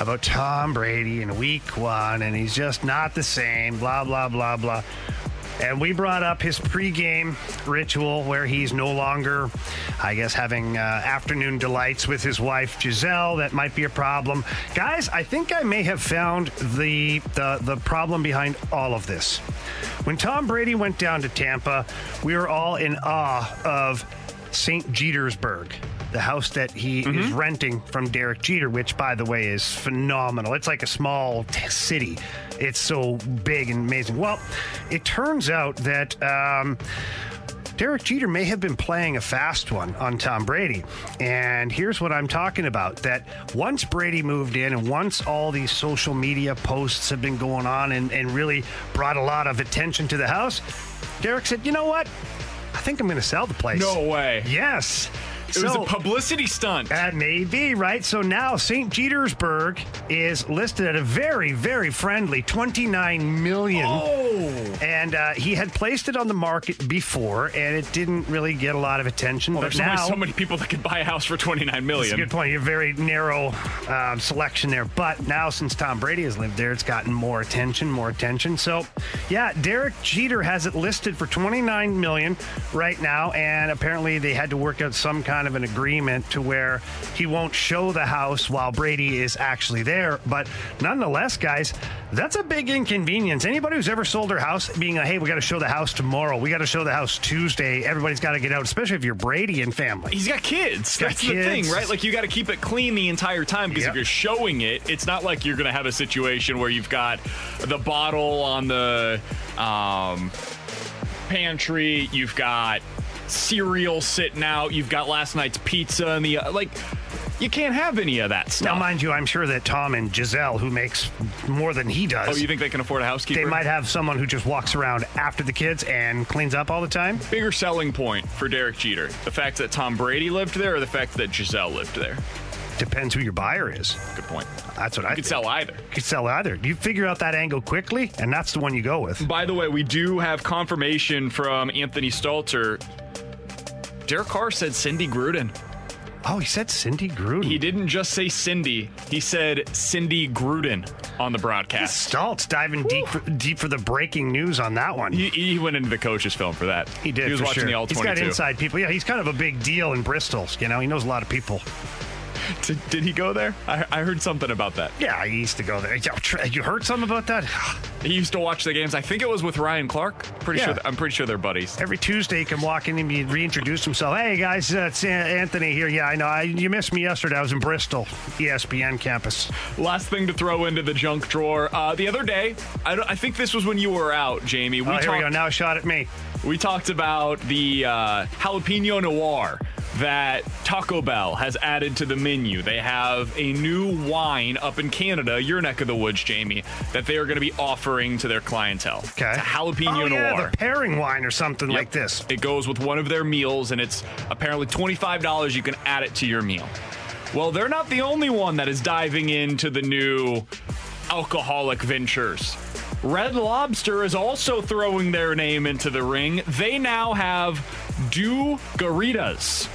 about Tom Brady in week one, and he's just not the same, blah, blah, blah, blah. And we brought up his pregame ritual where he's no longer, I guess, having uh, afternoon delights with his wife Gisele. That might be a problem, guys. I think I may have found the the, the problem behind all of this. When Tom Brady went down to Tampa, we were all in awe of St. Jetersburg, the house that he is renting from Derek Jeter, which, by the way, is phenomenal. It's like a small t- city. It's so big and amazing. Well, it turns out that. Um, Derek Jeter may have been playing a fast one on Tom Brady. And here's what I'm talking about that once Brady moved in and once all these social media posts have been going on and, and really brought a lot of attention to the house, Derek said, you know what? I think I'm going to sell the place. No way. Yes. It was a publicity stunt. That may be, right? So now St. Petersburg is listed at a very, very friendly 29 million. Oh. And uh, he had placed it on the market before, and it didn't really get a lot of attention. Well, but there's now, so many people that could buy a house for 29 million. That's a good point. A very narrow um, selection there. But now, since Tom Brady has lived there, it's gotten more attention, more attention. So, yeah, Derek Jeter has it listed for 29 million right now, and apparently they had to work out some kind kind of an agreement to where he won't show the house while Brady is actually there. But nonetheless, guys, that's a big inconvenience. Anybody who's ever sold their house being like, hey, we got to show the house tomorrow, we got to show the house Tuesday, everybody's got to get out, especially if you're Brady and family. He's got kids. He's Got That's the thing, right? Like you got to keep it clean the entire time because Yep. if you're showing it, it's not like you're going to have a situation where you've got the bottle on the um, pantry, you've got cereal sitting out, you've got last night's pizza and the uh, like. You can't have any of that stuff. Now, mind you, I'm sure that Tom and Gisele, who makes more than he does, Oh, you think they can afford a housekeeper? they might have someone who just walks around after the kids and cleans up all the time. Bigger selling point for Derek Jeter: the fact that Tom Brady lived there, or the fact that Gisele lived there. Depends who your buyer is. Good point. That's what I You could sell either. You could sell either. You figure out that angle quickly, and that's the one you go with. By the way, we do have confirmation from Anthony Stalter. Derek Carr said Cindy Gruden. Oh, he said Cindy Gruden. He didn't just say Cindy. He said Cindy Gruden on the broadcast. Stoltz diving deep, for, deep for the breaking news on that one. He, he went into the coach's film for that. He did. He was watching sure. the All He's got inside people. Yeah, he's kind of a big deal in Bristol. You know, he knows a lot of people. Did, did he go there? I, I heard something about that. Yeah, he used to go there. You heard something about that? He used to watch the games. I think it was with Ryan Clark. Pretty Yeah. sure. I'm pretty sure they're buddies. Every Tuesday, he can walk in and he reintroduce himself. Hey guys, uh, it's uh, Anthony here. Yeah, I know. I, you missed me yesterday. I was in Bristol, ESPN campus. Last thing to throw into the junk drawer. Uh, the other day, I, I think this was when you were out, Jamie. oh, here we talked- go. Now a shot at me. We talked about the uh, jalapeno noir that Taco Bell has added to the menu. They have a new wine up in Canada, your neck of the woods, Jamie, that they are going to be offering to their clientele. Okay. It's a jalapeno oh, yeah, noir. the pairing wine or something Yep. like this. It goes with one of their meals, and it's apparently $25. You can add it to your meal. Well, they're not the only one that is diving into the new alcoholic ventures. Red Lobster is also throwing their name into the ring. They now have Dew Garitas.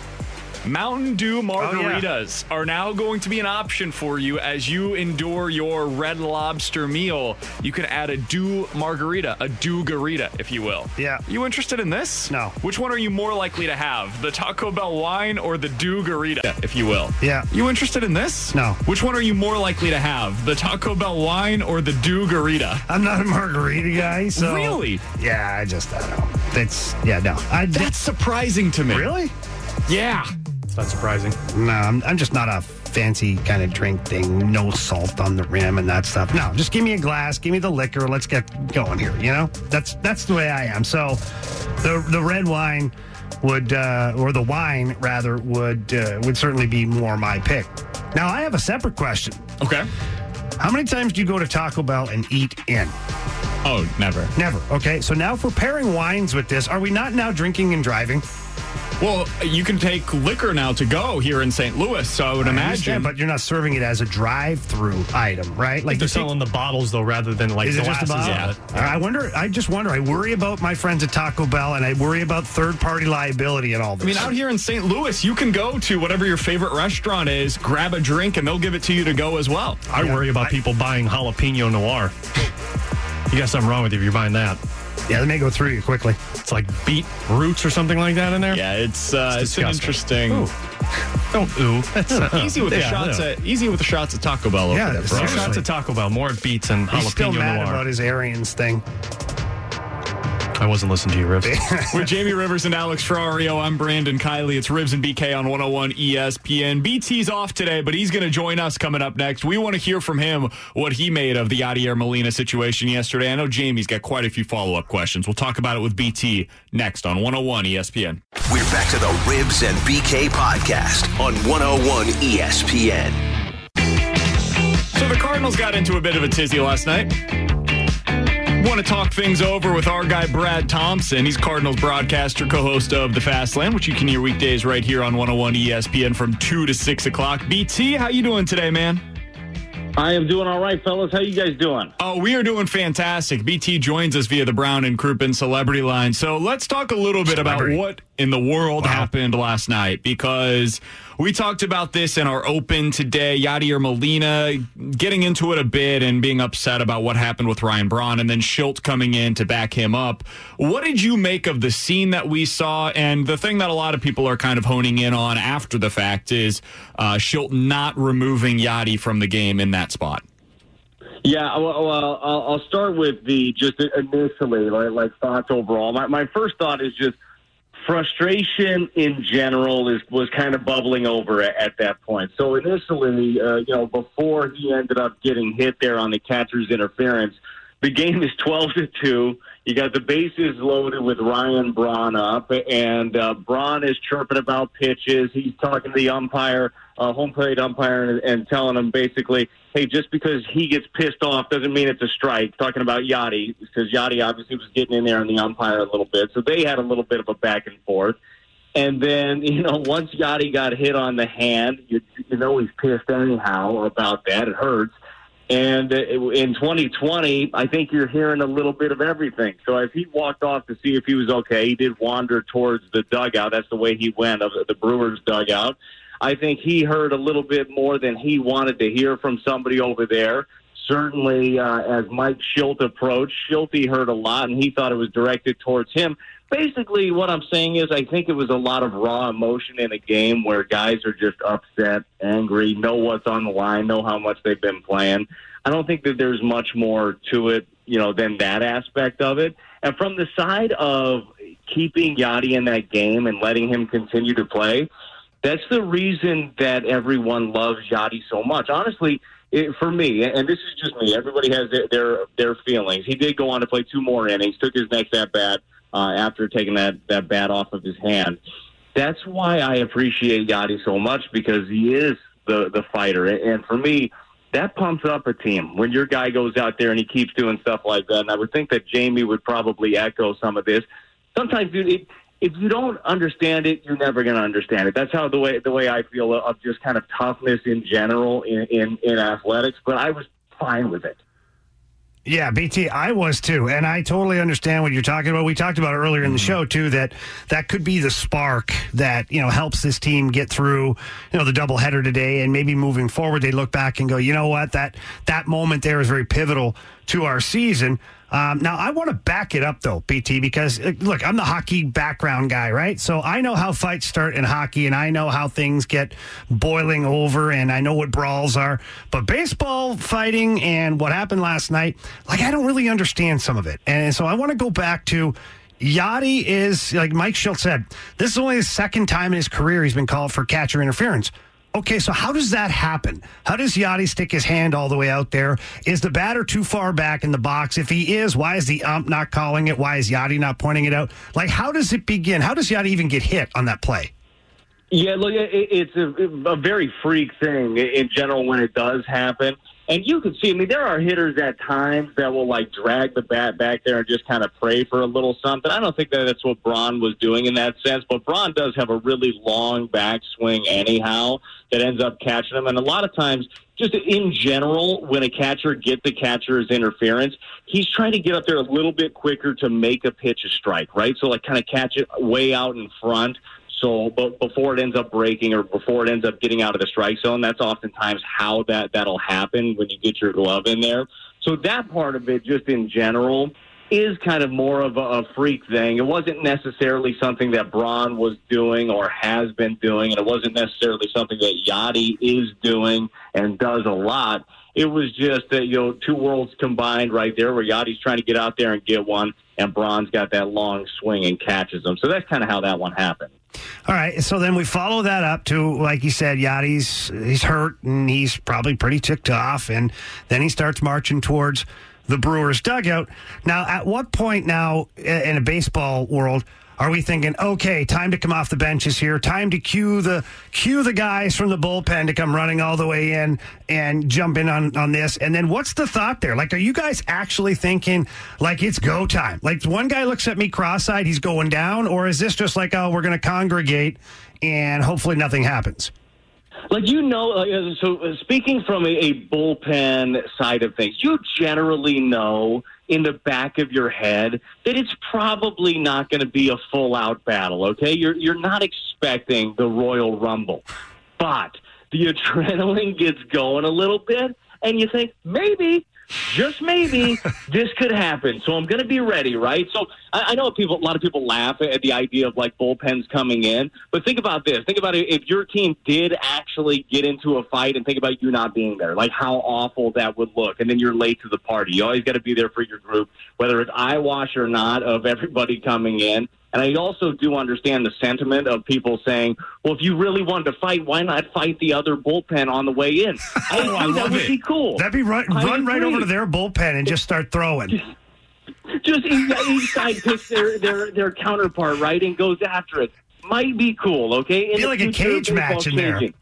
Mountain Dew margaritas oh, are now going to be an option for you as you endure your Red Lobster meal. You can add a Dew margarita, a Dew Garita, if you will. Yeah. You interested in this? No. Which one are you more likely to have? The Taco Bell wine or the Dew Garita, if you will? Yeah. You interested in this? No. Which one are you more likely to have? The Taco Bell wine or the Dew Garita? I'm not a margarita guy, so Really? Yeah, I just I don't know. That's yeah, no. I That's surprising to me. really. Yeah. Not surprising. No, I'm, I'm just not a fancy kind of drink thing. No salt on the rim and that stuff. No, just give me a glass, give me the liquor. Let's get going here. You know, that's that's the way I am. So, the the red wine would uh, or the wine rather would uh, would certainly be more my pick. Now I have a separate question. Okay. How many times do you go to Taco Bell and eat in? Oh, never. Never. Okay. So now for pairing wines with this, are we not now drinking and driving? Well, you can take liquor now to go here in St. Louis, so I would I imagine. but you're not serving it as a drive-through item, right? Like they're you take- selling the bottles though, rather than like Is it just glasses about? of it. I wonder. I just wonder. I worry about my friends at Taco Bell, and I worry about third-party liability and all this. I mean, out here in St. Louis, you can go to whatever your favorite restaurant is, grab a drink, and they'll give it to you to go as well. I worry about people buying jalapeno noir. You got something wrong with you if you're buying that. Yeah, they may go through you quickly. It's like beet roots or something like that in there. Yeah, it's uh, It's it's, an interesting. Ooh. Don't ooh. That's uh, Easy with the yeah, shots at easy with the shots at Taco Bell. over Yeah, there, it's bro. More seriously. shots of Taco Bell, more beets and He's still mad noir. about his Arians thing. I wasn't listening to you, Riff. With Jamie Rivers and Alex Ferrario, I'm Brandon Kiley. It's Rivs and BK on 101 ESPN. BT's off today, but he's going to join us coming up next. We want to hear from him what he made of the Yadier Molina situation yesterday. I know Jamie's got quite a few follow up questions. We'll talk about it with BT next on 101 ESPN. We're back to the Rivs and BK podcast on 101 ESPN. So the Cardinals got into a bit of a tizzy last night. Want to talk things over with our guy Brad Thompson. He's Cardinals broadcaster, co-host of The Fast Lane, which you can hear weekdays right here on 101 ESPN from 2 to 6 o'clock. BT, how you doing today, man? I am doing all right, fellas. How you guys doing? Oh, we are doing fantastic. BT joins us via the Brown and Crouppen Celebrity Line. So let's talk a little bit about what in the world happened last night because we talked about this in our open today. Yadier Molina getting into it a bit and being upset about what happened with Ryan Braun, and then Shildt coming in to back him up. What did you make of the scene that we saw? And the thing that a lot of people are kind of honing in on after the fact is uh, Shildt not removing Yadi from the game in that spot. Yeah, well, I'll start with the just initially, like, like thoughts overall. My, my first thought is just frustration in general is was kind of bubbling over at, at that point. So initially, uh, you know, before he ended up getting hit there on the catcher's interference, the game is twelve to two. You got the bases loaded with Ryan Braun up, and uh, Braun is chirping about pitches. He's talking to the umpire, uh, home plate umpire, and, and telling him basically, "Hey, just because he gets pissed off doesn't mean it's a strike." Talking about Yadi because Yadi obviously was getting in there on the umpire a little bit, so they had a little bit of a back and forth. And then, you know, once Yadi got hit on the hand, you, you know he's pissed anyhow about that. It hurts. And uh, in 2020, I think you're hearing a little bit of everything. So if he walked off to see if he was okay, he did wander towards the dugout. That's the way he went of the Brewers dugout. I think he heard a little bit more than he wanted to hear from somebody over there. Certainly, uh, as Mike Shildt approached, Shildt heard a lot, and he thought it was directed towards him. Basically, what I'm saying is, I think it was a lot of raw emotion in a game where guys are just upset, angry, know what's on the line, know how much they've been playing. I don't think that there's much more to it, you know, than that aspect of it. And from the side of keeping Yadi in that game and letting him continue to play, that's the reason that everyone loves Yadi so much. Honestly, it, for me, and this is just me. Everybody has their, their their feelings. He did go on to play two more innings, took his next at bat uh, after taking that that bat off of his hand. That's why I appreciate Yadi so much because he is the the fighter, and for me, that pumps up a team when your guy goes out there and he keeps doing stuff like that. And I would think that Jamie would probably echo some of this. Sometimes, dude, it, if you don't understand it, you're never going to understand it. That's how the way the way I feel of just kind of toughness in general in, in, in athletics. But I was fine with it. Yeah, BT, I was too, and I totally understand what you're talking about. We talked about earlier in the mm-hmm. show too that that could be the spark that you know helps this team get through you know the doubleheader today, and maybe moving forward they look back and go, you know what, that that moment there is very pivotal to our season. Um, now, I want to back it up, though, BT, because uh, look, I'm the hockey background guy, right? So I know how fights start in hockey and I know how things get boiling over and I know what brawls are. But baseball fighting and what happened last night, like, I don't really understand some of it. And so I want to go back to. Yadi is, like Mike Shildt said, this is only the second time in his career he's been called for catcher interference. Okay, so how does that happen? How does Yadi stick his hand all the way out there? Is the batter too far back in the box? If he is, why is the ump not calling it? Why is Yadi not pointing it out? Like, how does it begin? How does Yadi even get hit on that play? Yeah, look, it's a, a very freak thing in general when it does happen. And you can see, I mean, there are hitters at times that will like drag the bat back there and just kind of pray for a little something. I don't think that that's what Braun was doing in that sense, but Braun does have a really long backswing anyhow that ends up catching him. And a lot of times, just in general, when a catcher gets the catcher's interference, he's trying to get up there a little bit quicker to make a pitch a strike, right? So like kind of catch it way out in front so, but before it ends up breaking or before it ends up getting out of the strike zone, that's oftentimes how that that'll happen when you get your glove in there. So that part of it, just in general, is kind of more of a, a freak thing. It wasn't necessarily something that Braun was doing or has been doing, and it wasn't necessarily something that Yadi is doing and does a lot. It was just that you know two worlds combined right there, where Yadi's trying to get out there and get one, and Braun's got that long swing and catches them. So that's kind of how that one happened. All right, so then we follow that up to, like you said, Yadi's he's hurt and he's probably pretty ticked off, and then he starts marching towards the Brewers dugout. Now, at what point now in a baseball world are we thinking, okay, time to come off the benches here, time to cue the cue the guys from the bullpen to come running all the way in and jump in on, on this? And then what's the thought there? Like, are you guys actually thinking like it's go time? Like one guy looks at me cross-eyed, he's going down, or is this just like, oh, we're gonna congregate and hopefully nothing happens? Like you know, uh, so uh, speaking from a, a bullpen side of things, you generally know in the back of your head that it's probably not going to be a full out battle. Okay, you're you're not expecting the Royal Rumble, but the adrenaline gets going a little bit, and you think maybe just maybe this could happen. So I'm going to be ready, right? So I, I know people, a lot of people laugh at the idea of like bullpens coming in, but think about this. Think about it. If your team did actually get into a fight and think about you not being there, like how awful that would look. And then you're late to the party. You always got to be there for your group, whether it's eyewash or not of everybody coming in. And I also do understand the sentiment of people saying, well, if you really wanted to fight, why not fight the other bullpen on the way in? I, Oh, I that love would it. be cool. That'd be run, run right over to their bullpen and just start throwing. Just each, each side picks their, their, their counterpart, right, and goes after it. Might be cool, okay? In Be the like a cage match in there. changing.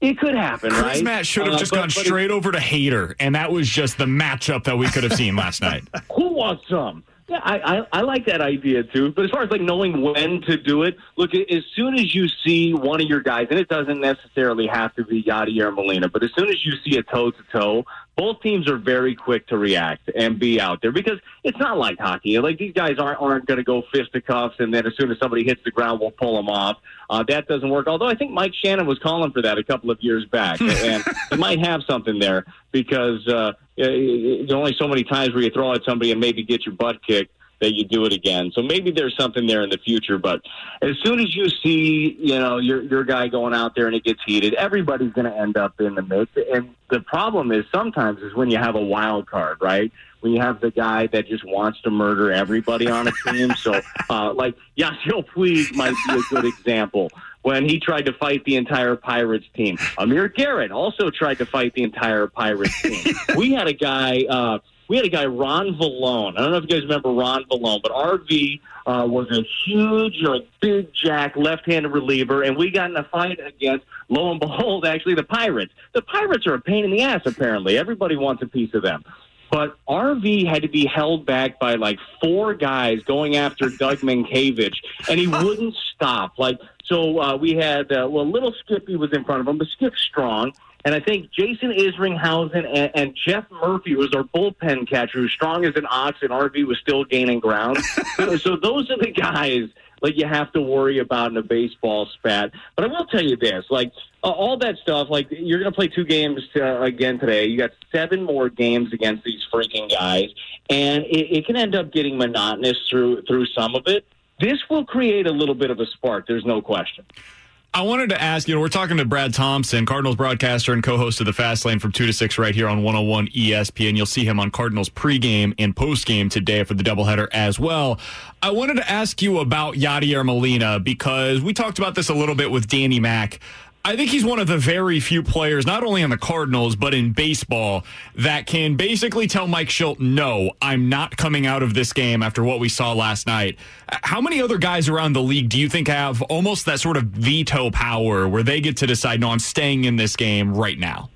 It could happen, Chris right? Matt should have Uh, just but- gone but straight over to Hader, and that was just the matchup that we could have seen last night. Who wants some? Yeah, I, I, I like that idea too. But as far as like knowing when to do it, look, as soon as you see one of your guys, and it doesn't necessarily have to be Yadier Molina, but as soon as you see a toe to toe, both teams are very quick to react and be out there because it's not like hockey. Like these guys aren't aren't going to go fisticuffs, and then as soon as somebody hits the ground, we'll pull them off. Uh, that doesn't work. Although I think Mike Shannon was calling for that a couple of years back, and he might have something there because uh, there's only so many times where you throw at somebody and maybe get your butt kicked that you do it again. So maybe there's something there in the future. But as soon as you see, you know, your your guy going out there and it gets heated, everybody's going to end up in the mix. And the problem is sometimes is when you have a wild card, right? When you have the guy that just wants to murder everybody on a team. So, uh, like Yasiel Puig might be a good example. When he tried to fight the entire Pirates team, Amir Garrett also tried to fight the entire Pirates team. we had a guy. Uh, we had a guy, Ron Villone. I don't know if you guys remember Ron Villone, but RV uh, was a huge, like, big jack left-handed reliever, and we got in a fight against, lo and behold, actually the Pirates. The Pirates are a pain in the ass, apparently. Everybody wants a piece of them. But RV had to be held back by like four guys going after Doug Mientkiewicz, and he wouldn't stop. Like so, uh, we had uh, well, little Skippy was in front of him, but Skip strong, and I think Jason Isringhausen and, and Jeff Murphy was our bullpen catcher, who's strong as an ox, and RV was still gaining ground. so, so those are the guys like you have to worry about in a baseball spat. But I will tell you this, like uh, all that stuff, like you're going to play two games uh, again today. You got seven more games against these freaking guys, and it, it can end up getting monotonous through through some of it. This will create a little bit of a spark. There's no question. I wanted to ask you know, we're talking to Brad Thompson, Cardinals broadcaster and co host of the Fast Lane from 2 to 6 right here on 101 ESPN. You'll see him on Cardinals pregame and postgame today for the doubleheader as well. I wanted to ask you about Yadier Molina because we talked about this a little bit with Danny Mack. I think he's one of the very few players, not only on the Cardinals, but in baseball, that can basically tell Mike Shildt, no, I'm not coming out of this game after what we saw last night. How many other guys around the league do you think have almost that sort of veto power where they get to decide, no, I'm staying in this game right now?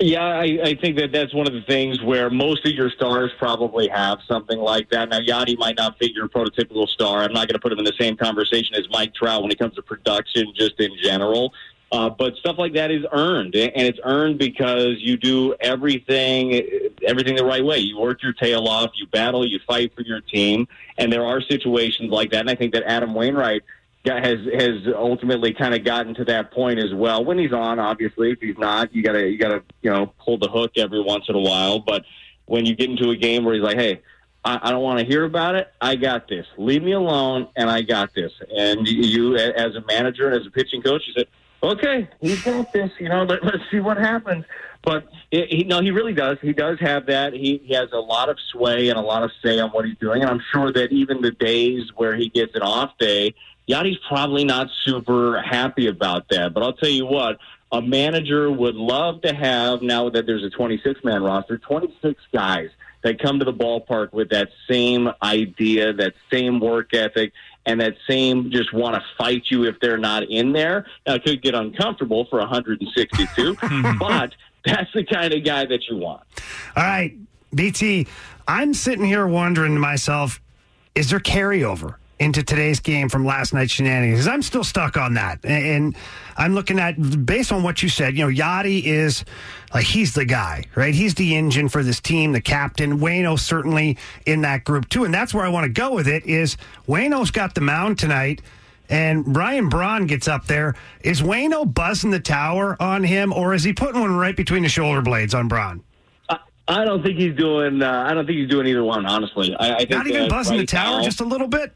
Yeah, I, I think that that's one of the things where most of your stars probably have something like that. Now, Yadi might not figure a prototypical star. I'm not going to put him in the same conversation as Mike Trout when it comes to production, just in general. Uh, but stuff like that is earned, and it's earned because you do everything everything the right way. You work your tail off, you battle, you fight for your team, and there are situations like that. And I think that Adam Wainwright has has ultimately kind of gotten to that point as well. When he's on, obviously, if he's not, you gotta you gotta you know pull the hook every once in a while. But when you get into a game where he's like, hey. I I don't want to hear about it. I got this. Leave me alone, and I got this. And you, as a manager and as a pitching coach, you said, okay, he's got this. You know, let, let's see what happens. But it, he, no, he really does. He does have that. He, he has a lot of sway and a lot of say on what he's doing. And I'm sure that even the days where he gets an off day, Yadi's probably not super happy about that. But I'll tell you what, a manager would love to have now that there's a 26 man roster, 26 guys that come to the ballpark with that same idea, that same work ethic, and that same just want to fight you if they're not in there. Now, it could get uncomfortable for 162, but that's the kind of guy that you want. All right, BT, I'm sitting here wondering to myself, is there carryover? Into today's game from last night's shenanigans. I'm still stuck on that. And I'm looking at, based on what you said, you know, Yadi is like, he's the guy, right? He's the engine for this team, the captain. Wayno certainly in that group too. And that's where I want to go with it is Wayno's got the mound tonight and Ryan Braun gets up there. Is Wayno buzzing the tower on him or is he putting one right between the shoulder blades on Braun? I don't think he's doing. Uh, I don't think he's doing either one. Honestly, I, I think Not even buzzing the tower now- just a little bit?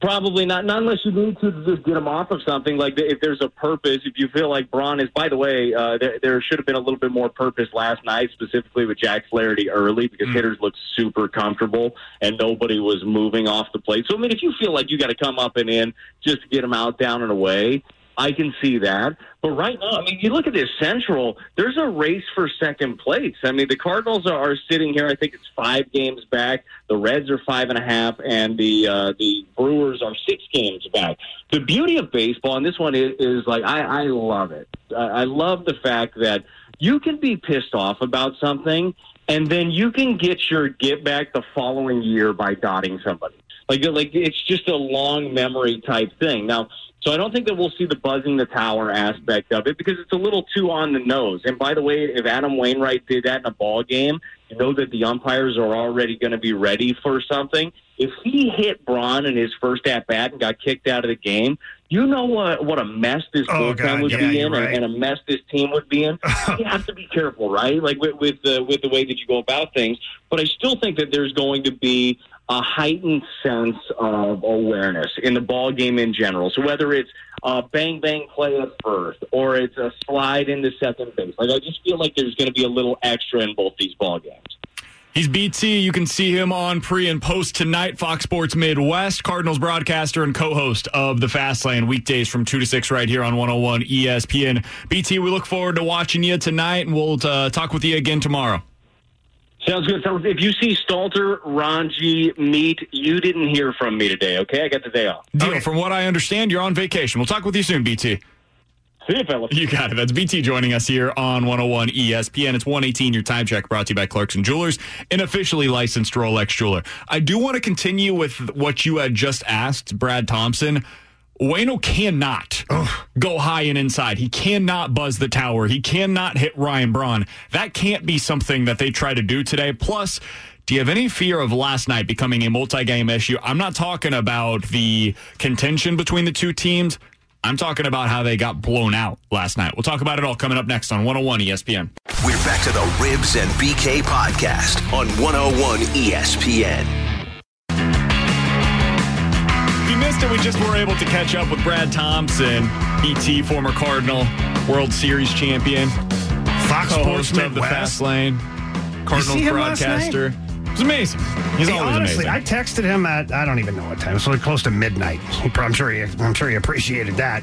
Probably not, not unless you need to just get him off of something. Like if there's a purpose, if you feel like Braun is. By the way, uh, there, there should have been a little bit more purpose last night, specifically with Jack Flaherty early, because hitters looked super comfortable and nobody was moving off the plate. So I mean, if you feel like you got to come up and in just to get him out, down and away, I can see that. But right now, I mean, you look at this Central. There's a race for second place. I mean, the Cardinals are, sitting here. I think it's five games back. The Reds are five and a half, and the uh, the Brewers are six games back. The beauty of baseball, and this one is, is like I, I love it. I, I love the fact that you can be pissed off about something, and then you can get your get back the following year by dotting somebody. Like, like it's just a long memory type thing. Now, so I don't think that we'll see the buzzing the tower aspect of it because it's a little too on the nose. And by the way, if Adam Wainwright did that in a ball game, you know that the umpires are already going to be ready for something. If he hit Braun in his first at bat and got kicked out of the game, you know what what a mess this Oh, bullpen God, would yeah, be in, right. and, and a mess this team would be in. you have to be careful, right? Like with with the with the way that you go about things. But I still think that there's going to be a heightened sense of awareness in the ball game in general. So whether it's a bang bang play at first or it's a slide into second base, like I just feel like there's going to be a little extra in both these ball games. He's BT. You can see him on pre and post tonight. Fox Sports Midwest, Cardinals broadcaster and co host of the Fast Lane weekdays from 2 to 6 right here on 101 ESPN. BT, we look forward to watching you tonight, and we'll uh, talk with you again tomorrow. Sounds good. So if you see Stalter, Rongey, Meat, you didn't hear from me today, okay? I got the day off. Deal. From what I understand, you're on vacation. We'll talk with you soon, BT. See you, fellas. You got it. That's BT joining us here on 101 ESPN. It's 118, your time check brought to you by Clarkson Jewelers, an officially licensed Rolex jeweler. I do want to continue with what you had just asked, Brad Thompson. Wayno cannot go high and inside. He cannot buzz the tower. He cannot hit Ryan Braun. That can't be something that they try to do today. Plus, do you have any fear of last night becoming a multi game issue? I'm not talking about the contention between the two teams. I'm talking about how they got blown out last night. We'll talk about it all coming up next on 101 ESPN. We're back to the Rivs and BK podcast on 101 ESPN. Missed it, we just were able to catch up with Brad Thompson, BT, former Cardinal, World Series champion, Fox Sports of the. Fast Lane, Cardinals see him last broadcaster. It was amazing. He's Hey, always honestly, amazing. I texted him at I don't even know what time. It was like close to midnight. He, I'm sure he, I'm sure he appreciated that.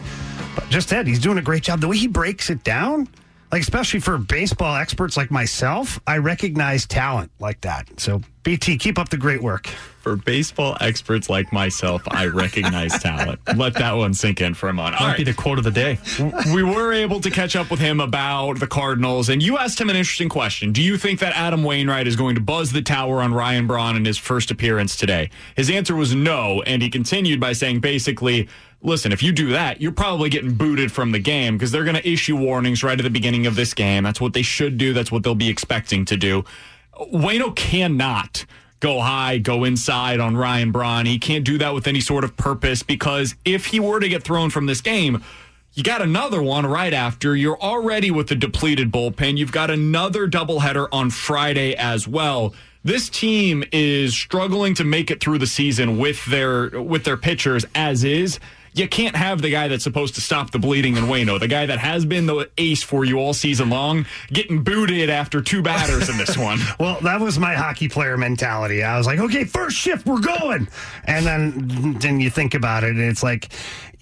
But just that he's doing a great job. The way he breaks it down, like especially for baseball experts like myself, I recognize talent like that. So BT, keep up the great work. For baseball experts like myself, I recognize talent. Let that one sink in for a moment. Might be the quote of the day. we were able to catch up with him about the Cardinals, and you asked him an interesting question. Do you think that Adam Wainwright is going to buzz the tower on Ryan Braun in his first appearance today? His answer was no, and he continued by saying basically, listen, if you do that, you're probably getting booted from the game because they're going to issue warnings right at the beginning of this game. That's what they should do, that's what they'll be expecting to do. Wayno cannot go high, go inside on Ryan Braun. He can't do that with any sort of purpose because if he were to get thrown from this game, you got another one right after. You're already with the depleted bullpen. You've got another doubleheader on Friday as well. This team is struggling to make it through the season with their with their pitchers as is. You can't have the guy that's supposed to stop the bleeding in Wayno, the guy that has been the ace for you all season long, getting booted after two batters in this one. Well, that was my hockey player mentality. I was like, okay, first shift, we're going. And then then you think about it, and it's like,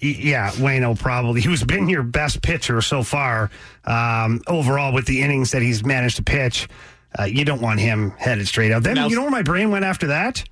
yeah, Wayno probably, who's been your best pitcher so far um, overall with the innings that he's managed to pitch. Uh, you don't want him headed straight out. Then Now- you know where my brain went after that?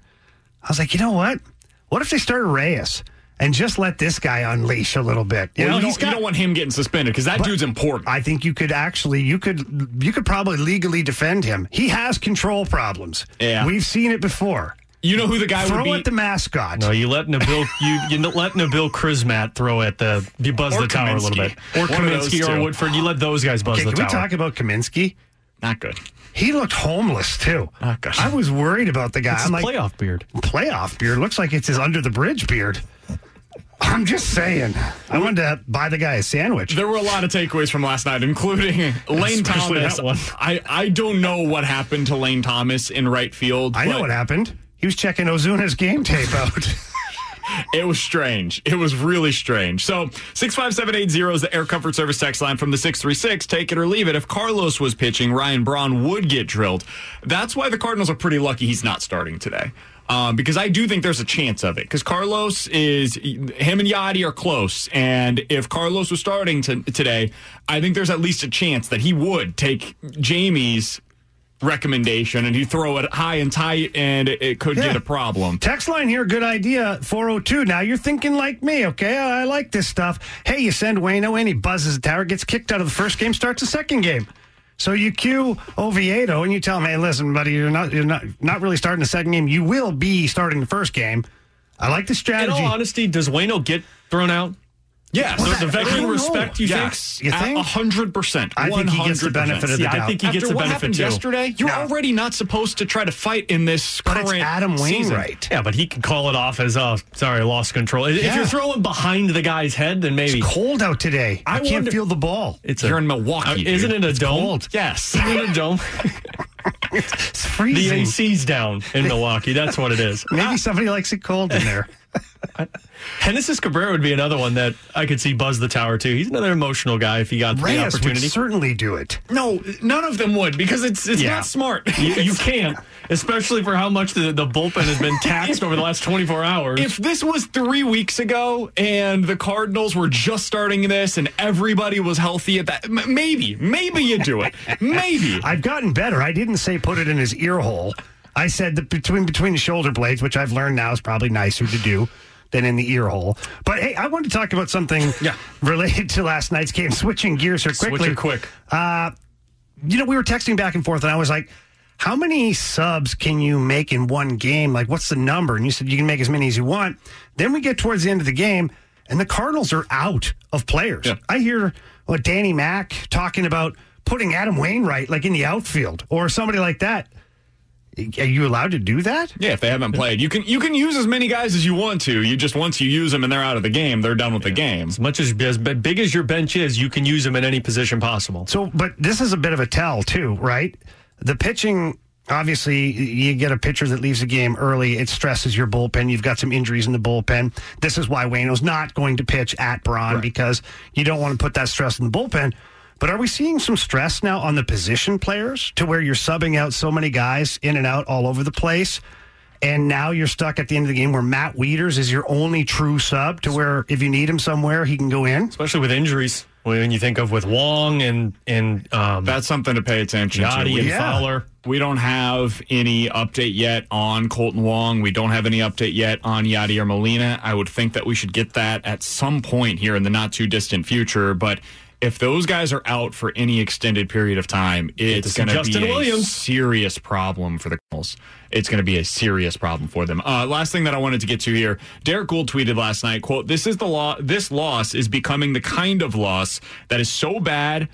I was like, you know what? What if they started Reyes and just let this guy unleash a little bit? You, know, know, you, he's don't, you got- don't want him getting suspended because that dude's important. I think you could actually you could you could probably legally defend him. He has control problems. Yeah. We've seen it before. You know who the guy Throw would be? at the mascot. No, you let Nabil you you let Nabil Crismatt throw at the you buzz Or the tower a little bit, or One of those Kaminsky or. Woodford. You let those guys buzz Okay, the can tower. we talk about Kaminsky? Not good. He looked homeless too. Oh, gosh. I was worried about the guy. It's I'm his like, playoff beard. playoff beard looks like it's his under the bridge beard. I'm just saying. I wanted to buy the guy a sandwich. There were a lot of takeaways from last night, including Lane Especially Thomas. that one. I, I don't know what happened to Lane Thomas in right field. I know what happened. He was checking Ozuna's game tape out. It was strange. It was really strange. So 65780 is the Air Comfort Service text line from the 636. Take it or leave it. If Carlos was pitching, Ryan Braun would get drilled. That's why the Cardinals are pretty lucky he's not starting today. Um, because I do think there's a chance of it. Because Carlos is, him and Yadi are close. And if Carlos was starting to, today, I think there's at least a chance that he would take Jamie's recommendation and he'd throw it high and tight and it, it could Yeah. get a problem. Text line here, good idea. 402. Now you're thinking like me, okay? I, I like this stuff. Hey, you send Wayno in, he buzzes the tower, gets kicked out of the first game, starts the second game. So you cue Oviedo and you tell him, hey, listen, buddy, you're not you're not not really starting the second game. You will be starting the first game. I like the In strategy. all honesty, does Wayno get thrown out? Yes. The, the I veteran respect, you yes. You think? A hundred percent. I think he gets the benefit of the Yeah, I doubt. think he After gets the what benefit happened too. yesterday, you're No. already not supposed to try to fight in this but current it's Adam season. Wainwright. Yeah, but he can call it off as, oh, sorry, I lost control. If you're throwing behind the guy's head, then maybe. It's cold out today. I, I can't wonder- feel the ball. It's You're a- in Milwaukee, Uh, isn't it a dome? cold. Yes. Isn't it a dome? It's freezing. the. AC's down in Milwaukee. That's what it is. Maybe somebody likes it cold in there. Genesis Cabrera would be another one that I could see buzz the tower too. He's another emotional guy if he got the Reyes would opportunity. certainly do it. No, none of them would because it's it's Yeah. not smart. you, you can't, especially for how much the, the bullpen has been taxed over the last 24 hours. If this was three weeks ago and the Cardinals were just starting this and everybody was healthy at that, maybe, maybe you do it. Maybe. I've gotten better. I didn't say put it in his ear hole. I said that between between the shoulder blades, which I've learned now is probably nicer to do than in the ear hole. But hey, I want to talk about something Yeah. related to last night's game. Switching gears here quickly. Switch quick. Uh, you know, we were texting back and forth, and I was like, "How many subs can you make in one game? Like, what's the number?" And you said you can make as many as you want. Then we get towards the end of the game, and the Cardinals are out of players. Yeah. I hear what Danny Mack talking about putting Adam Wainwright like in the outfield or somebody like that. Are you allowed to do that? Yeah, if they haven't played, you can you can use as many guys as you want to. You just once you use them and they're out of the game, they're done with the game. as much as as big as your bench is, you can use them in any position possible. So, but this is a bit of a tell too, right? The pitching, obviously, you get a pitcher that leaves the game early. It stresses your bullpen. You've got some injuries in the bullpen. This is why Wayno's not going to pitch at Braun because you don't want to put that stress in the bullpen. But are we seeing some stress now on the position players to where you're subbing out so many guys in and out all over the place? And now you're stuck at the end of the game where Matt Wieters is your only true sub to where if you need him somewhere, he can go in. Especially with injuries. When you think of with Wong and and um, That's something to pay attention Yadi to. and Yeah. Fowler. We don't have any update yet on Kolten Wong. We don't have any update yet on Yadier Molina. I would think that we should get that at some point here in the not too distant future. But if those guys are out for any extended period of time, it's going to be a Williams. serious problem for the Cardinals. It's going to be a serious problem for them. Uh, last thing that I wanted to get to here, Derrick Goold tweeted last night, "quote This is the law. This loss is becoming the kind of loss that is so bad."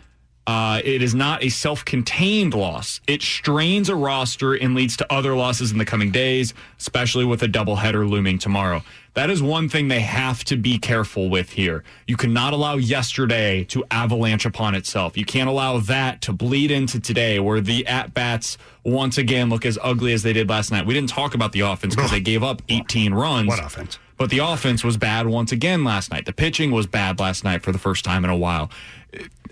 Uh, it is not a self contained loss. It strains a roster and leads to other losses in the coming days, especially with a doubleheader looming tomorrow. That is one thing they have to be careful with here. You cannot allow yesterday to avalanche upon itself. You can't allow that to bleed into today, where the at bats once again look as ugly as they did last night. We didn't talk about the offense because they gave up 18 runs. What offense? But the offense was bad once again last night. The pitching was bad last night for the first time in a while.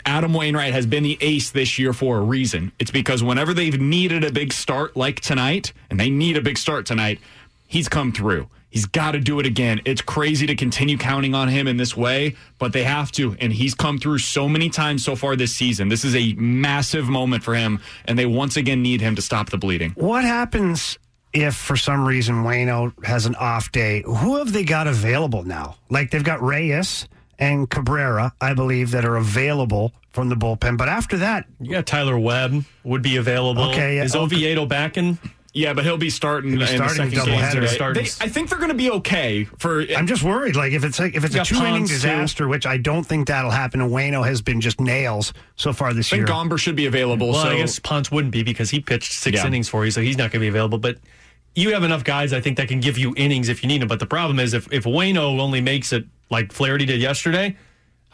Adam Wainwright has been the ace this year for a reason. It's because whenever they've needed a big start like tonight, and they need a big start tonight, he's come through. He's got to do it again. It's crazy to continue counting on him in this way, but they have to. And he's come through so many times so far this season. This is a massive moment for him, and they once again need him to stop the bleeding. What happens if for some reason Wayno has an off day? Who have they got available now? Like they've got Reyes and Cabrera, I believe, that are available from the bullpen. But after that, yeah, Tyler Webb would be available. Okay, yeah, Is okay. Oviedo back in? Yeah, but he'll be starting He'll be in the starting second game doubleheader. Starting- They- I think they're going to be okay. For I'm just worried. Like if it's like if it's a two inning Ponce, too. disaster, which I don't think that'll happen. And Wayno has been just nails so far this year. I think year. Gomber should be available. Well, so I guess Ponce wouldn't be because he pitched six Yeah. innings for you, so he's not going to be available. But you have enough guys, I think, that can give you innings if you need them. But the problem is, if if Wayno only makes it like Flaherty did yesterday,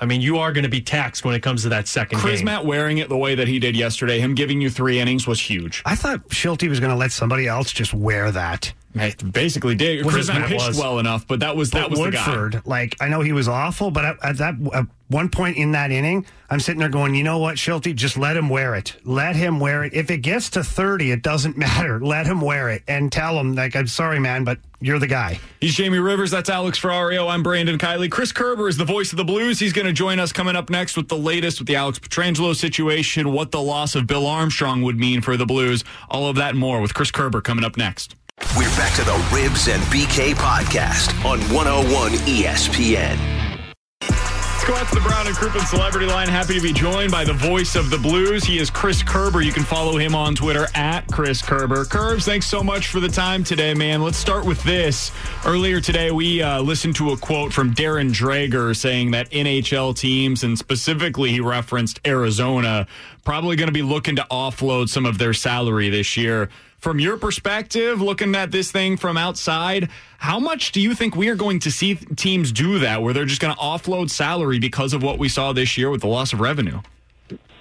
I mean, you are going to be taxed when it comes to that second game. Crismatt wearing it the way that he did yesterday, him giving you three innings was huge. I thought Shildt was going to let somebody else just wear that. Basically, did Crismatt pitched was. well enough, but that was that But was the guy. Woodford, like I know he was awful, but at, at that at one point in that inning, I'm sitting there going, you know what, Shildt, just let him wear it. Let him wear it. If it gets to 30, it doesn't matter. Let him wear it and tell him, like, I'm sorry, man, but you're the guy. He's Jamie Rivers. That's Alex Ferrario. I'm Brandon Kiley. Chris Kerber is the voice of the Blues. He's going to join us coming up next with the latest with the Alex Pietrangelo situation, what the loss of Bill Armstrong would mean for the Blues. All of that and more with Chris Kerber coming up next. We're back to the Rivs and BK podcast on 101 ESPN. To the Brown and Crouppen Celebrity Line. Happy to be joined by the voice of the Blues. He is Chris Kerber. You can follow him on Twitter at Chris Kerber. Curbs, thanks so much for the time today, man. Let's start with this. Earlier today, we uh, listened to a quote from Darren Dreger saying that NHL teams, and specifically he referenced Arizona, probably going to be looking to offload some of their salary this year. From your perspective, looking at this thing from outside, how much do you think we are going to see teams do that where they're just going to offload salary because of what we saw this year with the loss of revenue?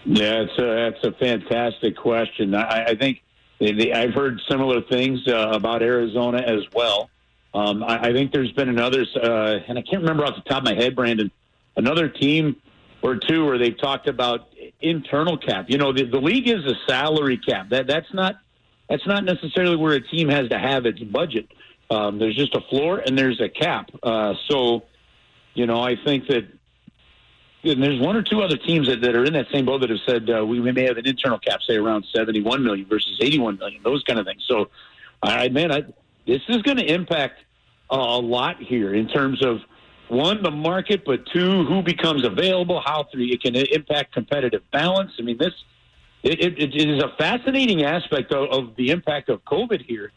Yeah, it's a that's a fantastic question. I, I think I've heard similar things uh, about Arizona as well. Um, I, I think there's been another, uh, and I can't remember off the top of my head, Brandon, another team or two where they've talked about internal cap. You know, the, the league is a salary cap. That that's not that's not necessarily where a team has to have its budget. Um, there's just a floor and there's a cap. Uh, so, you know, I think that and there's one or two other teams that, that are in that same boat that have said uh, we, we may have an internal cap, say around 71 million versus 81 million, those kind of things. So, I man, I, this is going to impact a lot here in terms of one the market, but two who becomes available, how three it can impact competitive balance. I mean, this it, it, it is a fascinating aspect of, of the impact of COVID here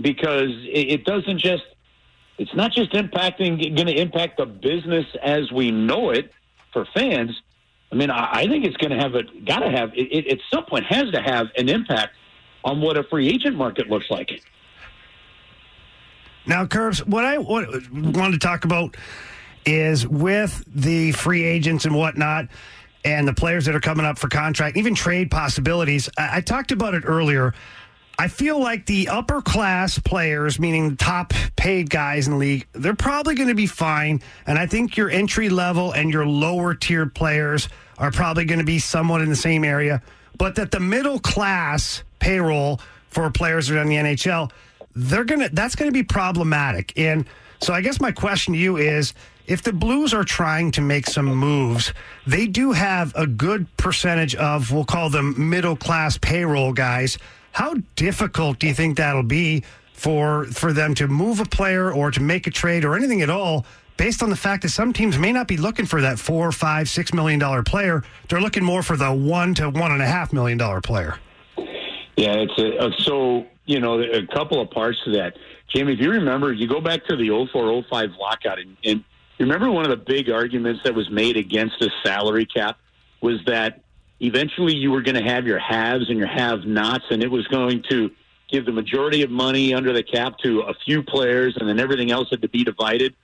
because it, it doesn't just it's not just impacting going to impact the business as we know it for fans. I mean, I, I think it's going to have a got to have it, it, at some point has to have an impact on what a free agent market looks like. Now, Curbs, what I what, wanted to talk about is with the free agents and whatnot, and the players that are coming up for contract, even trade possibilities. I, I talked about it earlier. I feel like the upper class players, meaning the top paid guys in the league, they're probably going to be fine. And I think your entry level and your lower tiered players are probably going to be somewhat in the same area. But that the middle class payroll for players that are in the NHL, they're gonna that's going to be problematic. And so I guess my question to you is if the Blues are trying to make some moves, they do have a good percentage of we'll call them middle class payroll guys. How difficult do you think that'll be for for them to move a player or to make a trade or anything at all? Based on the fact that some teams may not be looking for that four, five, six million dollar player, they're looking more for the one to one and a half million dollar player. Yeah, it's a, uh, so you know a couple of parts to that, Jamie. If you remember, you go back to the 04-05 lockout, and, and remember one of the big arguments that was made against the salary cap was that eventually you were going to have your haves and your have-nots, and it was going to give the majority of money under the cap to a few players, and then everything else had to be divided.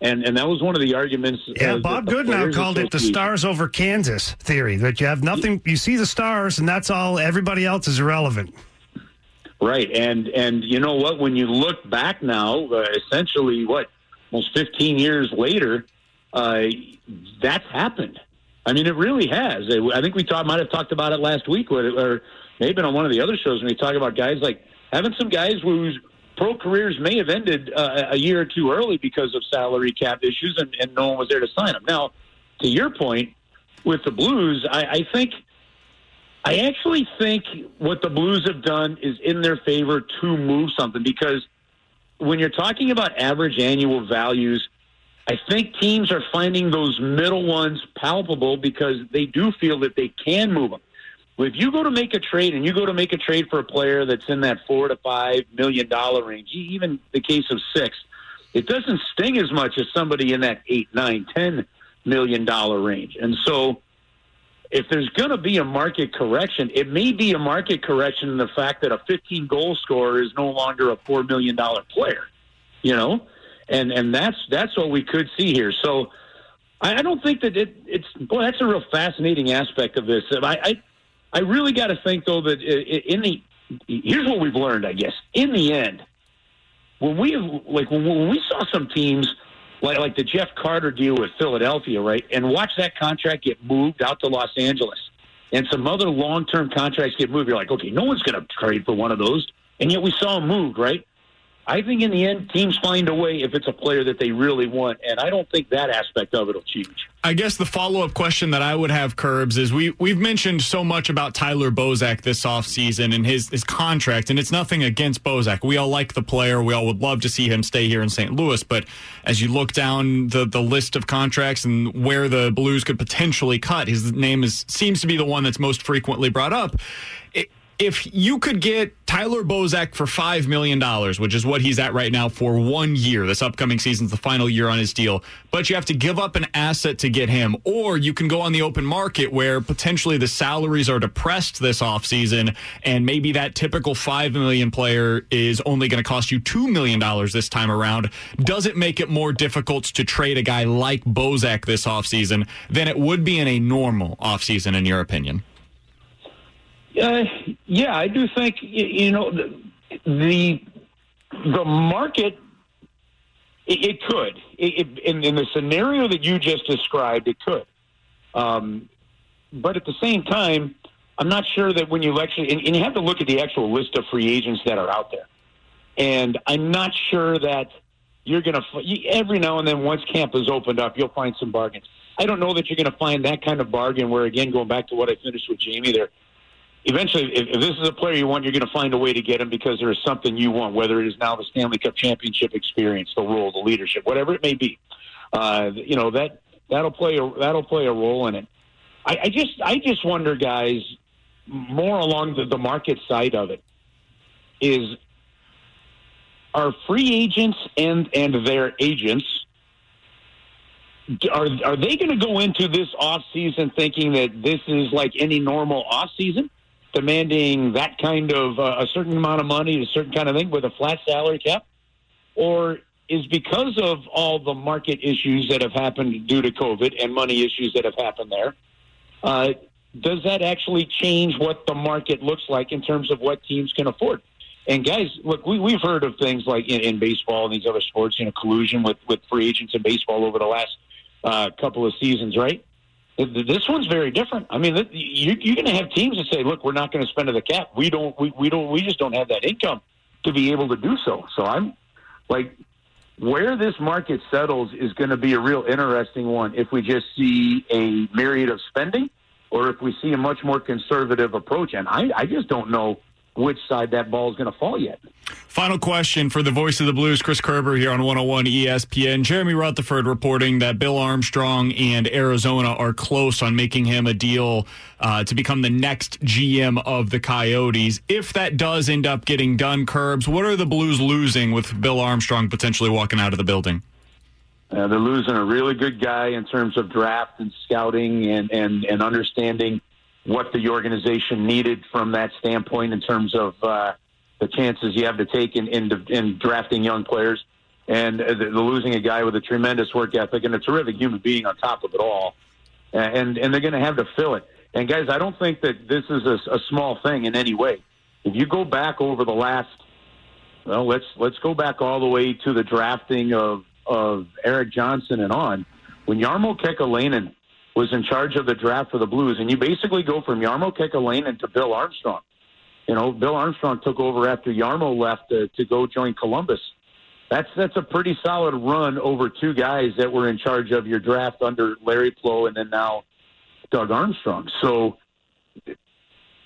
And and that was one of the arguments. Yeah, Bob Goodenow called it the stars over Kansas theory that you have nothing, you see the stars, and that's all. Everybody else is irrelevant. Right, and and you know what? When you look back now, uh, essentially, what almost 15 years later, uh, that's happened. I mean, it really has. I think we talked, might have talked about it last week, or, or maybe on one of the other shows when we talk about guys like having some guys whose pro careers may have ended uh, a year or two early because of salary cap issues, and, and no one was there to sign them. Now, to your point with the Blues, I, I think. I actually think what the Blues have done is in their favor to move something because when you're talking about average annual values, I think teams are finding those middle ones palpable because they do feel that they can move them. if you go to make a trade and you go to make a trade for a player that's in that four to five million dollar range, even the case of six, it doesn't sting as much as somebody in that eight, nine, ten million dollar range. And so, if there's going to be a market correction, it may be a market correction in the fact that a 15 goal scorer is no longer a four million dollar player. You know, and and that's that's what we could see here. So. I I don't think that it, it's boy. That's a real fascinating aspect of this. I I, I really got to think though that in the here's what we've learned. I guess in the end, when we like when we saw some teams like like the Jeff Carter deal with Philadelphia, right, and watch that contract get moved out to Los Angeles, and some other long term contracts get moved. You're like, okay, no one's going to trade for one of those, and yet we saw them moved, right? I think in the end, teams find a way if it's a player that they really want, and I don't think that aspect of it will change. I guess the follow up question that I would have, Curbs, is we we've mentioned so much about Tyler Bozak this offseason and his his contract, and it's nothing against Bozak. We all like the player. We all would love to see him stay here in St. Louis. But as you look down the the list of contracts and where the Blues could potentially cut, his name is seems to be the one that's most frequently brought up. It, if you could get Tyler Bozak for $5 million, which is what he's at right now for one year, this upcoming season's the final year on his deal, but you have to give up an asset to get him, or you can go on the open market where potentially the salaries are depressed this offseason, and maybe that typical 5 million player is only going to cost you $2 million this time around. Does it make it more difficult to trade a guy like Bozak this offseason than it would be in a normal offseason, in your opinion? Uh, yeah, I do think you know the the, the market. It, it could it, it, in, in the scenario that you just described. It could, um, but at the same time, I'm not sure that when you actually and, and you have to look at the actual list of free agents that are out there, and I'm not sure that you're going to every now and then once camp is opened up, you'll find some bargains. I don't know that you're going to find that kind of bargain where again going back to what I finished with Jamie there eventually, if, if this is a player you want, you're going to find a way to get him because there is something you want, whether it is now the Stanley Cup championship experience, the role, the leadership, whatever it may be. Uh, you know that that'll play a that'll play a role in it. I, I just I just wonder, guys, more along the, the market side of it is are free agents and and their agents are are they going to go into this off season thinking that this is like any normal off season, demanding that kind of uh, a certain amount of money, a certain kind of thing with a flat salary cap, or is because of all the market issues that have happened due to COVID and money issues that have happened there, uh, does that actually change what the market looks like in terms of what teams can afford? And guys, look, we, we've heard of things like in, in baseball and these other sports, you know, collusion with, with free agents in baseball over the last uh, couple of seasons, right? Th- This one's very different. I mean, you, you're going to have teams that say, "Look, we're not going to spend to the cap. We don't. We, we don't. We just don't have that income to be able to do so." So I'm like, where this market settles is going to be a real interesting one. If we just see a myriad of spending, or if we see a much more conservative approach, and I, I just don't know which side that ball is going to fall yet. Final question for the voice of the Blues, Chris Kerber here on 101 ESPN. Jeremy Rutherford reporting that Bill Armstrong and Arizona are close on making him a deal uh, to become the next GM of the Coyotes. If that does end up getting done, Curbs, what are the Blues losing with Bill Armstrong potentially walking out of the building? Uh, they're losing a really good guy in terms of draft and scouting and, and, and understanding what the organization needed from that standpoint in terms of uh, the chances you have to take in, in, in drafting young players. And uh, they're losing a guy with a tremendous work ethic and a terrific human being on top of it all. And, and they're going to have to fill it. And guys, I don't think that this is a, a small thing in any way. If you go back over the last, well, let's let's go back all the way to the drafting of of Erik Johnson and on, when Jarmo Kekalainen was in charge of the draft for the Blues, and you basically go from Jarmo Kekalainen to Bill Armstrong. You know, Bill Armstrong took over after Jarmo left to, to go join Columbus. That's that's a pretty solid run over two guys that were in charge of your draft under Larry Pleau and then now Doug Armstrong. So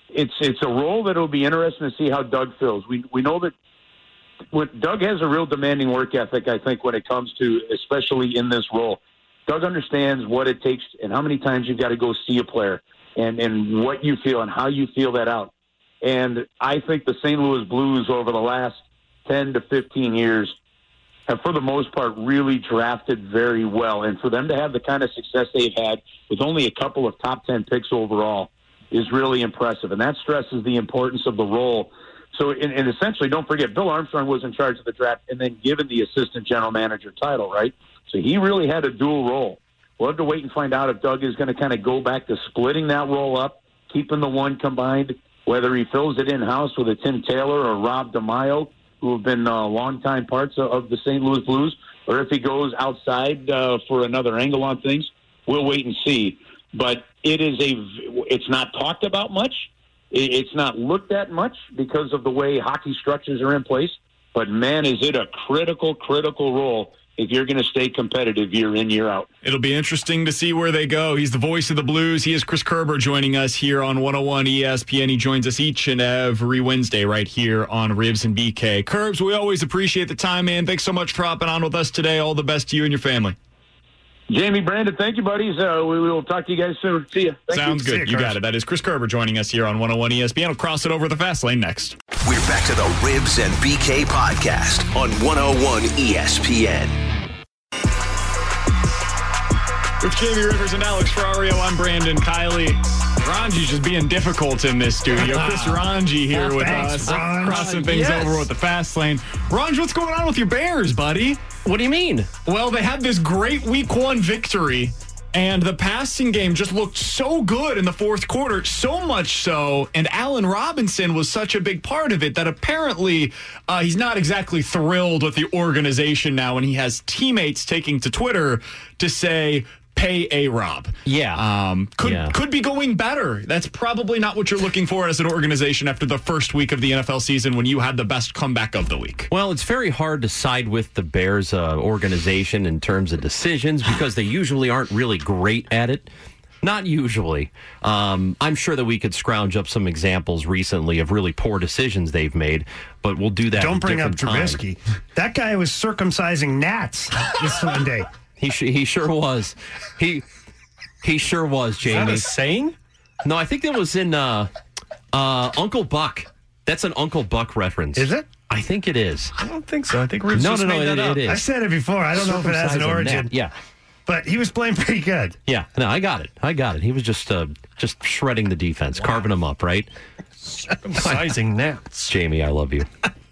it's it's a role that will be interesting to see how Doug fills. We we know that what Doug has a real demanding work ethic. I think when it comes to especially in this role, Doug understands what it takes and how many times you've got to go see a player and and what you feel and how you feel that out. And I think the St. Louis Blues over the last 10 to 15 years have, for the most part, really drafted very well. And for them to have the kind of success they've had with only a couple of top 10 picks overall is really impressive. And that stresses the importance of the role. So, and, and essentially, don't forget, Bill Armstrong was in charge of the draft and then given the assistant general manager title, right? So he really had a dual role. We'll have to wait and find out if Doug is going to kind of go back to splitting that role up, keeping the one combined, whether he fills it in house with a Tim Taylor or Rob DiMaio, who have been uh, longtime parts of, the St. Louis Blues, or if he goes outside uh, for another angle on things. We'll wait and see. But it is a, it's not talked about much. It's not looked at much because of the way hockey structures are in place. But man, is it a critical, critical role if you're going to stay competitive year in, year out. It'll be interesting to see where they go. He's the voice of the Blues. He is Chris Kerber joining us here on 101 ESPN. He joins us each and every Wednesday right here on Rivs and BK. Curbs, we always appreciate the time, man. Thanks so much for hopping on with us today. All the best to you and your family. Jamie, Brandon, thank you, buddies. Uh, we will talk to you guys soon. See you. Thank Sounds you. good. You, got it. That is Chris Kerber joining us here on 101 ESPN. We'll cross it over the fast lane next. We're back to the Ribs and BK podcast on 101 ESPN. With Jamie Rivers and Alex Ferrario, I'm Brandon Kiley. Rongey's just being difficult in this studio. Chris Rongey here with Thanks, us, Ranj. crossing things Yes. over with the fast lane. Ranj, what's going on with your Bears, buddy? What do you mean? Well, they had this great week one victory, and the passing game just looked so good in the fourth quarter, so much so, and Allen Robinson was such a big part of it that apparently uh, he's not exactly thrilled with the organization now, and he has teammates taking to Twitter to say, pay a Rob. Yeah. Um, could Yeah. could be going better. That's probably not what you're looking for as an organization after the first week of the NFL season when you had the best comeback of the week. Well, it's very hard to side with the Bears uh, organization in terms of decisions because they usually aren't really great at it. Not usually. Um, I'm sure that we could scrounge up some examples recently of really poor decisions they've made, but we'll do that. Don't bring up different time. Trubisky. That guy was circumcising gnats this Sunday. He sh- he sure was. He he sure was, Jamie. Is saying? No, I think that was in uh, uh, Uncle Buck. That's an Uncle Buck reference. Is it? I think it is. I don't think so. I think Rivs No, just no, no, made that it- up. it is. I said it before. I don't know if it has an origin. Yeah. But he was playing pretty good. Yeah, no, I got it. I got it. He was just uh, just shredding the defense, carving them up, right? Sizing gnats. Jamie, I love you.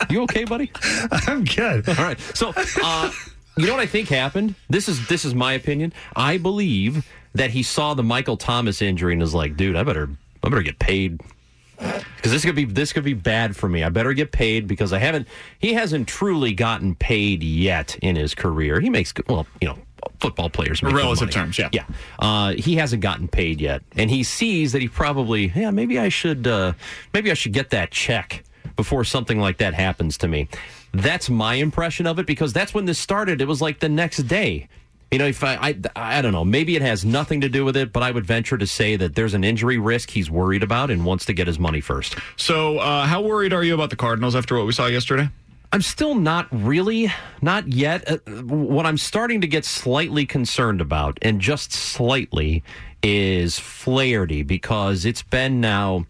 You okay, buddy? I'm good. All right. So, uh, you know what I think happened? This is this is my opinion. I believe that he saw the Michael Thomas injury and was like, "Dude, I better I better get paid." Because this could be this could be bad for me. I better get paid because I haven't. He hasn't truly gotten paid yet in his career. He makes well, you know, football players make Relative terms, yeah. yeah. Uh, he hasn't gotten paid yet, and he sees that he probably yeah maybe I should uh, maybe I should get that check before something like that happens to me. That's my impression of it because that's when this started. It was like the next day. You know, if I, I, I don't know, maybe it has nothing to do with it, but I would venture to say that there's an injury risk he's worried about and wants to get his money first. So, uh, how worried are you about the Cardinals after what we saw yesterday? I'm still not really, not yet. Uh, what I'm starting to get slightly concerned about, and just slightly, is Flaherty because it's been now.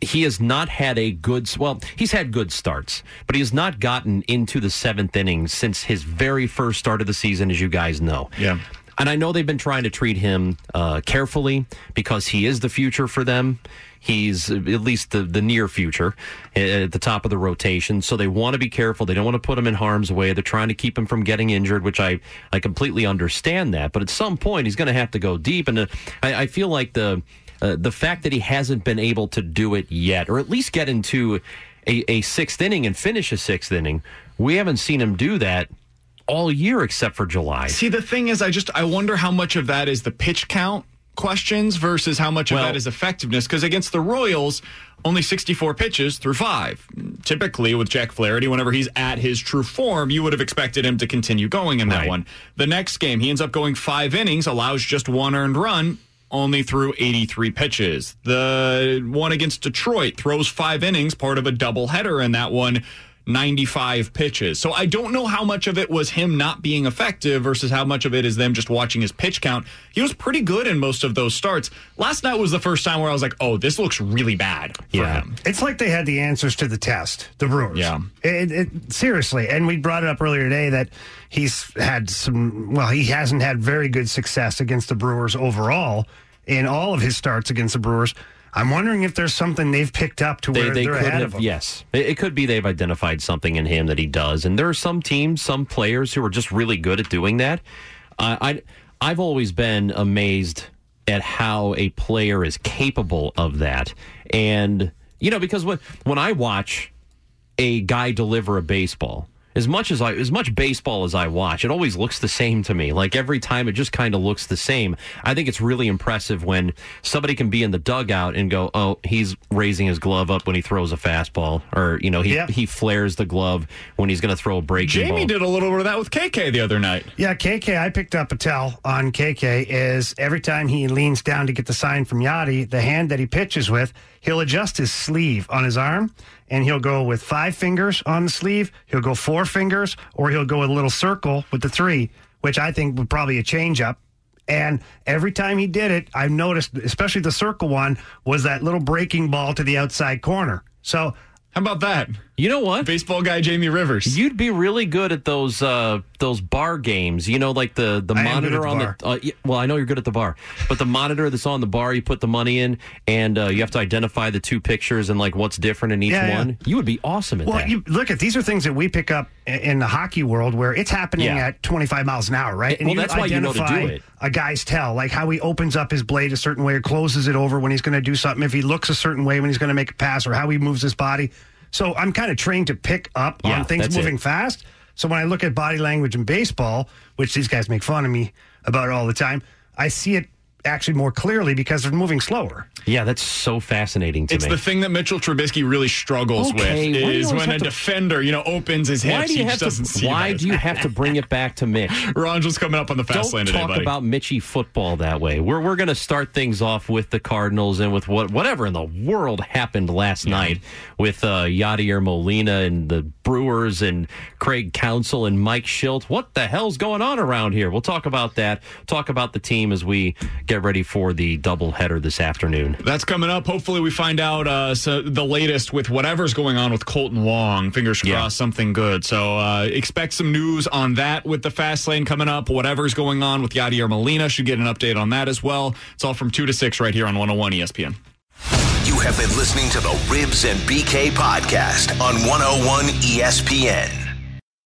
He has not had a good, well, he's had good starts, but he has not gotten into the seventh inning since his very first start of the season, as you guys know. Yeah. And I know they've been trying to treat him uh, carefully because he is the future for them. He's uh, at least the, the near future uh, at the top of the rotation. So they want to be careful. They don't want to put him in harm's way. They're trying to keep him from getting injured, which I, I completely understand that. But at some point, he's going to have to go deep. And uh, I, I feel like the, uh, the fact that he hasn't been able to do it yet, or at least get into a, a sixth inning and finish a sixth inning, we haven't seen him do that all year except for July. See, the thing is, I just I wonder how much of that is the pitch count questions versus how much of Well- that is effectiveness. Because against the Royals, only 64 pitches through five. Typically, with Jack Flaherty, whenever he's at his true form, you would have expected him to continue going in that Right. one. The next game, he ends up going five innings, allows just one earned run. Only threw 83 pitches. The one against Detroit throws five innings, part of a doubleheader in that one. 95 pitches. So I don't know how much of it was him not being effective versus how much of it is them just watching his pitch count. He was pretty good in most of those starts. Last night was the first time where I was like, oh, this looks really bad for him. It's like they had the answers to the test, the Brewers. Yeah. It, it, seriously. And we brought it up earlier today that he's had some, well, he hasn't had very good success against the Brewers overall in all of his starts against the Brewers. I'm wondering if there's something they've picked up to where they, are could ahead have, of him. yes. It, it could be they've identified something in him that he does, and there are some teams, some players who are just really good at doing that. Uh, I, I've always been amazed at how a player is capable of that, and you know, because when when I watch a guy deliver a baseball. As much as I, as much baseball as I watch, it always looks the same to me. Like every time, it just kind of looks the same. I think it's really impressive when somebody can be in the dugout and go, "Oh, he's raising his glove up when he throws a fastball," or you know, he he flares the glove when he's going to throw a breaking Jamie ball. did a little bit of that with KK the other night. Yeah, KK, I picked up a tell on KK is every time he leans down to get the sign from Yadi, the hand that he pitches with, he'll adjust his sleeve on his arm and he'll go with five fingers on the sleeve, he'll go four fingers, or he'll go with a little circle with the three, which I think would probably a change up. And every time he did it, I've noticed, especially the circle one, was that little breaking ball to the outside corner. So How about that? You know what? Baseball guy Jamie Rivers. You'd be really good at those uh, those bar games. You know, like the the I monitor the on bar. the. Uh, well, I know you're good at the bar, but the monitor that's on the bar, you put the money in, and uh, you have to identify the two pictures and like what's different in each Yeah, yeah. one. You would be awesome at Well, that. you look at these are things that we pick up in the hockey world where it's happening Yeah. at 25 miles an hour, right? Well, that's why you know to do identify it. A guy's tell, like how he opens up his blade a certain way or closes it over when he's going to do something. If he looks a certain way when he's going to make a pass, or how he moves his body. So I'm kind of trained to pick up Yeah, on things that's moving it. fast. So when I look at body language in baseball, which these guys make fun of me about all the time, I see it actually more clearly because they're moving slower. yeah, that's so fascinating to It's me. the thing that Mitchell Trubisky really struggles Okay, with is when a to- defender, you know, opens his hips. why do you he have just doesn't to? see Why that. do you have to bring it back to Mitch? Rongey's coming up on the fast Don't lane today, talk buddy. about Mitchy football that way. We're we're going to start things off with the Cardinals and with what whatever in the world happened last night with uh, Yadier Molina and the Brewers and Craig Counsell and Mike Shildt. What the hell's going on around here? We'll talk about that. Talk about the team as we get ready for the doubleheader this afternoon. That's coming up. Hopefully, we find out uh, so the latest with whatever's going on with Kolten Wong. Fingers crossed, something good. So uh, expect some news on that with the fast lane coming up. Whatever's going on with Yadier Molina should get an update on that as well. It's all from two to six right here on 101 ESPN. You have been listening to the Rivs and BK podcast on 101 ESPN.